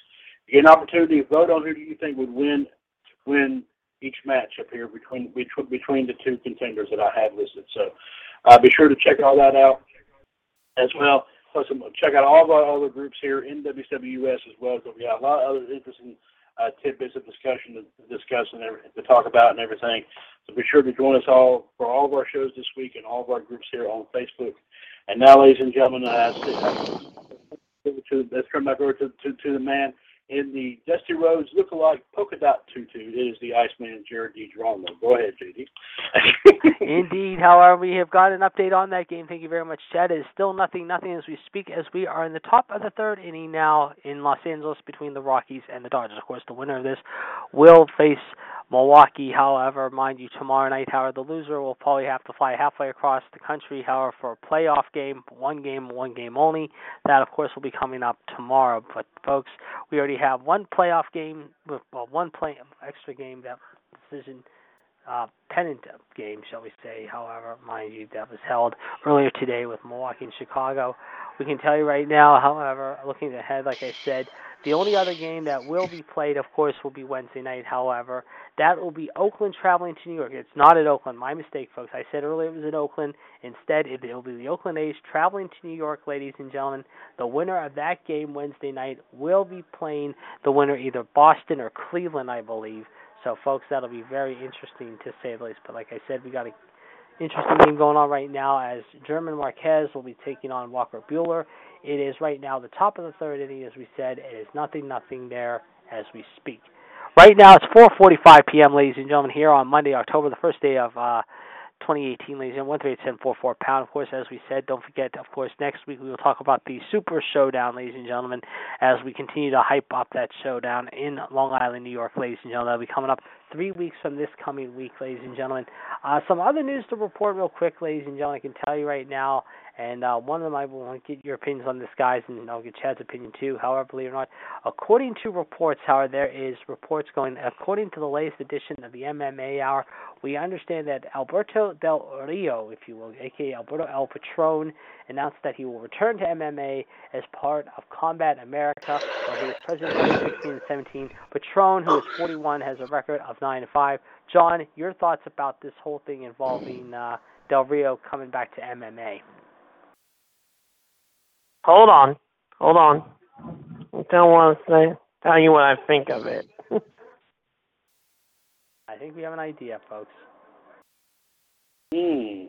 If you get an opportunity, vote on who do you think would win win each match up here between between the two contenders that I have listed. So uh, be sure to check all that out as well. Plus, um, check out all of our other groups here in WWS as well. So we got a lot of other interesting uh, tidbits of discussion to, discuss and to talk about and everything. So be sure to join us all for all of our shows this week and all of our groups here on Facebook. And now, ladies and gentlemen, uh, let's turn back over to, to, to the man in the Dusty Rhodes look-alike polka dot tutu. It is the Iceman Jared DiGirolamo. Go ahead, JD. *laughs* Indeed. However, we have got an update on that game. Thank you very much, Chad. It is still nothing, nothing as we speak, as we are in the top of the third inning now in Los Angeles between the Rockies and the Dodgers. Of course, the winner of this will face Milwaukee, however, mind you, tomorrow night, however, the loser will probably have to fly halfway across the country, however, for a playoff game, one game, one game only. That, of course, will be coming up tomorrow. But, folks, we already have one playoff game, well, one play extra game that decision uh, pennant game, shall we say. However, mind you, that was held earlier today with Milwaukee and Chicago. We can tell you right now, however, looking ahead, like I said, the only other game that will be played, of course, will be Wednesday night. However, that will be Oakland traveling to New York. It's not at Oakland. My mistake, folks. I said earlier it was in Oakland. Instead, it will be the Oakland A's traveling to New York, ladies and gentlemen. The winner of that game Wednesday night will be playing the winner either Boston or Cleveland, I believe. So, folks, that'll be very interesting to say the least. But like I said, we got an interesting game going on right now as German Marquez will be taking on Walker Buehler. It is right now the top of the third inning, as we said. It is nothing, nothing there as we speak. Right now it's 4:45 p.m., ladies and gentlemen, here on Monday, October the first day of uh, 2018, ladies and gentlemen. One three eight seven four four pound. Of course, as we said, don't forget. Of course, next week we will talk about the Super Showdown, ladies and gentlemen, as we continue to hype up that showdown in Long Island, New York, ladies and gentlemen. That'll be coming up three weeks from this coming week, ladies and gentlemen. Uh, some other news to report, real quick, ladies and gentlemen. I can tell you right now and uh, one of them I want to get your opinions on this, guys, and I'll get Chad's opinion too. However, believe it or not, according to reports, however, there is reports going. According to the latest edition of the MMA Hour, we understand that Alberto Del Rio, if you will, aka Alberto El Patron, announced that he will return to MMA as part of Combat America, where he was president in 2016 and 17. Patron, who is 41, has a record of 9 and 5. John, your thoughts about this whole thing involving uh, Del Rio coming back to MMA? Hold on. Hold on. I don't want to say tell you what I think of it. *laughs* I think we have an idea, folks. Hmm.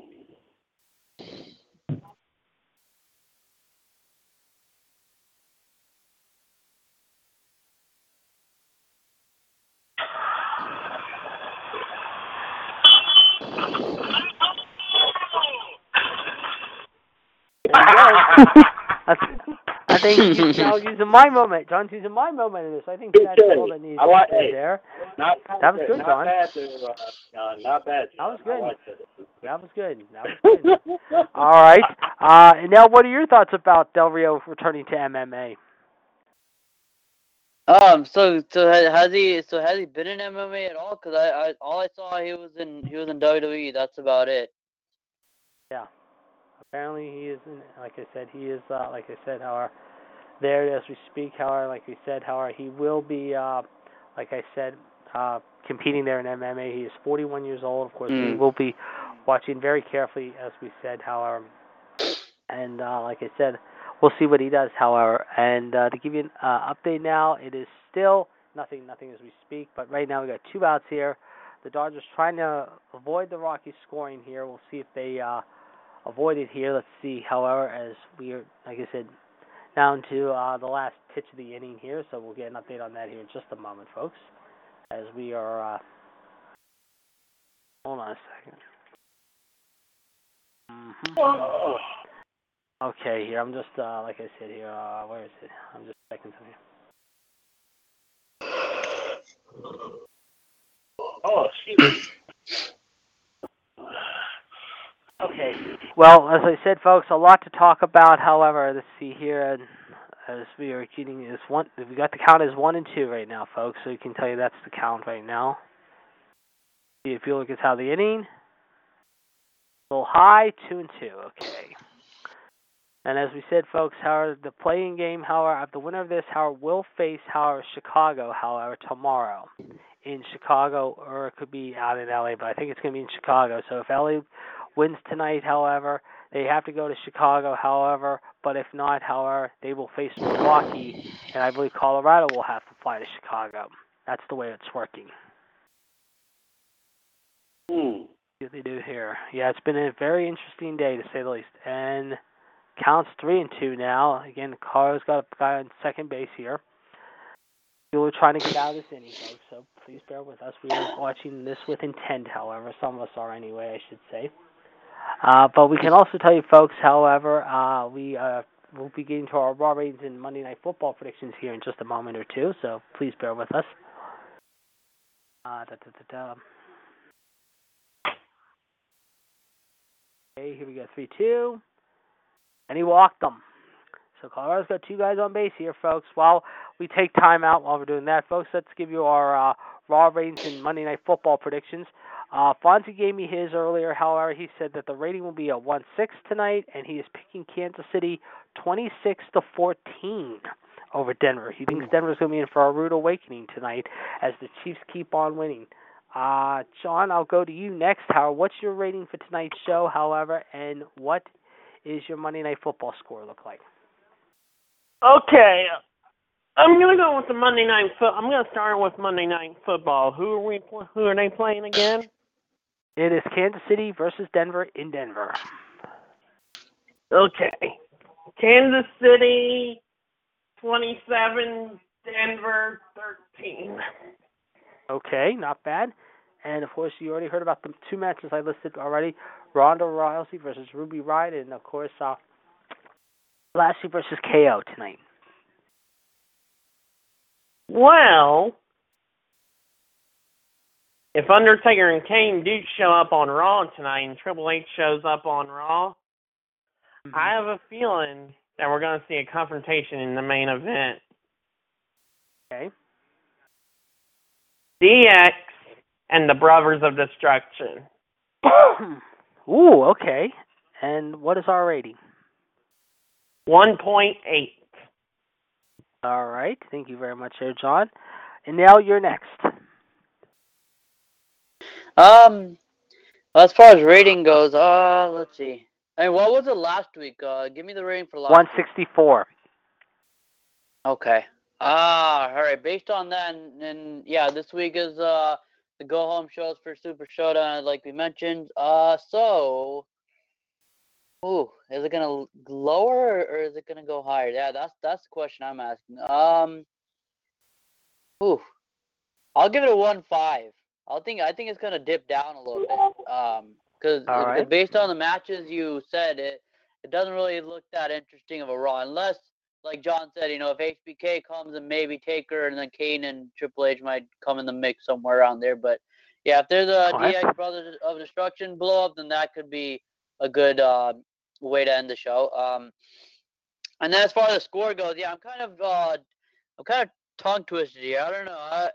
*laughs* There you go. That's, I think he's now *laughs* using my moment. John's using my moment in this. I think that's all that needs I like- to be hey. there. Not That was good, not John. Bad there, uh, John. Not bad. That was good. liked. That was good. That was good. All right. Uh, and now, what are your thoughts about Del Rio returning to MMA? Um. So so has he so has he been in MMA at all? Cause I, I all I saw he was in he was in WWE. That's about it. Apparently, he is. In, like I said, he is. Uh, like I said, however, there as we speak. However, like we said, however, he will be. Uh, like I said, uh, competing there in MMA. He is 41 years old. Of course, we Mm. will be watching very carefully, as we said. However, and uh, like I said, we'll see what he does. However, and uh, to give you an uh, update now, it is still nothing, nothing as we speak. But right now we got two outs here. The Dodgers trying to avoid the Rockies scoring here. We'll see if they uh, avoid it here. Let's see. However, as we are, like I said, down to uh, the last pitch of the inning here, so we'll get an update on that here in just a moment, folks. As we are, uh, hold on a 2nd Oh. Okay, here I'm just uh, like I said here. Uh, where is it? I'm just checking something. Oh, excuse me. Okay. Well, as I said, folks, a lot to talk about. However, let's see here, as we are getting is one, we got the count as one and two right now, folks. So you can tell you that's the count right now. If you look at how the inning. A little high, two and two. Okay. And as we said, folks, however, the playing game, however, the winner of this, however, will face, however, Chicago, however, tomorrow in Chicago, or it could be out in LA, but I think it's going to be in Chicago. So if LA wins tonight, however, they have to go to Chicago, however, but if not, however, they will face Milwaukee, and I believe Colorado will have to fly to Chicago. That's the way it's working. Hmm. What they do here. Yeah, it's been a very interesting day to say the least. And counts three and two now. Again, Colorado's got a guy on second base here. People are trying to get out of this inning, folks, so please bear with us. We are watching this with intent, however. Some of us are anyway, I should say. Uh, but we can also tell you, folks, however, uh, we uh, will be getting to our Raw ratings and Monday Night Football predictions here in just a moment or two, so please bear with us. Uh, da, da, da. Okay, here we go, 3 2. And he walked them. So Colorado's got two guys on base here, folks. While we take time out while we're doing that, folks, let's give you our uh, Raw ratings and Monday Night Football predictions. Uh, Fonzie gave me his earlier. However, he said that the rating will be a 1 6 tonight, and he is picking Kansas City 26 to 14 over Denver. He thinks Denver's going to be in for a rude awakening tonight as the Chiefs keep on winning. Uh, John, I'll go to you next. Howard, what's your rating for tonight's show, however, and what is your Monday Night Football score look like? Okay, I'm gonna go with the Monday night foot. I'm gonna start with Monday night football. Who are we? pl- Who are they playing again? It is Kansas City versus Denver in Denver. Okay, Kansas City, twenty-seven. Denver, thirteen. Okay, not bad. And of course, you already heard about the two matches I listed already: Ronda Rousey versus Ruby Riott, and of course, uh, Lashley versus KO tonight. Well, if Undertaker and Kane do show up on Raw tonight, and Triple H shows up on Raw, mm-hmm. I have a feeling that we're going to see a confrontation in the main event. Okay. DX and the Brothers of Destruction. *coughs* Ooh, okay. And what is our rating? 1.8. All right. Thank you very much, there, John. And now you're next. Um, as far as rating goes, uh, let's see. I mean, what was it last week? Uh, give me the rating for last. One week. sixty-four. Okay. Ah, all right. Based on that, and, and yeah, this week is uh the go home shows for Super Showdown, like we mentioned. Uh, so, ooh, is it gonna lower or is it gonna go higher? Yeah, that's that's the question I'm asking. Um, ooh, I'll give it a one five. I'll think I think it's gonna dip down a little bit. Um, because All right. based on the matches you said, it it doesn't really look that interesting of a Raw unless, like John said, you know, if HBK comes and maybe Taker and then Kane and Triple H might come in the mix somewhere around there. But yeah, if there's a All right. DX Brothers of Destruction blow up, then that could be a good uh, way to end the show. Um, and then as far as the score goes, yeah, I'm kind of uh, I'm kind of tongue twisted here. I don't know. I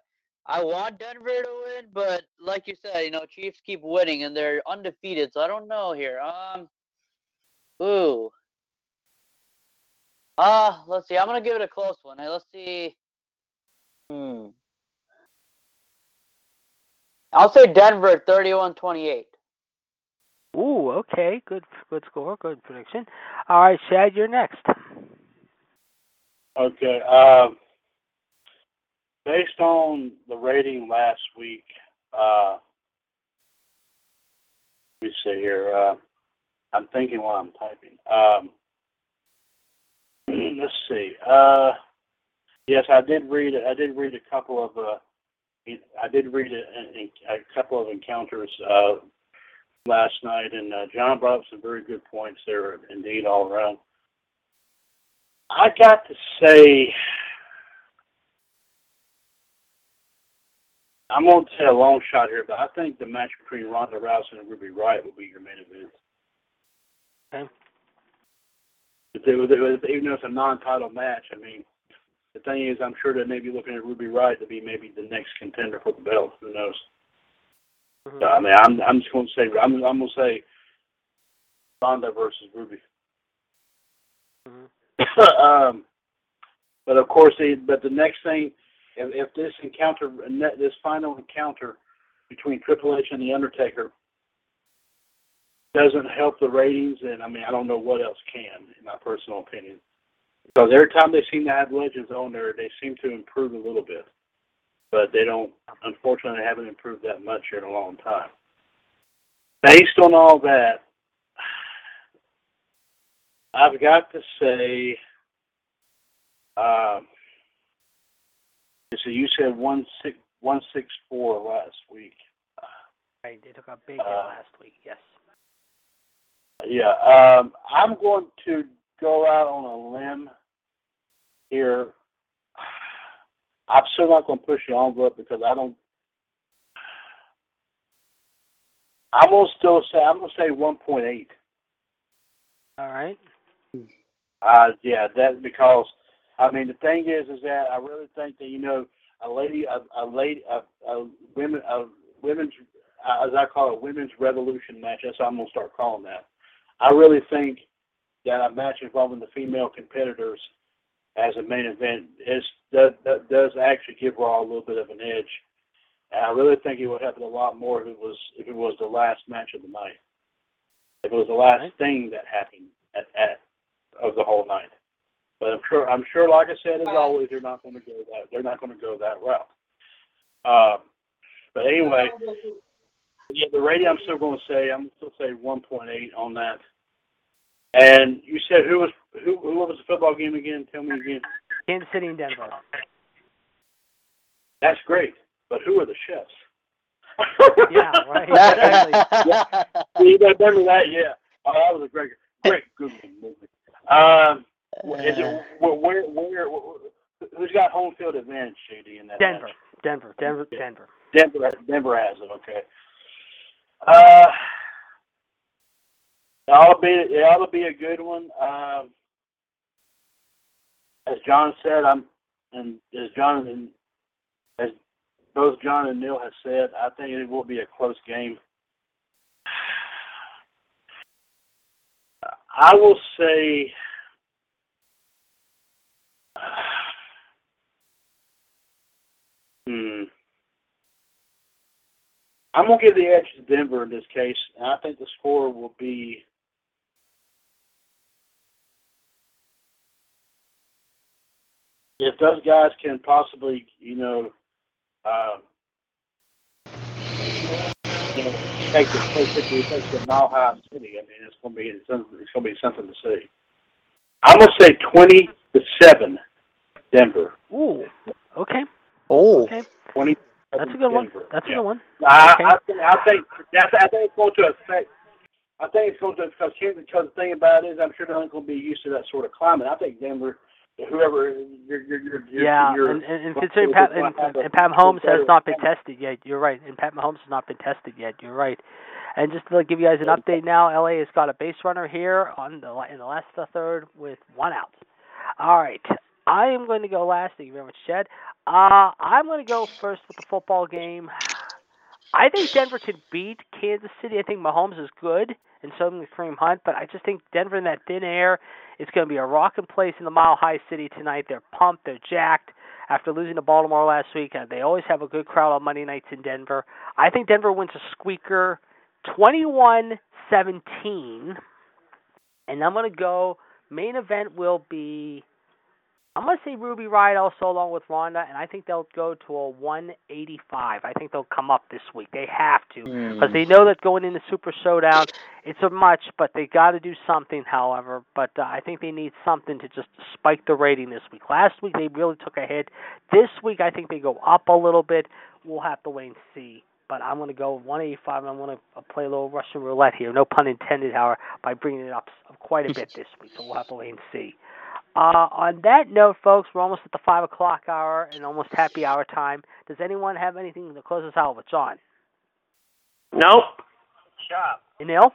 I want Denver to win, but like you said, you know, Chiefs keep winning and they're undefeated, so I don't know here. Um, ooh. Uh, let's see. I'm gonna give it a close one. Hey, Let's see. Hmm. I'll say Denver 31-28. Ooh, okay, good, good score, good prediction. All right, Chad, you're next. Okay. Um, based on the rating last week, uh, let me see here. Uh, I'm thinking while I'm typing. Um, *clears throat* let's see. Uh, yes, I did read. I did read a couple of. Uh, I did read a, a, couple of encounters uh, last night, and uh, John brought up some very good points there, indeed, all around. I got to say, I'm going to take a long shot here, but I think the match between Ronda Rousey and Ruby Riott will be your main event. Okay. If it was, was, even though it's a non-title match, I mean, the thing is, I'm sure they may be looking at Ruby Riott to be maybe the next contender for the belt. Who knows? Mhm. So, I mean, I'm I'm just going to say I'm I'm going to say Ronda versus Ruby. Mhm. *laughs* um, but of course, the, but the next thing, if, if this encounter, this final encounter between Triple H and the Undertaker doesn't help the ratings, then I mean, I don't know what else can, in my personal opinion. Because every time they seem to have legends on there, they seem to improve a little bit, but they don't. Unfortunately, they haven't improved that much in a long time. Based on all that, I've got to say, um, so you said one six one six four last week. Right, they took a big hit Uh, last week. Yes. Yeah, um, I'm going to go out on a limb here. I'm still not going to push the envelope because I don't. I'm gonna still say I'm gonna say 1.8. All right. Uh, yeah, that because I mean the thing is, is that I really think that you know a lady, a, a lady, a, a women, a women's, as I call it, women's revolution match. That's what I'm gonna start calling that. I really think that a match involving the female competitors as a main event is does, does does actually give Raw a little bit of an edge. And I really think it would happen a lot more if it was if it was the last match of the night. If it was the last thing that happened at, at of the whole night. But I'm sure I'm sure like I said as always they're not gonna go that they're not gonna go that route. Um but anyway, yeah, the rating I'm still gonna say I'm still say one point eight on that. And you said who was who who was the football game again? Tell me again. Kansas City and Denver. That's great. But who are the chefs? Yeah, right. *laughs* Exactly. You remember that? Yeah. Oh, that was a great, great Google movie. Um, is it where, where, where, who's got home field advantage, JD, in that? Denver, match? Denver, Denver. Denver. Denver, Denver has it. Okay. Uh, it ought to be, it ought to be a good one. Um, as John said, I'm, and as John and as both John and Neil have said, I think it will be a close game. I will say. *sighs* Hmm. I'm gonna give the edge to Denver in this case, and I think the score will be. If those guys can possibly, you know, uh, you know, take the basically takes the Mile High City. I mean, it's gonna be it's gonna be something to see. I'm gonna say twenty to seven, Denver. Ooh. Okay. Oh, Okay. Twenty. That's a good one. Denver. That's a yeah. good one. I, Okay. I think I think that's I think it's going to affect. I think it's going to because here because the thing about it is I'm sure they're not going to be used to that sort of climate. I think Denver, whoever you're you're you're, you're Yeah, you're, and, and, and considering Pat gonna and, and Pat Mahomes has not been tested yet, you're right. And Pat Mahomes has not been tested yet. You're right. And just to give you guys an update now, LA has got a base runner here on the in the last third with one out. All right, I am going to go last. Thank you very much, Chad. Uh, I'm going to go first with the football game. I think Denver can beat Kansas City. I think Mahomes is good, and so does Kareem Hunt. But I just think Denver in that thin air, it's going to be a rocking place in the Mile High City tonight. They're pumped. They're jacked after losing to Baltimore last week. Uh, They always have a good crowd on Monday nights in Denver. I think Denver wins a squeaker 21 17. And I'm going to go, main event will be, I'm going to say Ruby Riott also along with Ronda, and I think they'll go to a 185. I think they'll come up this week. They have to. Because they know that going into Super Showdown, it's a much, but they got to do something, however. But uh, I think they need something to just spike the rating this week. Last week, they really took a hit. This week, I think they go up a little bit. We'll have to wait and see. But I'm going to go 185, and I'm going to play a little Russian roulette here. No pun intended, however, by bringing it up quite a bit this week. So we'll have to wait and see. Uh, on that note, folks, we're almost at the 5 o'clock hour and almost happy hour time. Does anyone have anything to close us out with? John? Nope. Anil?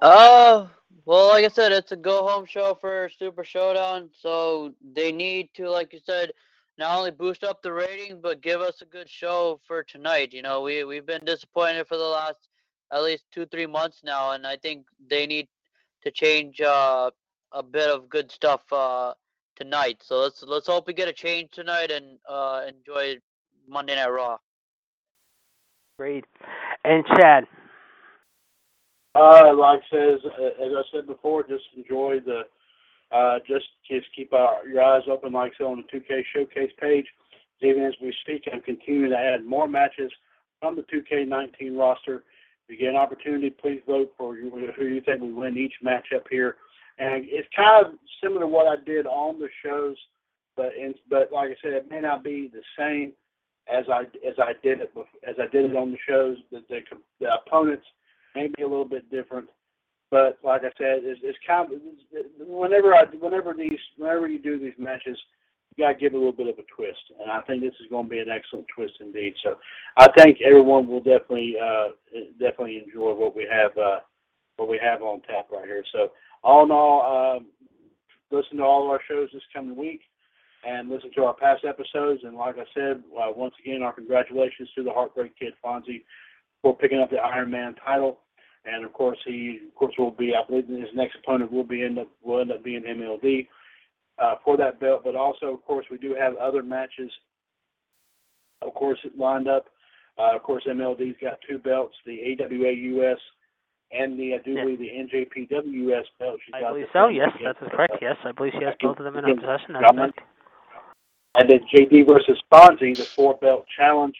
Uh, well, like I said, it's a go home show for Super Showdown, so they need to, like you said, not only boost up the ratings but give us a good show for tonight. You know, we we've been disappointed for the last at least two three months now, and I think they need to change uh, a bit of good stuff uh, tonight. So let's let's hope we get a change tonight and uh, enjoy Monday Night Raw. Great. And Chad? Uh, like says, uh, as I said before, just enjoy the, uh, just just keep our, your eyes open, like I said, on the 2K Showcase page. Even as we speak, I'm continuing to add more matches from the 2K19 roster. If you get an opportunity, please vote for who you think will win each matchup here. And it's kind of similar to what I did on the shows, but in, but like I said, it may not be the same as I as I did it as I did it on the shows. The the, the opponents maybe a little bit different. But like I said, it's, it's kind of it's, whenever I whenever these whenever you do these matches, you gotta give it a little bit of a twist, and I think this is going to be an excellent twist indeed. So I think everyone will definitely uh, definitely enjoy what we have uh, what we have on tap right here. So all in all, um, listen to all of our shows this coming week. And listen to our past episodes. And like I said, uh, once again, our congratulations to the Heartbreak Kid Fonzie for picking up the Iron Man title. And of course, he of course will be. I believe his next opponent will be end up will end up being MLD uh, for that belt. But also, of course, we do have other matches. Of course, lined up. Uh, of course, MLD's got two belts: the AWA US and the I do Yeah. believe the NJPW US belt. She's I got believe so. Yes, that is uh, correct. Yes, I believe she has both of them in her possession. That's correct. And then JD versus Fonzie, the four belt challenge,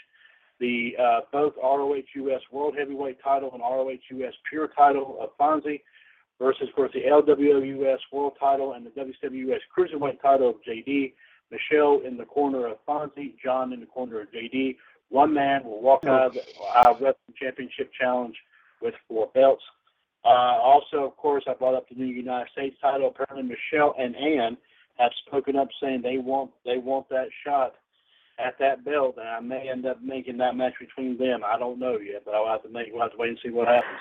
the uh, both ROH US World Heavyweight title and ROH US Pure title of Fonzie versus, of course, the LWO US World title and the WWS Cruiserweight title of JD. Michelle in the corner of Fonzie, John in the corner of JD. One man will walk out of the uh, Wrestling Championship Challenge with four belts. Uh, also, of course, I brought up the new United States title. Apparently, Michelle and Ann have spoken up saying they want they want that shot at that belt, and I may end up making that match between them. I don't know yet, but I'll have to make we'll have to wait and see what happens.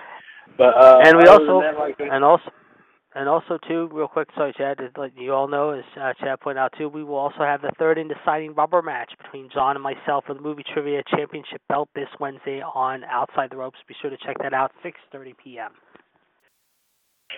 But uh, and we also that, like, and also and also too real quick sorry chad as like you all know as uh, chad pointed out too we will also have the third and deciding rubber match between john and myself for the movie trivia championship belt this wednesday on outside the ropes be sure to check that out 6.30 p.m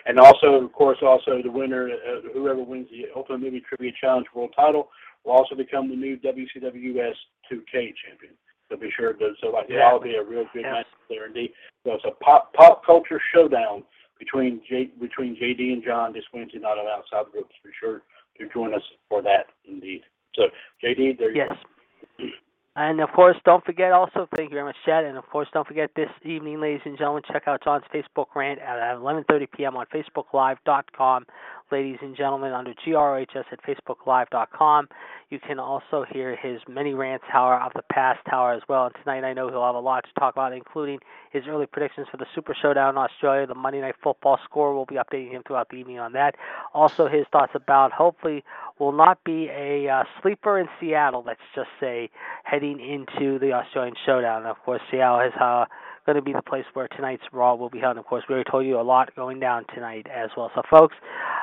and also, of course, also the winner, uh, whoever wins the Ultimate Movie Trivia Challenge World Title, will also become the new WCWS 2K champion. So be sure to so like that'll be a real good Yes. match there indeed. So it's a pop pop culture showdown between J between JD and John this Wednesday night on Outside Ropes. Be sure to join us for that indeed. So JD, there you yes go. And of course, don't forget also, thank you very much, Chad. And of course, don't forget this evening, ladies and gentlemen, check out John's Facebook rant at 11:30 p.m. on FacebookLive.com. Ladies and gentlemen, under GRHS at FacebookLive.com. You can also hear his many rants, however, of the past, hour as well. And tonight, I know he'll have a lot to talk about, including his early predictions for the Super Showdown in Australia, the Monday Night Football score. We'll be updating him throughout the evening on that. Also, his thoughts about hopefully will not be a uh, sleeper in Seattle. Let's just say heading into the Australian Showdown. And of course, Seattle has uh, going to be the place where tonight's Raw will be held. Of course, we already told you a lot going down tonight as well. So, folks,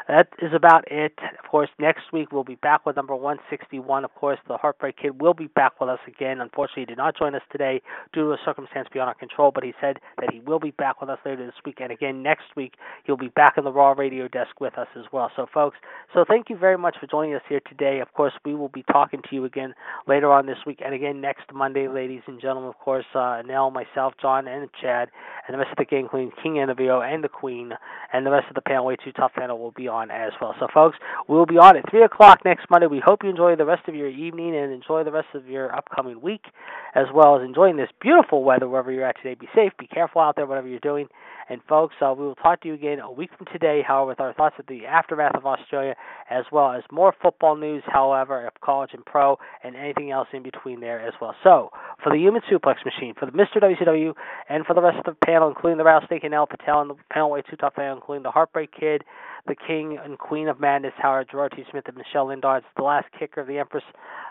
that is about it. Of course, next week we'll be back with number 161. Of course, the Heartbreak Kid will be back with us again. Unfortunately, he did not join us today due to a circumstance beyond our control, but he said that he will be back with us later this week. And again, next week, he'll be back in the Raw radio desk with us as well. So, folks, so thank you very much for joining us here today. Of course, we will be talking to you again later on this week and again next Monday, ladies and gentlemen. Of course, uh, Nell, myself, John, and Chad, and the rest of the gang, including King Annavio and the Queen, and the rest of the panel, Way Too Tough panel, will be on as well. So, folks, we'll be on at 3 o'clock next Monday. We hope you enjoy the rest of your evening and enjoy the rest of your upcoming week, as well as enjoying this beautiful weather wherever you're at today. Be safe, be careful out there, whatever you're doing. And, folks, uh, we will talk to you again a week from today, however, with our thoughts of the aftermath of Australia, as well as more football news, however, of college and pro, and anything else in between there as well. So, for the Human Suplex Machine, for the Mr. WCW, and for the rest of the panel, including the Rattlesnake and El Patel, and the panel way two top panel, including the Heartbreak Kid, the King and Queen of Madness, Howard Gerard T. Smith, and Michelle Lindard, the last kicker of the Empress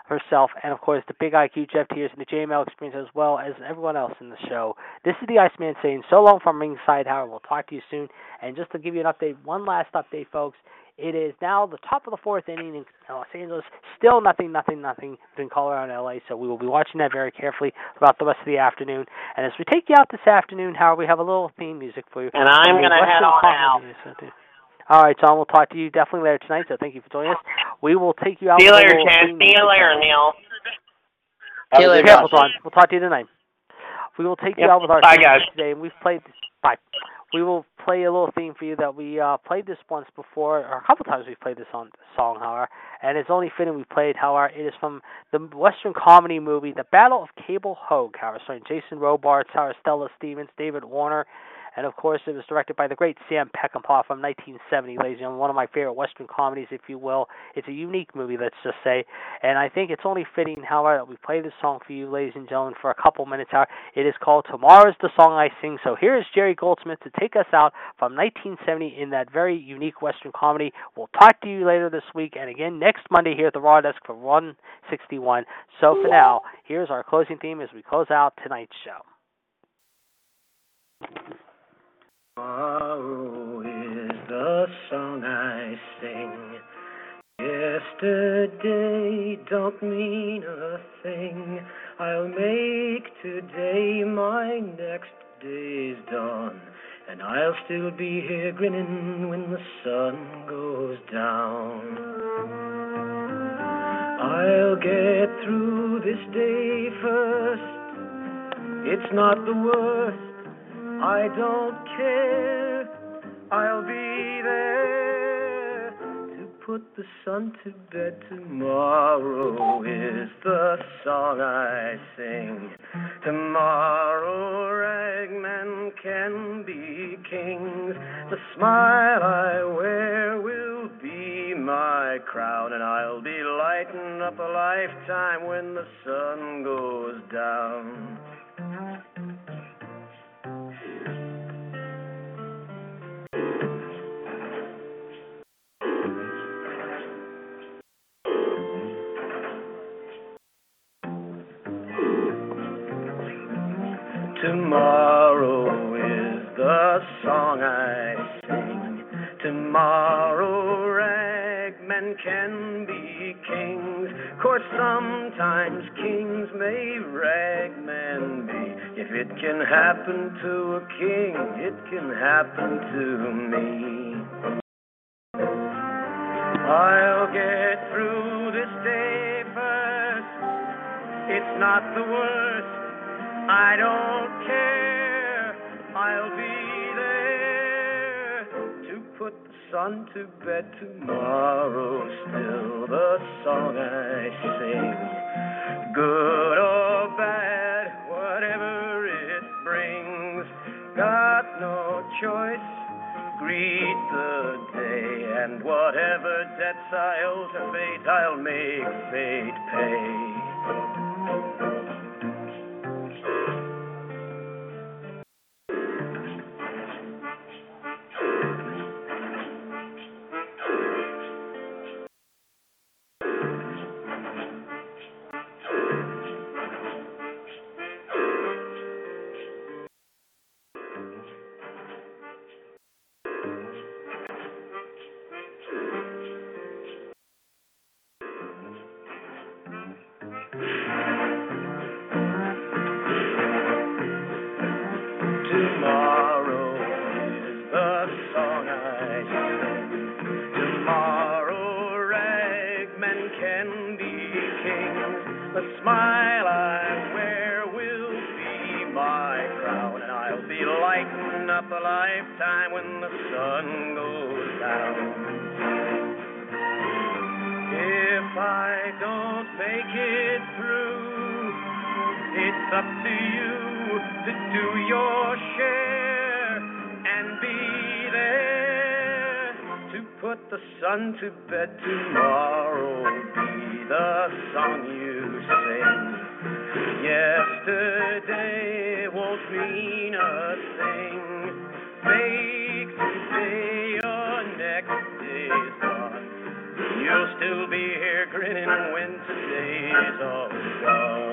herself, and of course the Big IQ Jeff Tears and the JML Experience, as well as everyone else in the show. This is the Iceman saying so long from ringside, Howard. We'll talk to you soon. And just to give you an update, one last update, folks. It is now the top of the fourth inning in Los Angeles. Still nothing, nothing, nothing between Colorado and LA. So we will be watching that very carefully throughout the rest of the afternoon. And as we take you out this afternoon, Howard, we have a little theme music for you. And I'm going to head on out. All right, John. We'll talk to you definitely later tonight. So thank you for joining us. We will take you out. See you with later, little Chad. See you later, Neil. See you later, Careful, John. John. We'll talk to you tonight. We will take you out with our Bye, theme guys. today, and we've played. Bye. We will play a little theme for you that we uh, played this once before, or a couple times we've played this on song, however, and it's only fitting we played. However, it is from the Western comedy movie The Ballad of Cable Hogue, however, starring Jason Robards, however, Stella Stevens, David Warner, and of course it was directed by the great Sam Peckinpah from 1970, ladies and gentlemen, one of my favorite Western comedies, if you will. It's a unique movie, let's just say, and I think it's only fitting, however, that we play this song for you, ladies and gentlemen, for a couple minutes. However, it is called "Tomorrow's the Song I Sing." So here is Jerry Goldsmith to take us out from 1970 in that very unique Western comedy. We'll talk to you later this week, and again next Monday here at the Raw Desk for 161. So for now, here's our closing theme as we close out tonight's show. Tomorrow is the song I sing. Yesterday don't mean a thing. I'll make today my next day's dawn. And I'll still be here grinning when the sun goes down. I'll get through this day first. It's not the worst. I don't care. I'll be there to put the sun to bed. Tomorrow is the song I sing. Tomorrow ragmen can be kings. The smile I wear will be my crown, and I'll be lighting up a lifetime when the sun goes down. Tomorrow is the song I sing. Tomorrow ragmen can be kings. Course sometimes kings may ragmen be. If it can happen to a king, it can happen to me. I'll get through this day first. It's not the worst. I don't care, I'll be there to put the sun to bed tomorrow. Still, the song I sing, good or bad, whatever it brings, got no choice. Greet the day, and whatever debts I owe to fate, I'll make fate pay. son to bed tomorrow be the song you sing. Yesterday won't mean a thing. Make today your next day's. You'll still be here grinning when today's all gone.